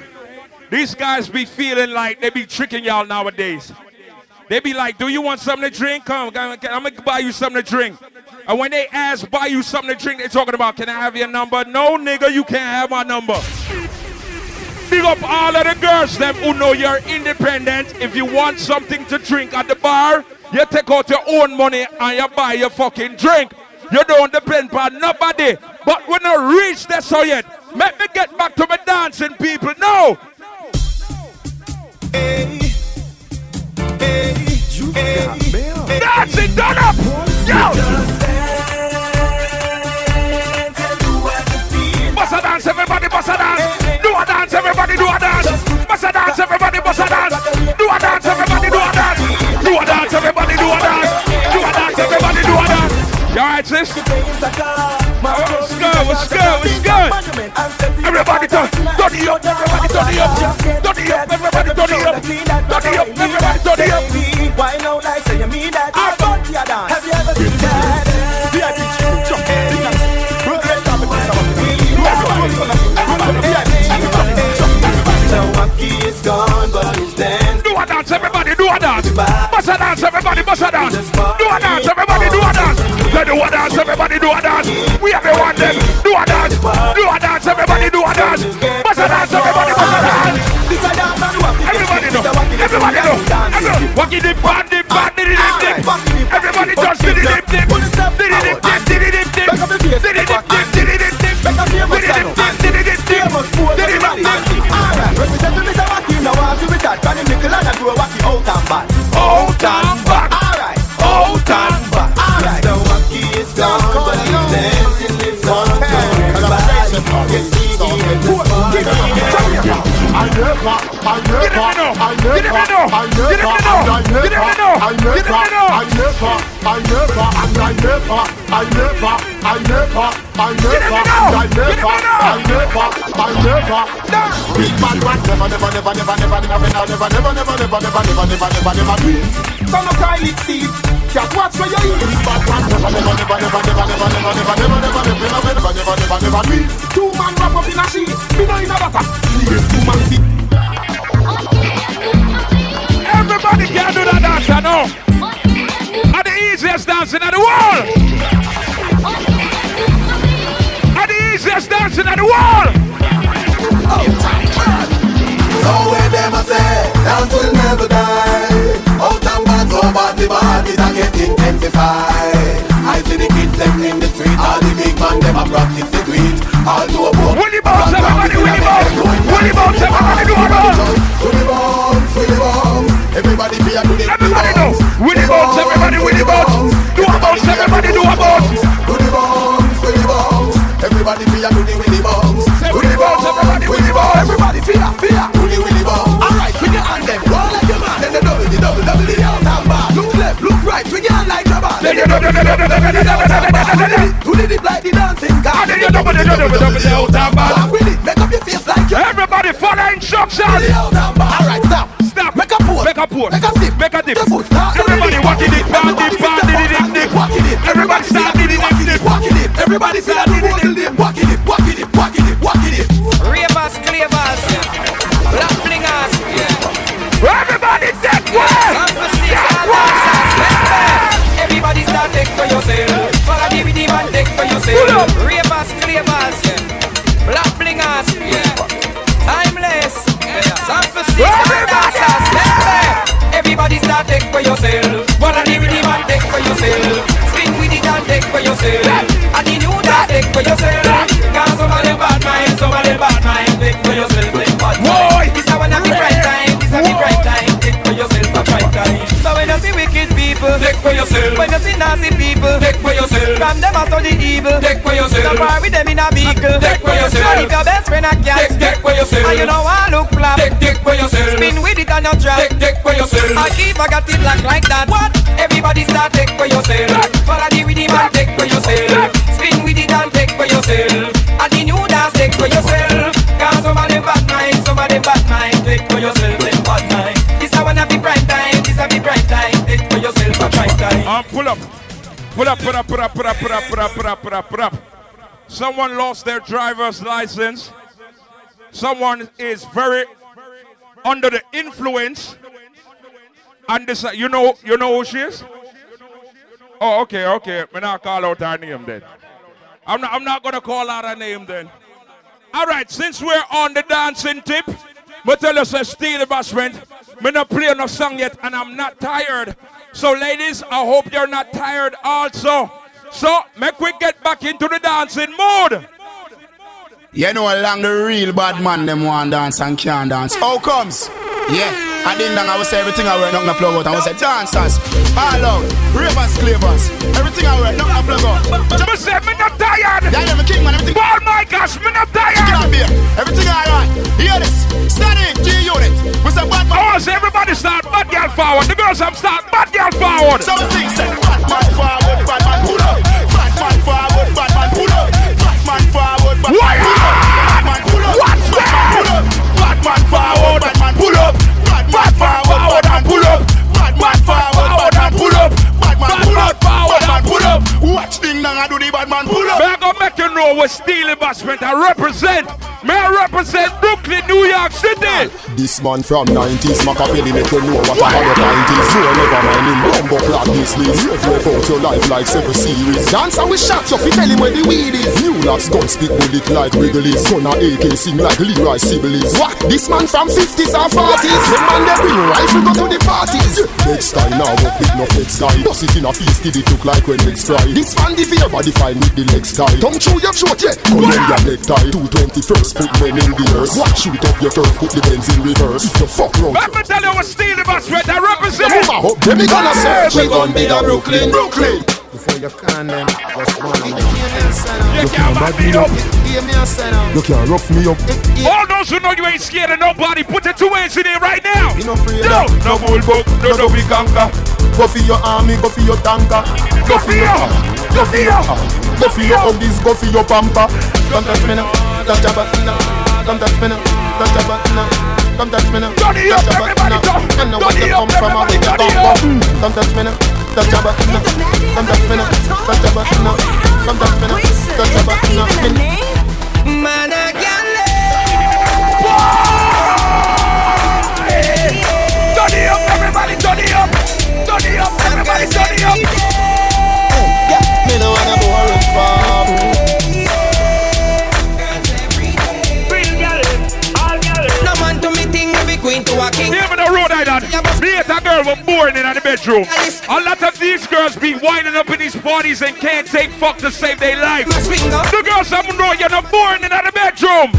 These guys be feeling like they be tricking y'all nowadays. They be like, do you want something to drink? Come, I'm going to buy you something to drink. And when they ask, buy you something to drink, they're talking about, can I have your number? No, nigga, you can't have my number. Big up all of the girls them who know you're independent. If you want something to drink at the bar, you take out your own money and you buy your fucking drink. You don't depend on nobody. But we're not reach that so yet. Let me get back to my dancing people. No. Dancing done up. Yo. Bust a dance, everybody, bust a dance. Do a dance, everybody, do a dance. Bust a dance, everybody, bust a dance. Do a dance, everybody, do a dance. Do a dance, everybody, do a dance. Do a dance, everybody, do a dance. You alright, sis? Let's go. Everybody turn, turn it up, everybody turn it up, turn it up, everybody turn it up, turn it up, everybody turn it up. Why no like say you mean that? I want you dance. Have you ever seen that? VIP chicken chop. We'll get top of this So Wacky is gone, but he's dancing. Do a dance, everybody, do a dance. Bust a dance, everybody, bust a dance. Do a dance, everybody, do a dance, everybody, do a dance. We have a one them. Do a dance, do a dance, everybody, do a dance. Bust a dance, everybody, bust a dance. Everybody know, everybody know. Everybody, Wacky dip, band dip, band dip, dip, dip. Everybody just dip, dip, dip. Dip, dip, dip, dip, dip, dip. Dip, dip, dip, dip, dip, dip. Dip. Representing Mr. Wacky, now I see we start running nickel and I do a Wacky out and back. Out and I never, I never, I never, I never, I never, I never, I never, and I never, I never, I never, I never, and I never, I never, I never. Big bad man never, I never, I never, I never, I never, I never, I never, I never, I never, I never, I never, I never, I never, I never, I never, I never do it. Son of toilet seat, just watch where you eat. Big bad man never, I never, I never, I never, I never, I never, I never, I never, I never, I never, I never, I never, I never, I never, I never, I never do it. Two man wrap up in a sheet, me know in a butter. Yes, two man feet. Dance, I know. Are the easiest dancing in the world. Are the easiest dancing in the world. So where them a say, dance will never die. Out and bad, so bad, the bad it a get intensified. I see the kids them in the street, all the big man them a practice the tweet. All do a boom. Willie bounce, everybody, Willie bounce. Willie bounce, everybody, do a bounce. Everybody be a do the Everybody know. Willie bounce, everybody, Willie bounce. Do a bounce, everybody, do a bounce. To the bounce, to the bounce. Everybody be a do the willy bounce. To the bounce, everybody willy bounce. Everybody fear, fear. Do the willy bounce. Alright, bring your hand them. Roll like your man. Then the double, the double, double, the out and back. Look left, look right. Your hand like. Then you double, the double, double, the out and back. Do the dip like the dancing car. Then you double, the double, double, the out and back. Walk with it. Make up your face like you. Everybody follow instructions. The out and back. A pose. Make a pose. Make a sip. Make a dip. The foot. Start to Everybody the walking it, band it, band it, dip, dip. Walking it. Everybody start dip, dip, dip. Walking it. Everybody start dip, dip, dip. Walking it. Walking it. Walking it. Walking it. Ravers, clavers, black blingers, Everybody dead well. Everybody start take for yourself. Follow the rhythm and take for yourself. Ravers, clavers, black blingers, timeless. San Francisco yourself. Follow the rhythm and take for yourself. Spin with it and take for yourself. And the new dance take for yourself. For yourself. When you see nasty people, take for yourself. From them out of the evil, take for yourself. Don't with them in a vehicle, take for yourself. And if your best friend a cat, take, take for yourself. And you know I look flap, take, take for yourself. Spin with it and you drop, take, take for yourself. I keep I got it black like that. What? Everybody start take for yourself. Follow the rhythm and take for yourself. Spin with it and take for yourself. And the new dance take for yourself. Cause some of them bad mind, some of them bad mind. Take for yourself, pull up. Pull up, pull up, pull up, pull up, pull up, pull up, pull up, pull up, pull up. Someone lost their driver's license. Someone is very under the influence. And this, you know, you know who she is? Oh, okay, okay. Me not call out her name then. I'm not, I'm not gonna call out her name then. All right, since we're on the dancing tip, me tell you, say, Steelie Bashment, me not play no song yet, and I'm not tired. So, ladies, I hope you're not tired also. So, make we get back into the dancing mode. You know, along the real bad man, them want dance and can't dance. How comes? Yeah, I didn't know I would say everything I wear, not gonna plug out. I would say dancers, all out, ravers, clavers, everything I wear, not gonna plug out. Jump say, me not tired. Yeah, I'm a king, man, everything. Oh my gosh, me not tired. Get up here, everything I want. Hear this, Standing G unit. We say bad man. Oh, so everybody start bad girl forward. The girls have start bad girl forward. So things say, bad man forward, bad man pull up, bad man forward, bad man pull up, bad man forward, bad man pull up, bad man pull up, bad man pull up, bad man forward, bad man pull up forward and pull up. Bad man forward and pull up. Bad man pull up. Forward and pull up. Watch this. Steelie Bashment. I represent, may I represent Brooklyn, New York City. This man from 90s, Machiavelli make you know what a higher point is. So never mind him, bumbo clad this list. Rev out your life like seven series. Dancer with shots, you fi tell him where the weed is. New locks, gun spit bullet like Wrigley's. Son of AK sing like Leroy Sibbles. What? This man from 50s or 40s. The man they bring rifle go to the parties. Next time now, but with no flex guy. Bust it in a feast, it look like when legs fry. This fan the fear body fine with the legs tie. Tongue through your throat, yeah. Columbia necktie. 221st, put men in the earth. What? Shoot up your turf, put the Benz in reverse. If you fuck wrong. Let me tell you what Steely Bashment. I represent. Move up, then we gonna search. We gon' be the Brooklyn, Brooklyn. Before you can them, just one of them. You can't back me up. You can't rough me up. All those who know you ain't scared of nobody, put your two hands in there right now. You know free No, no bullbuck, no no we conquer. Go for your army, go for your tanker. Go for your, go for your, go for your huggies, go for your pamper. Don't touch me now, touch your button now. Don't touch me now, touch your button now. Don't touch me now, touch your button now. You know what you come from, I make you come up. Don't touch me now, touch your button now. Don't touch me now, touch your button now. Don't touch me now, touch your button now. Man, I can't Turn it up, everybody, turn it up. Turn it up, everybody, turn it up. Were born in the bedroom. A lot of these girls be winding up in these parties and can't take fuck to save their life. The girls have know you're not born in the bedroom.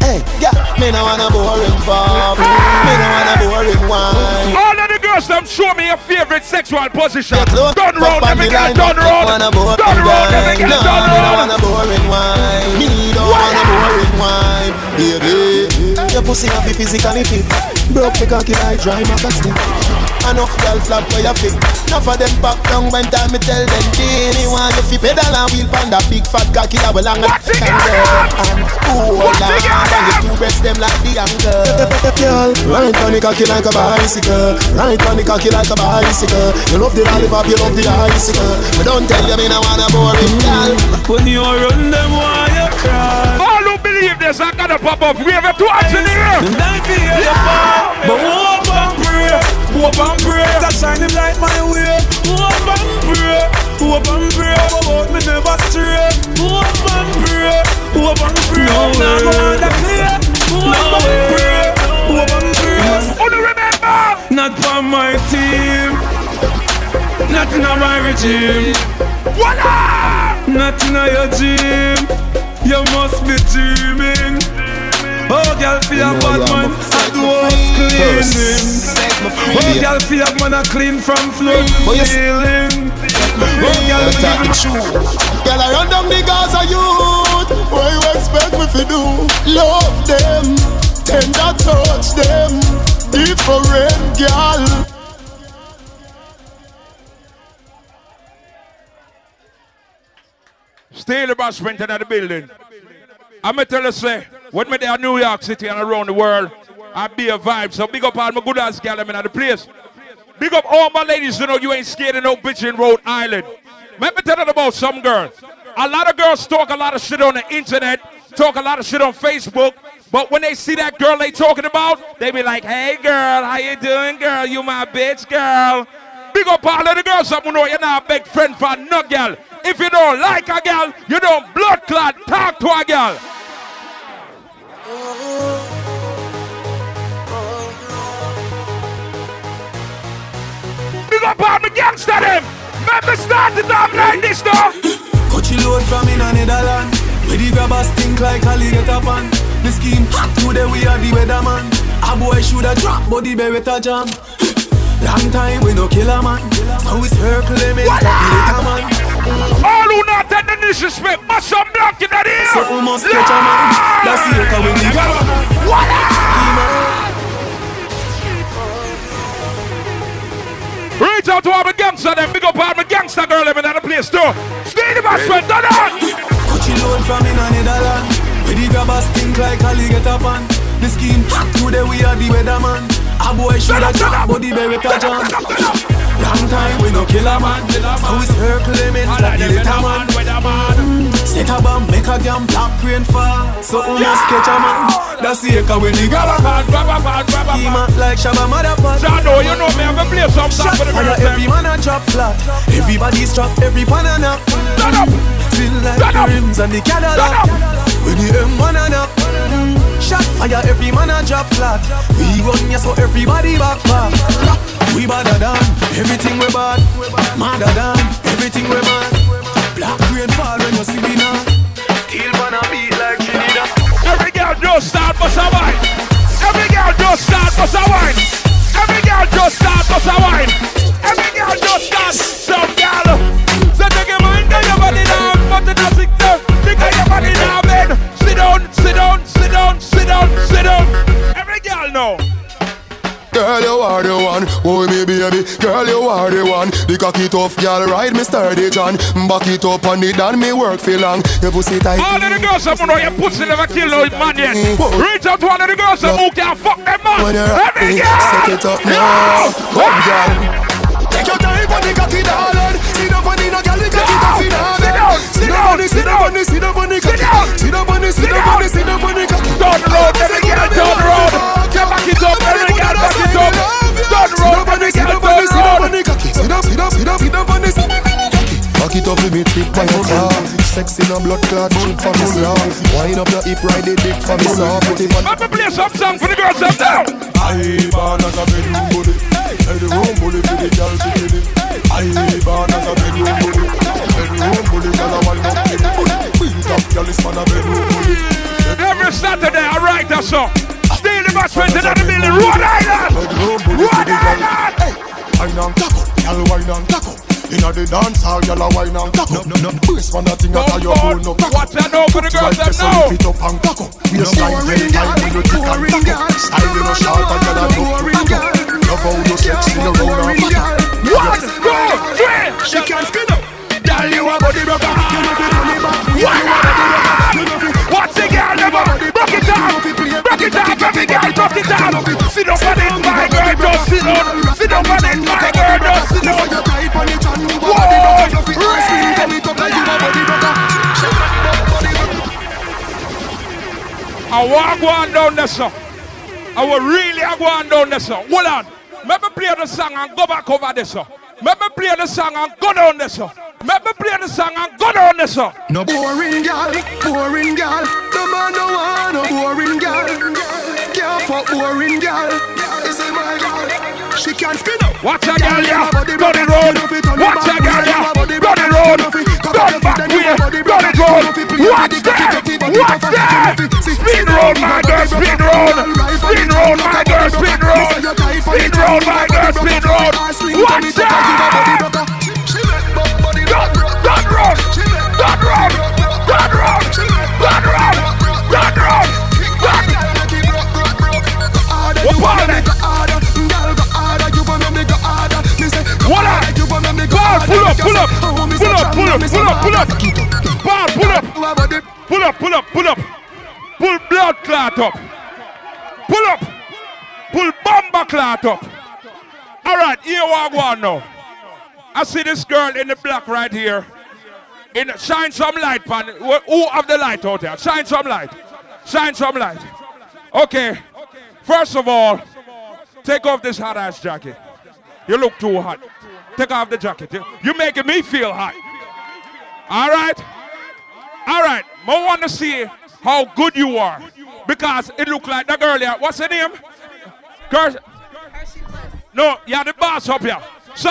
Hey, yeah, me no wanna boring farm. Me no wanna boring wine. All of the girls them show me your favorite sexual position. Close Done round, up on let me the get line, done don't round. wanna boring Done round, let me wine. get No, done me no round. wanna boring wine. Me don't wanna boring wine, baby. Your pussy have be physically fit. Broke me cocky like dry magazine. Enough girl flap where you fit. Enough of them back down when time me tell them Dini want you fi pedal and wheel pan that big fat cocky that will longer than And ooh, Lord, and you two breast them like the angle. Girl, ride on the cocky like a bicycle. Ride on the cocky like a bicycle. You love the lollipop, you love the icicle. But don't tell you me no wanna boring girl. When you run them, why you cry? All who believe this, I gotta pop up. We have a two hands in the air. And I feel the fall, but hope and pray, hope and pray. That shine him light my way. Hope and pray, hope and pray. About me never stray. Hope and pray, hope and pray. No now go on the clear. Hope and pray, hope and pray. Only oh, remember, not for my team, not in my regime. Voila! Not in your gym. You must be dreaming. Oh, girl, feel a bad man. I do house cleaning. Oh, girl, feel like man a clean from floor to ceiling. Oh, girl, me give it true. Girl, I run down the Gaza youth. What you expect me to do? Love them, tender touch them, different girl. Stay the bashment in the building. I'm going to tell you, say, me there in New York City and around the world, I be a vibe. So big up all my good ass gal in the place. Big up all my ladies you know you ain't scared of no bitch in Rhode Island. Let me tell you about some girls. A lot of girls talk a lot of shit on the internet, talk a lot of shit on Facebook, but when they see that girl they talking about, they be like, hey girl, how you doing, girl? You my bitch, girl. Big up all of the girls that know you're not a big friend for no girl. If you don't like a girl, you don't blood clot talk to a girl. Big up all the gangster them. Remember start the damn like this though. Coachy load from in a Netherland. Where the grabbers stink like alligator pan. The scheme hot today we are the weatherman. A boy shoulda drop, but the beretta jam. Long time we no kill a man. So we circle them in the man. All who not take the disrespect, must some block in the ear. So we must catch a man. That's the echo when the grabber. Reach out to all the gangster them. Big up all the gangster girl living in the place too. Stay the bashment, done on. Coachy load from in a Netherland. Where the grabbers stink like alligator pan. The scheme hot today we are the weatherman. A boy shoulda drop body Beretta John. Long time we no kill a man. So we circle him in like the little man. Mm, a bomb, make a damn black rain fall. So we no sketch a man. That's the echo when the gala man. Schema like Shabba Motherfucker. Shadow, you know me, I'm gonna play some song for the fire, every man a drop flat. Everybody strap, every pan a knock. Feel like the rims and the Cadillac. When the M1 a knock. Shot fire, every man a drop flat. We run ya so everybody back back. We badder than everything we bad. Madder than everything we mad. Black rain fall when you see me now. Steel pan a beat like Trinidad. Every girl just start bust a wine. Every girl just start bust a wine. Every girl just start bust a wine. Every girl just start. Some girl. So take your mind on your body now. But it doesn't go. Take your body now, man. Sit down, sit down, sit down, sit down, sit down. Every girl know. Girl, you are the one, oh me baby. Girl, you are the one. The cocky tough girl, ride me sturdy John. Back it up on it, and me work for long. Your pussy tight. All of the girls that know your pussy never kill no man yet. Reach out to one of the girls that who can fuck them man. When you're Every happy, girl. set it up now. Come, girl. Take your time on the cocky, darling. Sit up on the no girl, the cocky tough in hand. Sit down on the, sit down on the, sit down on the cocky. Sit down on the, sit down on the, sit down on the cocky. Down the road, every girl down the road. Get back it up, every girl back it up. Down the road, every girl down the road. Sit up, sit up, sit up, sit up on this. Back it up with me trick by your car Sex in a blood clot shoot for me slaw Wind up your hip, ride it dick for me saw Put it on Let me play some song for the girls up now. I born as a bedroom bully. Bedroom bully for the girl to kill it. I born as a bedroom bully. Bedroom bully, girl I want to kill it. Beat up, girl is man a bedroom bully. Every Saturday, I write a song. Steal the bus went to the building, Rhode Island. Rhode Island. Wine and taco, girl wine and taco. Inna the dance hall, girl a wine and taco. No, no, Brace man a thing a tie your bone no taco. Watch that now for the girls Like them this, so now. lift it up and taco. Waistline ten tight when you thick and taco. Style you no short and girl a look taco. Love how you sexy, you round and fat. One, two, three. She can spin up. Girl, you a body rocker. Watch the girl Rock it down it down girl it down on it my down Sit up I want to go on down there, sir. I will really go on down there, sir. Hold on. Let me play the song and go back over there, sir. Let me play the song and go down there, sir. Let me play the song and go down there, sir. No Boring girl, boring girl. The man no want no boring girl. Can't fuck boring girl. This is my girl. She can spin up. Watch a girl, yeah. Run the road. Watch a girl, yeah. Run the road. Run back way. Run the road. Watch that. Watch that. Spin road, my girl. Spin road. Spin road, my girl. Spin road. Spin road, my girl. Spin road. Watch that. Run. Run, run. Run, run. Run, run. Run. What up? Pull up, pull up, pull up, pull up, pull up, pull up. Pull blood clot up. Pull up. Pull bomber clot up. All right, here we go now. I see this girl in the black right here. In shine some light, pan. Who have the light out there? Shine some light. Shine some light. Okay. First of all, take off this hot ass jacket. You look too hot. Take off the jacket. You- You're making me feel hot. All right? All right. I want to see how good you are. Because it look like the girl here. What's her name? Girl. No, you're the boss up here. So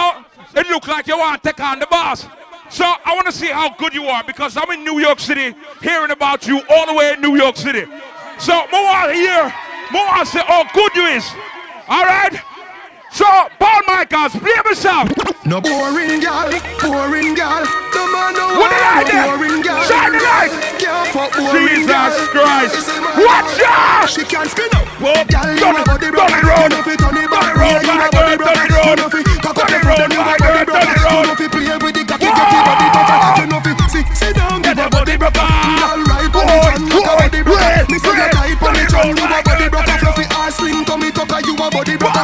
it look like you want to take on the boss. So I want to see how good you are because I'm in New York City hearing about you all the way in New York City. So I want to hear, I say how oh, good you is. All right? So Paul Michaels, play some. No boring girl, boring girl. The man no What want no there? boring girl. Shine the light. Can't Jesus girl. Christ. This is my Watch out. She can spin up. Whoa. Girl, you Turn it, body turn broke. it round. You know turn it back. Turn it round, Yeah, you my a body girl, broke. turn it round. You know fi cock Turn it your round, you my girl, turn it You round. know fi play with the cocky, get your body tough. You know fi sit, sit down, get your body broke. Girl, right on the chan, you a body broke. Me say you tight on the chan, you a body broke. Fluffy ass slim tummy tucker, you a body broke.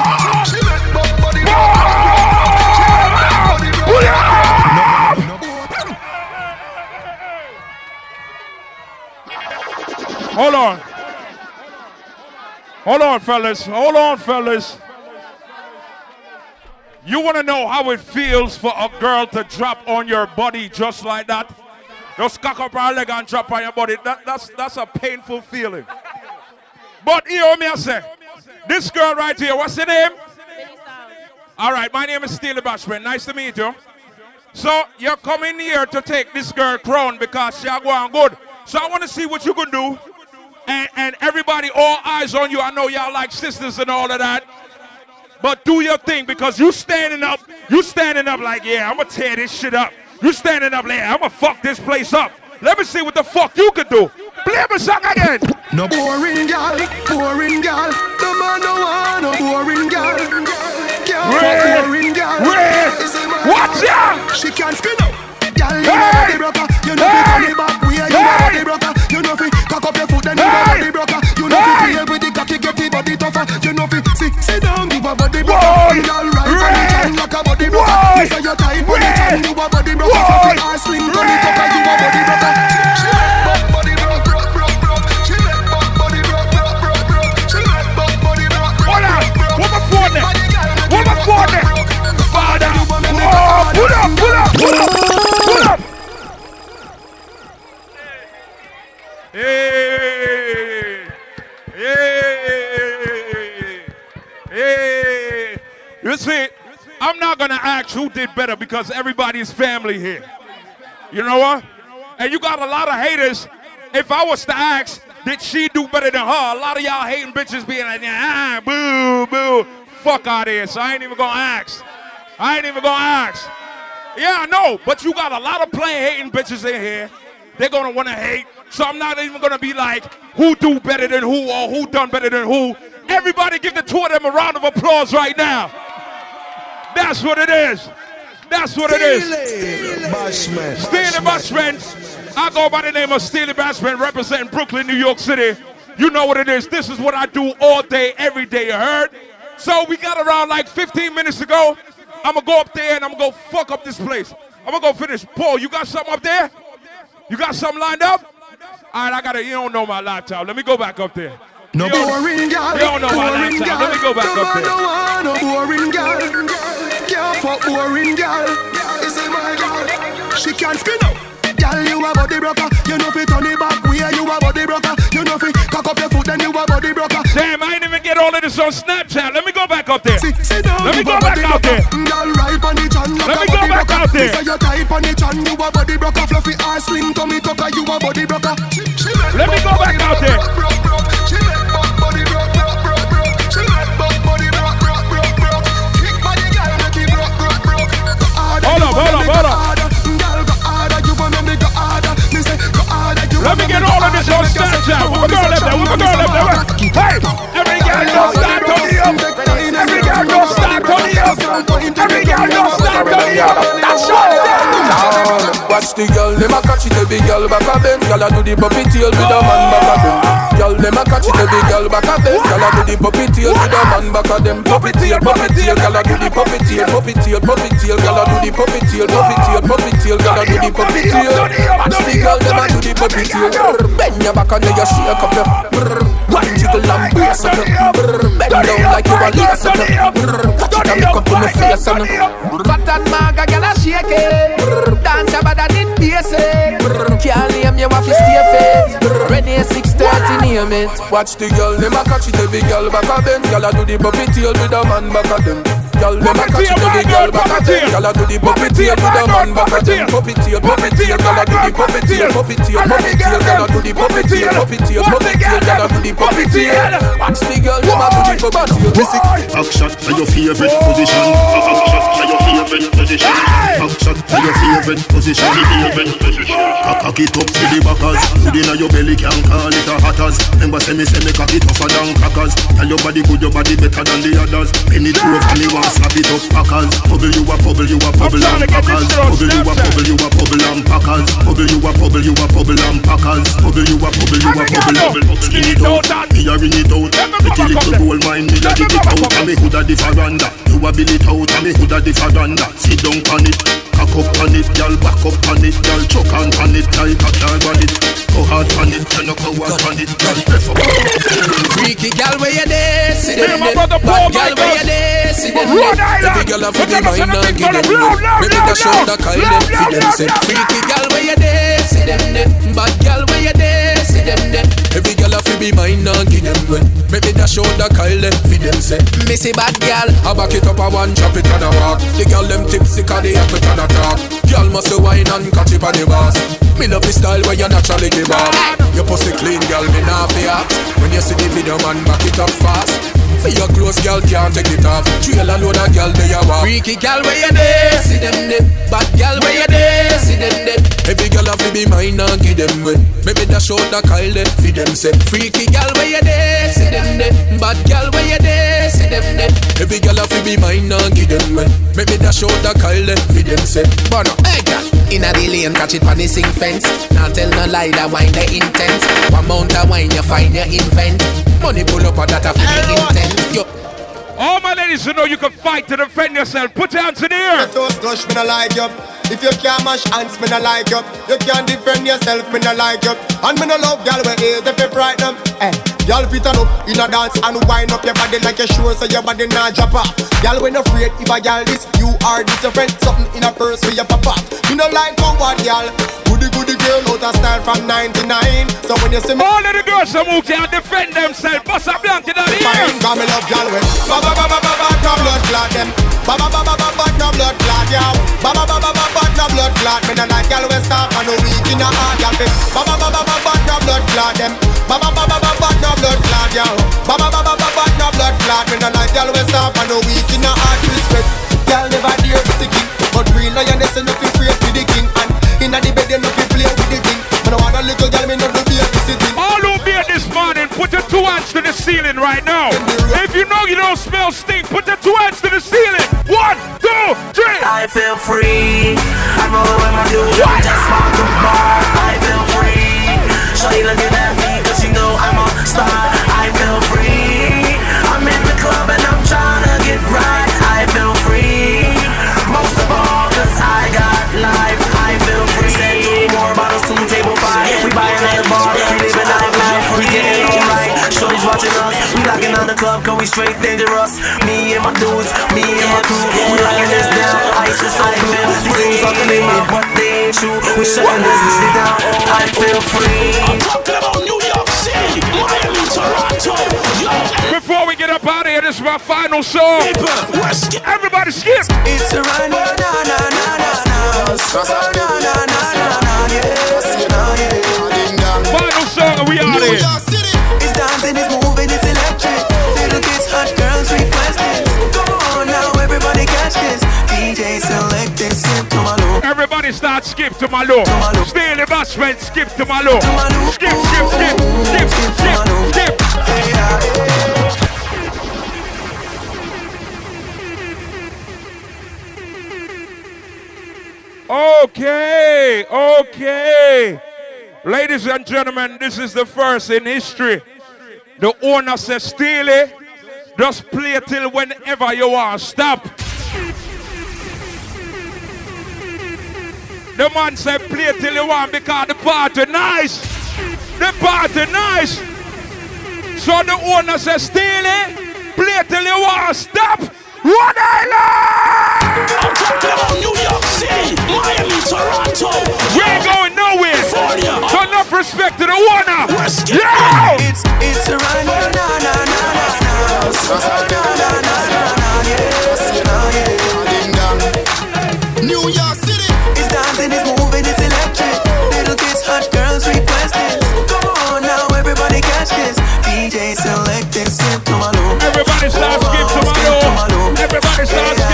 Hold on, Hold on, fellas. Hold on, fellas. You want to know how it feels for a girl to drop on your body just like that? Just cock up her leg and drop on your body. That, that's, that's a painful feeling. But what me I say. This girl right here, what's her name? All right, my name is Steelie Bashment. Nice to meet you. So you're coming here to take this girl crown because she going good. So I want to see what you can do. And, and everybody, all eyes on you. I know y'all like sisters and all of that. But do your thing because you standing up, you standing up like, yeah, I'm gonna tear this shit up. You standing up like, I'm gonna fuck this place up. Let me see what the fuck you can do. Play me song again. No boring gal, boring gal. The man no want no boring. Girl, Red, boring red. Watch out. She can't spin up. Gal, you Hey. know body broker. You know fi Hey. turn it back way. You know Hey. body broker. You know fi cock up your foot then you know Hey. body broker. You know fi play with the cocky, get the body tougher. You know fi sit, sit down, give a body broker. Boy. Gal, right on the Red. like a body broker. Boy. Me say you tight on the Red. you a body broker. Boy. Fluffy ass slim, turn it up you a body broker. Not who did better because everybody's family here. You know what? And you got a lot of haters. If I was to ask, did she do better than her? A lot of y'all hating bitches being like, ah, boo, boo. Fuck out of here. So I ain't even gonna ask. I ain't even gonna ask. Yeah, I know, but you got a lot of plain hating bitches in here. They're gonna wanna hate. So I'm not even gonna be like, who do better than who or who done better than who. Everybody give the two of them a round of applause right now. That's what it is. That's what it is. Bashment. Steelie Bashment. I go by the name of Steelie Bashment, representing Brooklyn, New York City. You know what it is. This is what I do all day, every day. You heard? So we got around like 15 minutes ago. I'm gonna go up there and I'm gonna go fuck up this place. I'm gonna go finish. Paul, you got something up there? You got something lined up? All right, I gotta. You don't know my laptop. Let me go back up there. No boring gal, You don't know my boring gal. Let me go back up there. no boring gal. Can't fuck boring gal. Is it my gal? She can't spin up. Gal, you a body broker. You know fi turn it back way. You a body broker. You know fi cock up your foot then you a body broker. Damn, I didn't even get all of this on Snapchat. Let me go back up there. Sit down, Let me go back out there. Gal, right on the chan Let me go back out there. Say you tight on the chan, you a body broker. Fluffy ass slim tummy tucker, you a body broker. Let me go back out there. Let me get all of this on Make you say, Snapchat. oh, What my me girl left there? Girl say, left there? Hey, every girl don't start on the up. Every girl don't start on the up. Every girl don't start on the up. That's all. Watch the girl, them a catch it, every girl back a bend. Girl a do the puppy tail with a man back a them. Girl, them a catch it, every girl back a bend. Girl a do the puppy tail with a man back a them. Puppy tail, puppy tail, girl a do the puppy tail, puppy tail, puppy tail, girl a do the puppy tail, puppy tail, puppy tail, girl a do the puppy tail. Watch the girl, them a do the puppy tail. Bend your back and then you shake up your. One jiggle and brace up Bend down like you a lace your. Catch it and make up in the face and. Fat and maga, gyal a shake it. Dance a bad and it basic. Can't name you have to stay fit. Ready 6:30 name it. Watch the girl, them a catch it, every girl back a bend. Girl a do the puppy tail with a man back a them. Girl, them a catch it, every girl back a bend. Girl a do the puppy tail with a man back a them. Puppy tail, puppy tail, girl a do the puppy tail, puppy tail, puppy tail, girl a do the puppy tail, puppy tail, puppy tail, girl a do the puppy tail. Watch the girl, them a do the puppy tail. Missy, action to your favorite position. Action to your favorite position. Action to your favorite position. Favorite position. Cock it up to the backers. Good inna your belly can call it a hatters. Remember say me say me cock it tougher than crackers. Tell your body good, your body better than the others. Penny two of me want slap it up packers. Bubble you a bubble, you a bubble and packers. Bubble you a bubble, you a bubble and packers. Bubble you a bubble, you a bubble and packers. Bubble you a bubble, you a bubble. Skin it out, me a ring it out. Make it little roll gold mine, me a dig it out And me hood a the veranda You a build it out and me hood a the veranda Sit down on it, cock up on it Girl back up on it, girl choke on on it Like a car on it, go hard on it You know go hard on it, girl press up Freaky gal where you there, see them my there. brother Bad Paul gal where you there, see them Rhode there. Island. Every gal a fi be Look at us mine and give them brother. Loud, loud, Maybe loud, the shoulder loud. call them fi them loud, say. Freaky gal where you there, see them there. Bad gal where you there, see them there. Every gal a fi be mine and give them way. Maybe the shoulder call them fi them say. Missy bad gal, I back it up a one chop it and a walk. The gal them tipsy 'cause they have it and a talk. Gal must a wine and catch it on the boss. Me love the style where you naturally give off. Your pussy clean, girl, me not fi. When you see the video, man, back it up fast. For your clothes, girl, can't take it off. Trail a load of girl, they a walk. Freaky girl, where you there? See them there. Bad girl, where you there? See them there. Every girl have to be mine and give them way. Maybe dash out the Kyle there. For them say. Freaky girl, where you there? See them there. Bad girl, where you there? See them there. Every girl have to be mine and give them way. Maybe dash out the Kyle there. For them say. Bono, hey girl. Inna the lane, catch it on the sing fence. Now tell no lie, that wine the intense. One mount of wine, you find your invent. Money pull up, or that a the intent. Yo. All my ladies, you know you can fight to defend yourself. Put your hands in the air. Toast touch, me no like you. If you can't mash hands, me no like you. You can't defend yourself, me no like you. And me no love gal where is if you frighten them. Eh, gal fit on up in a dance and wind up your body like you sure so your body not drop off. Gal when afraid if a gal this, you are this your friend. Something in a purse for your papa. Me no like coward gal. Goody goody girl out of style from 99. So when you see me, All of the girls who can't defend themselves, bust a blanket on the air. fine, cause me love gal when ba ba ba ba ba ba no blood clot them. Ba ba ba ba ba ba no blood clot yow. Ba ba ba ba ba ba no blood clot. Me no like gal when stop and no weak in a heart fit. Ba ba ba ba ba ba no blood clot them. Ba ba ba ba ba ba no blood clot yow. Ba ba ba ba ba ba no blood clot. Me no like gal when stop and no weak in a heart respect. Gal never dare to the king, but real lioness enough to afraid to the king. And inna the bed they no fi play with the thing. Me no want a little gal, me no do be a sitting. All who be here this morning, put your two hands to the ceiling right now. If you know you don't smell stink, put your two hands to the ceiling. One, two, three. I feel free. I roll with my dude. I just smoke the bar. I feel free. Shawty looking at me star. I feel free. I'm in the club and I'm trying to get right. I feel free. Most of all cause I got life. I feel free. Send two more bottles to the table five. We buying at the bar. We living life now. We getting alright. Shorty's watching us. We locking on the club cause we straight dangerous. Me and my dudes. Me and my crew. We locking this down. Ice is so blue. Things on the name but they ain't true. We shutting this shit down. I feel free. Before we get up out of here, this is my final song. Everybody skip. It's a na na. Yes, you know yeah. Final song, and we out of here. Everybody start skip to my low. Stay in the bus, man. Skip to my low. Skip, skip, skip, skip, skip, skip. Okay, okay. Ladies and gentlemen, this is the first in history. The owner says, Steelie, just play till whenever you want. Stop. The man said, play till you want because the party nice. The party nice. So the owner says, Steelie, play till you want. Stop. Rhode Island! I'm talking about New York City, Miami, Toronto. We ain't going nowhere. California. So enough respect to the owner. Yeah! It's it's a run, na na na na na. Na na na na na. Know yeah. New York City. It's dancing, it's moving, it's electric. Little kids, hot girls request this. Come on now, everybody catch this. DJ select this, skip to my low. Everybody start skip to my low. Everybody start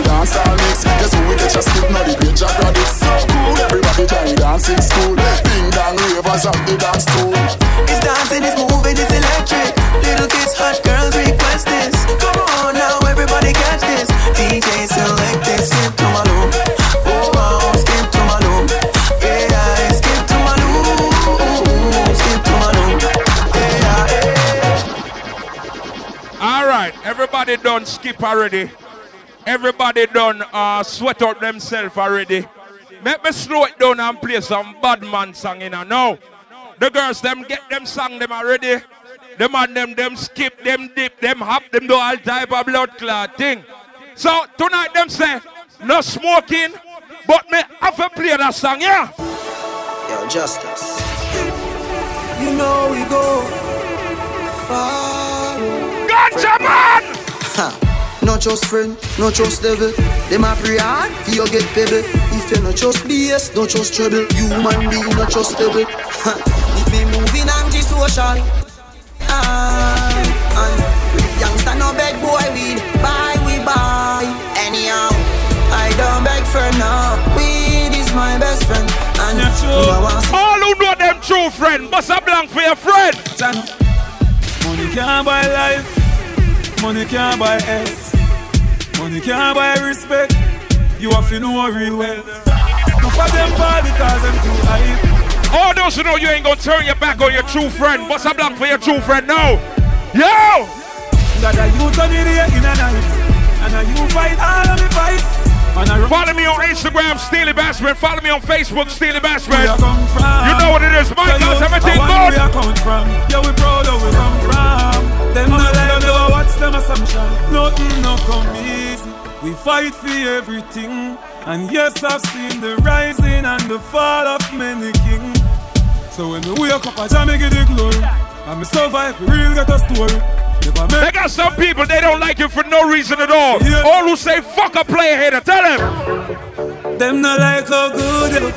dance all mix. Guess who we get your skip now the great Jack Raddick. So cool, everybody join the dancing school. Ding dong ravers up the dance stool. It's dancing, it's moving, it's electric. Little kids, hot girls request this. Come on now, everybody catch this. DJ select this, skip to my loop. Oh, wow, skip to my loop. Yeah, skip to my loop. Skip to my loop. Yeah, yeah. All right, everybody done skip already. Everybody done uh, sweat out themselves already. Let me slow it down and play some bad man song in a now. The girls them get them song them already. The man them them skip them dip them hop them do all type of blood clot thing. So tonight them say no smoking, but me have to play that song yeah. Yo, Justice. You know we go far. Gotcha, man! Ha. Not just friend, not just devil. Them a pray hard, you get pebble. If you not just BS, not just trouble. Human being, not just devil. If me moving anti-social. Ah, and youngster no beg boy weed. Buy we buy. Anyhow, I don't beg for now. Weed is my best friend. And you what? All who know them true friend, bust a blank for your friend. Money can't buy life, money can't buy health, money can't buy respect. You have to know real well. Enough of them fall because them too hype. All those who know you ain't gonna turn your back on your true friend, bust a blank for your true friend now. Yo! That a youth on the day in a night, and a you fight all of me fight. Follow me on Instagram, Steelie Bashment. Follow me on Facebook, Steelie Bashment. Where I. You know what it is, my guys, you everything good. we a come from. Yeah, we proud of we come from. Them no what's them assumption. Nothing no come easy. We fight for everything. And yes, I've seen the rising and the fall of many kings. So when we wake up, I jam give the glory. And me survive, we real get a story. They got some people, they don't like you for no reason at all. All who say fuck a player hater, tell them. Them not like how good.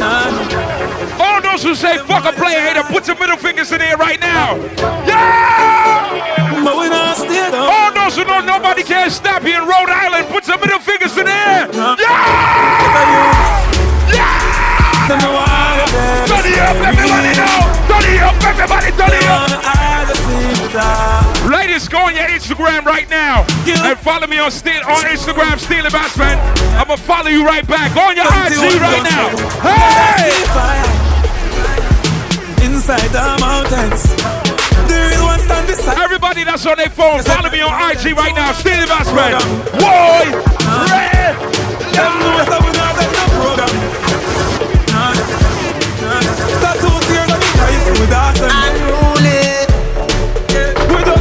Nah. All those who say fuck a player hater, put your middle fingers in the air right now. Yeah! Can stop you in Rhode Island, put your middle fingers in the air. Yeah! Them know why you beg. Turn it up, everybody know. Turn it up, everybody, turn it up. Ladies, go on your Instagram right now and follow me on Steel on Instagram, Steelie Bashment. I'ma follow you right back. Go on your IG right now. Hey! Inside the mountains. Everybody that's on their phone, follow me on IG right now, Steelie Bashment. Boy! Red! Them know that we not get no program. Nah, nah. Tattoo tears on the eyes with that and Unruly.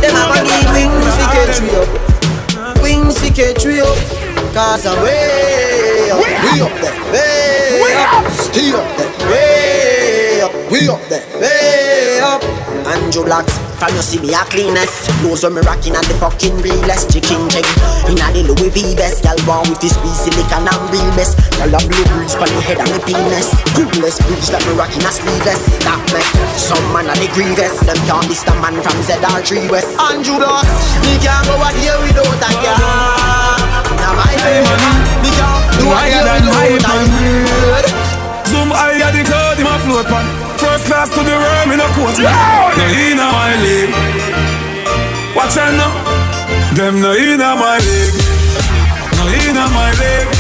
Them a go need wings to catch we up. Wings to catch we up. Cause I'm way up. We up there. Way up. Stay up there. Way up. We up there. Way up. Andrew Blacks. From you see me a cleanest? Those when me rocking and the fucking realest Chicken check In a the Louis V best Y'all born with this squeeze silicon and real best Y'all a blue breeze Pon the head and me penis. Coolest bridge that me rocking a sleeveless. That make some man a the grievous. Them can't miss the man from ZR3 West. Andrew Blacks Me can't go out here without a girl Now my baby Me can't do a here without a girl Zoom higher the cloud in my float pan. First class to the world, me no coach. No in my league. Watch out now. Them no in my league. No in my league.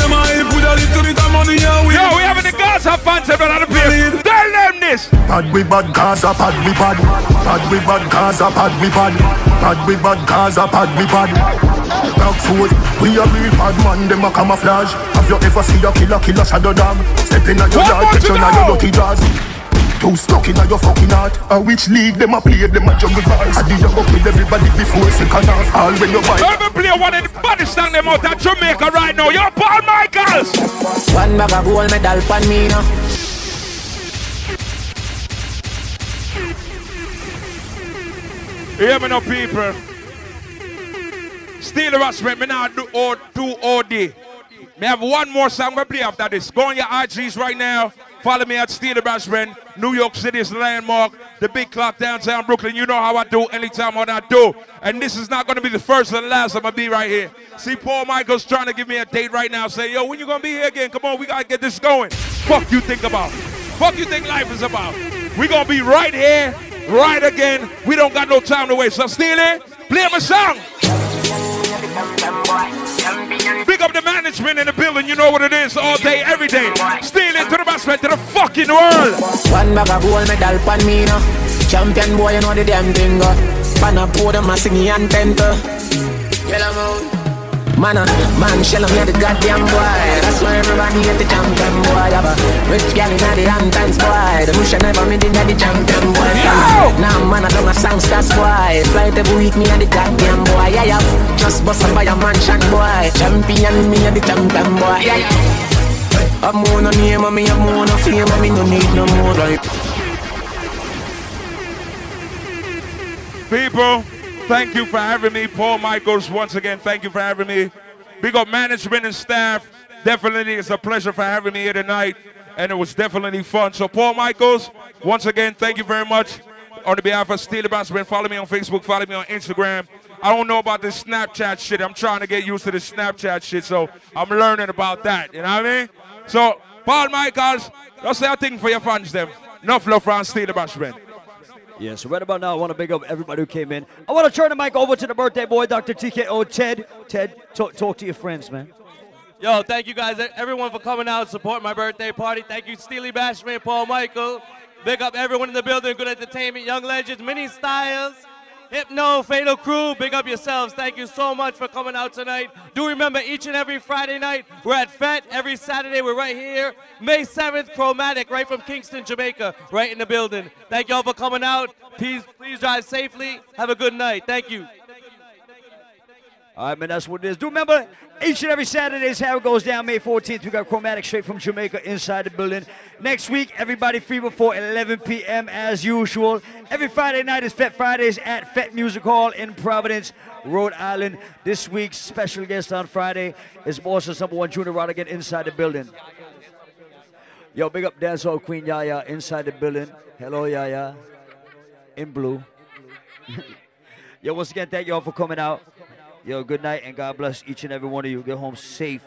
Them I put a little bit of money and we. Yo, we having the Gaza fans every other place. Tell them this. Bad we bad Gaza, bad we bad. Bad we bad Gaza, bad we bad. Bad we bad Gaza, bad we bad. Dog food, we a real bad man, them a camouflage. Have you ever seen a killer, killer shadow dog? Step in a your What yard, want catch to you your dirty jaws. Too stuck in a your fucking heart. A which league them a play, them a jungle bars. I did you go kill everybody before second half. All when you buy. Let me play one of the baddest song them out of Jamaica right now. You're Paul Michaels. One bag of gold medal pan me now Hear me now, people. Steal the Raspberry, me now do, o, do OD. Me have one more song we play after this. Go on your IGs right now Follow me at Steelie Bashment. New York City is the landmark. The big clock downtown Brooklyn. You know how I do anytime what I do. And this is not going to be the first and last I'm going to be right here. See, Paul Michaels trying to give me a date right now. Say, yo, when you going to be here again? Come on, we got to get this going. Fuck you think about. Fuck you think life is about. we going to be right here, right again. We don't got no time to waste. So, Steeler, play my song. Big up the management in the building, you know what it is all day, every day. Steal it to the basement, to the fucking world. One bag of gold medal pan me no. Champion boy, you know the damn thing go. Pan a podium, a singing and tenter. Yellow moon. Man, uh, man, shell me the goddamn boy. That's why everybody hate the champion boy. Have a rich gal in the Hamptons boy. The bush I never made in the champion boy. Now man, I don't a songsters boy. Fly every week, me and the goddamn boy. Yeah, yeah. Just bust up by a mansion boy. Champion, me and the champion boy. Yeah, yeah. I'm more no name, I'm more no fame, me no need no more right. People, thank you for having me. Paul Michaels, once again, thank you for having me. Big up management and staff. Definitely, it's a pleasure for having me here tonight, and it was definitely fun. So, Paul Michaels, once again, thank you very much. On the behalf of Steelie Bashment, follow me on Facebook, follow me on Instagram. I don't know about this Snapchat shit. I'm trying to get used to this Snapchat shit, so I'm learning about that. You know what I mean? So, Paul Michaels, just say a thing for your fans, them. Enough love for Steelie Bashment. Yeah, so right about now, I want to big up everybody who came in. I want to turn the mic over to the birthday boy, Dr. TKO Ted. Ted, talk, talk to your friends, man. Yo, thank you guys, everyone, for coming out and support my birthday party. Thank you, Steelie Bashment, Paul Michael. Big up everyone in the building, good entertainment, young legends, mini styles, Hypno, Fatal Crew. Big up yourselves. Thank you so much for coming out tonight. Do remember each and every Friday night, we're at FET. Every Saturday, we're right here. May 7th, Chromatic, right from Kingston, Jamaica, right in the building. Thank y'all for coming out. Please, please drive safely. Have a good night. Thank you. All right, man, that's what it is. Do remember, each and every Saturday is how it goes down. May 14th, we got Chromatic straight from Jamaica inside the building. Next week, everybody free before 11 p.m. as usual. Every Friday night is Fet Fridays at Fête Music Hall in Providence, Rhode Island. This week's special guest on Friday is Boston's number one Junior Rodigan inside the building. Yo, big up dancehall queen Yaya inside the building. Hello, Yaya. In blue. Yo, once again, thank y'all for coming out. Yo, good night and God bless each and every one of you. Get home safe.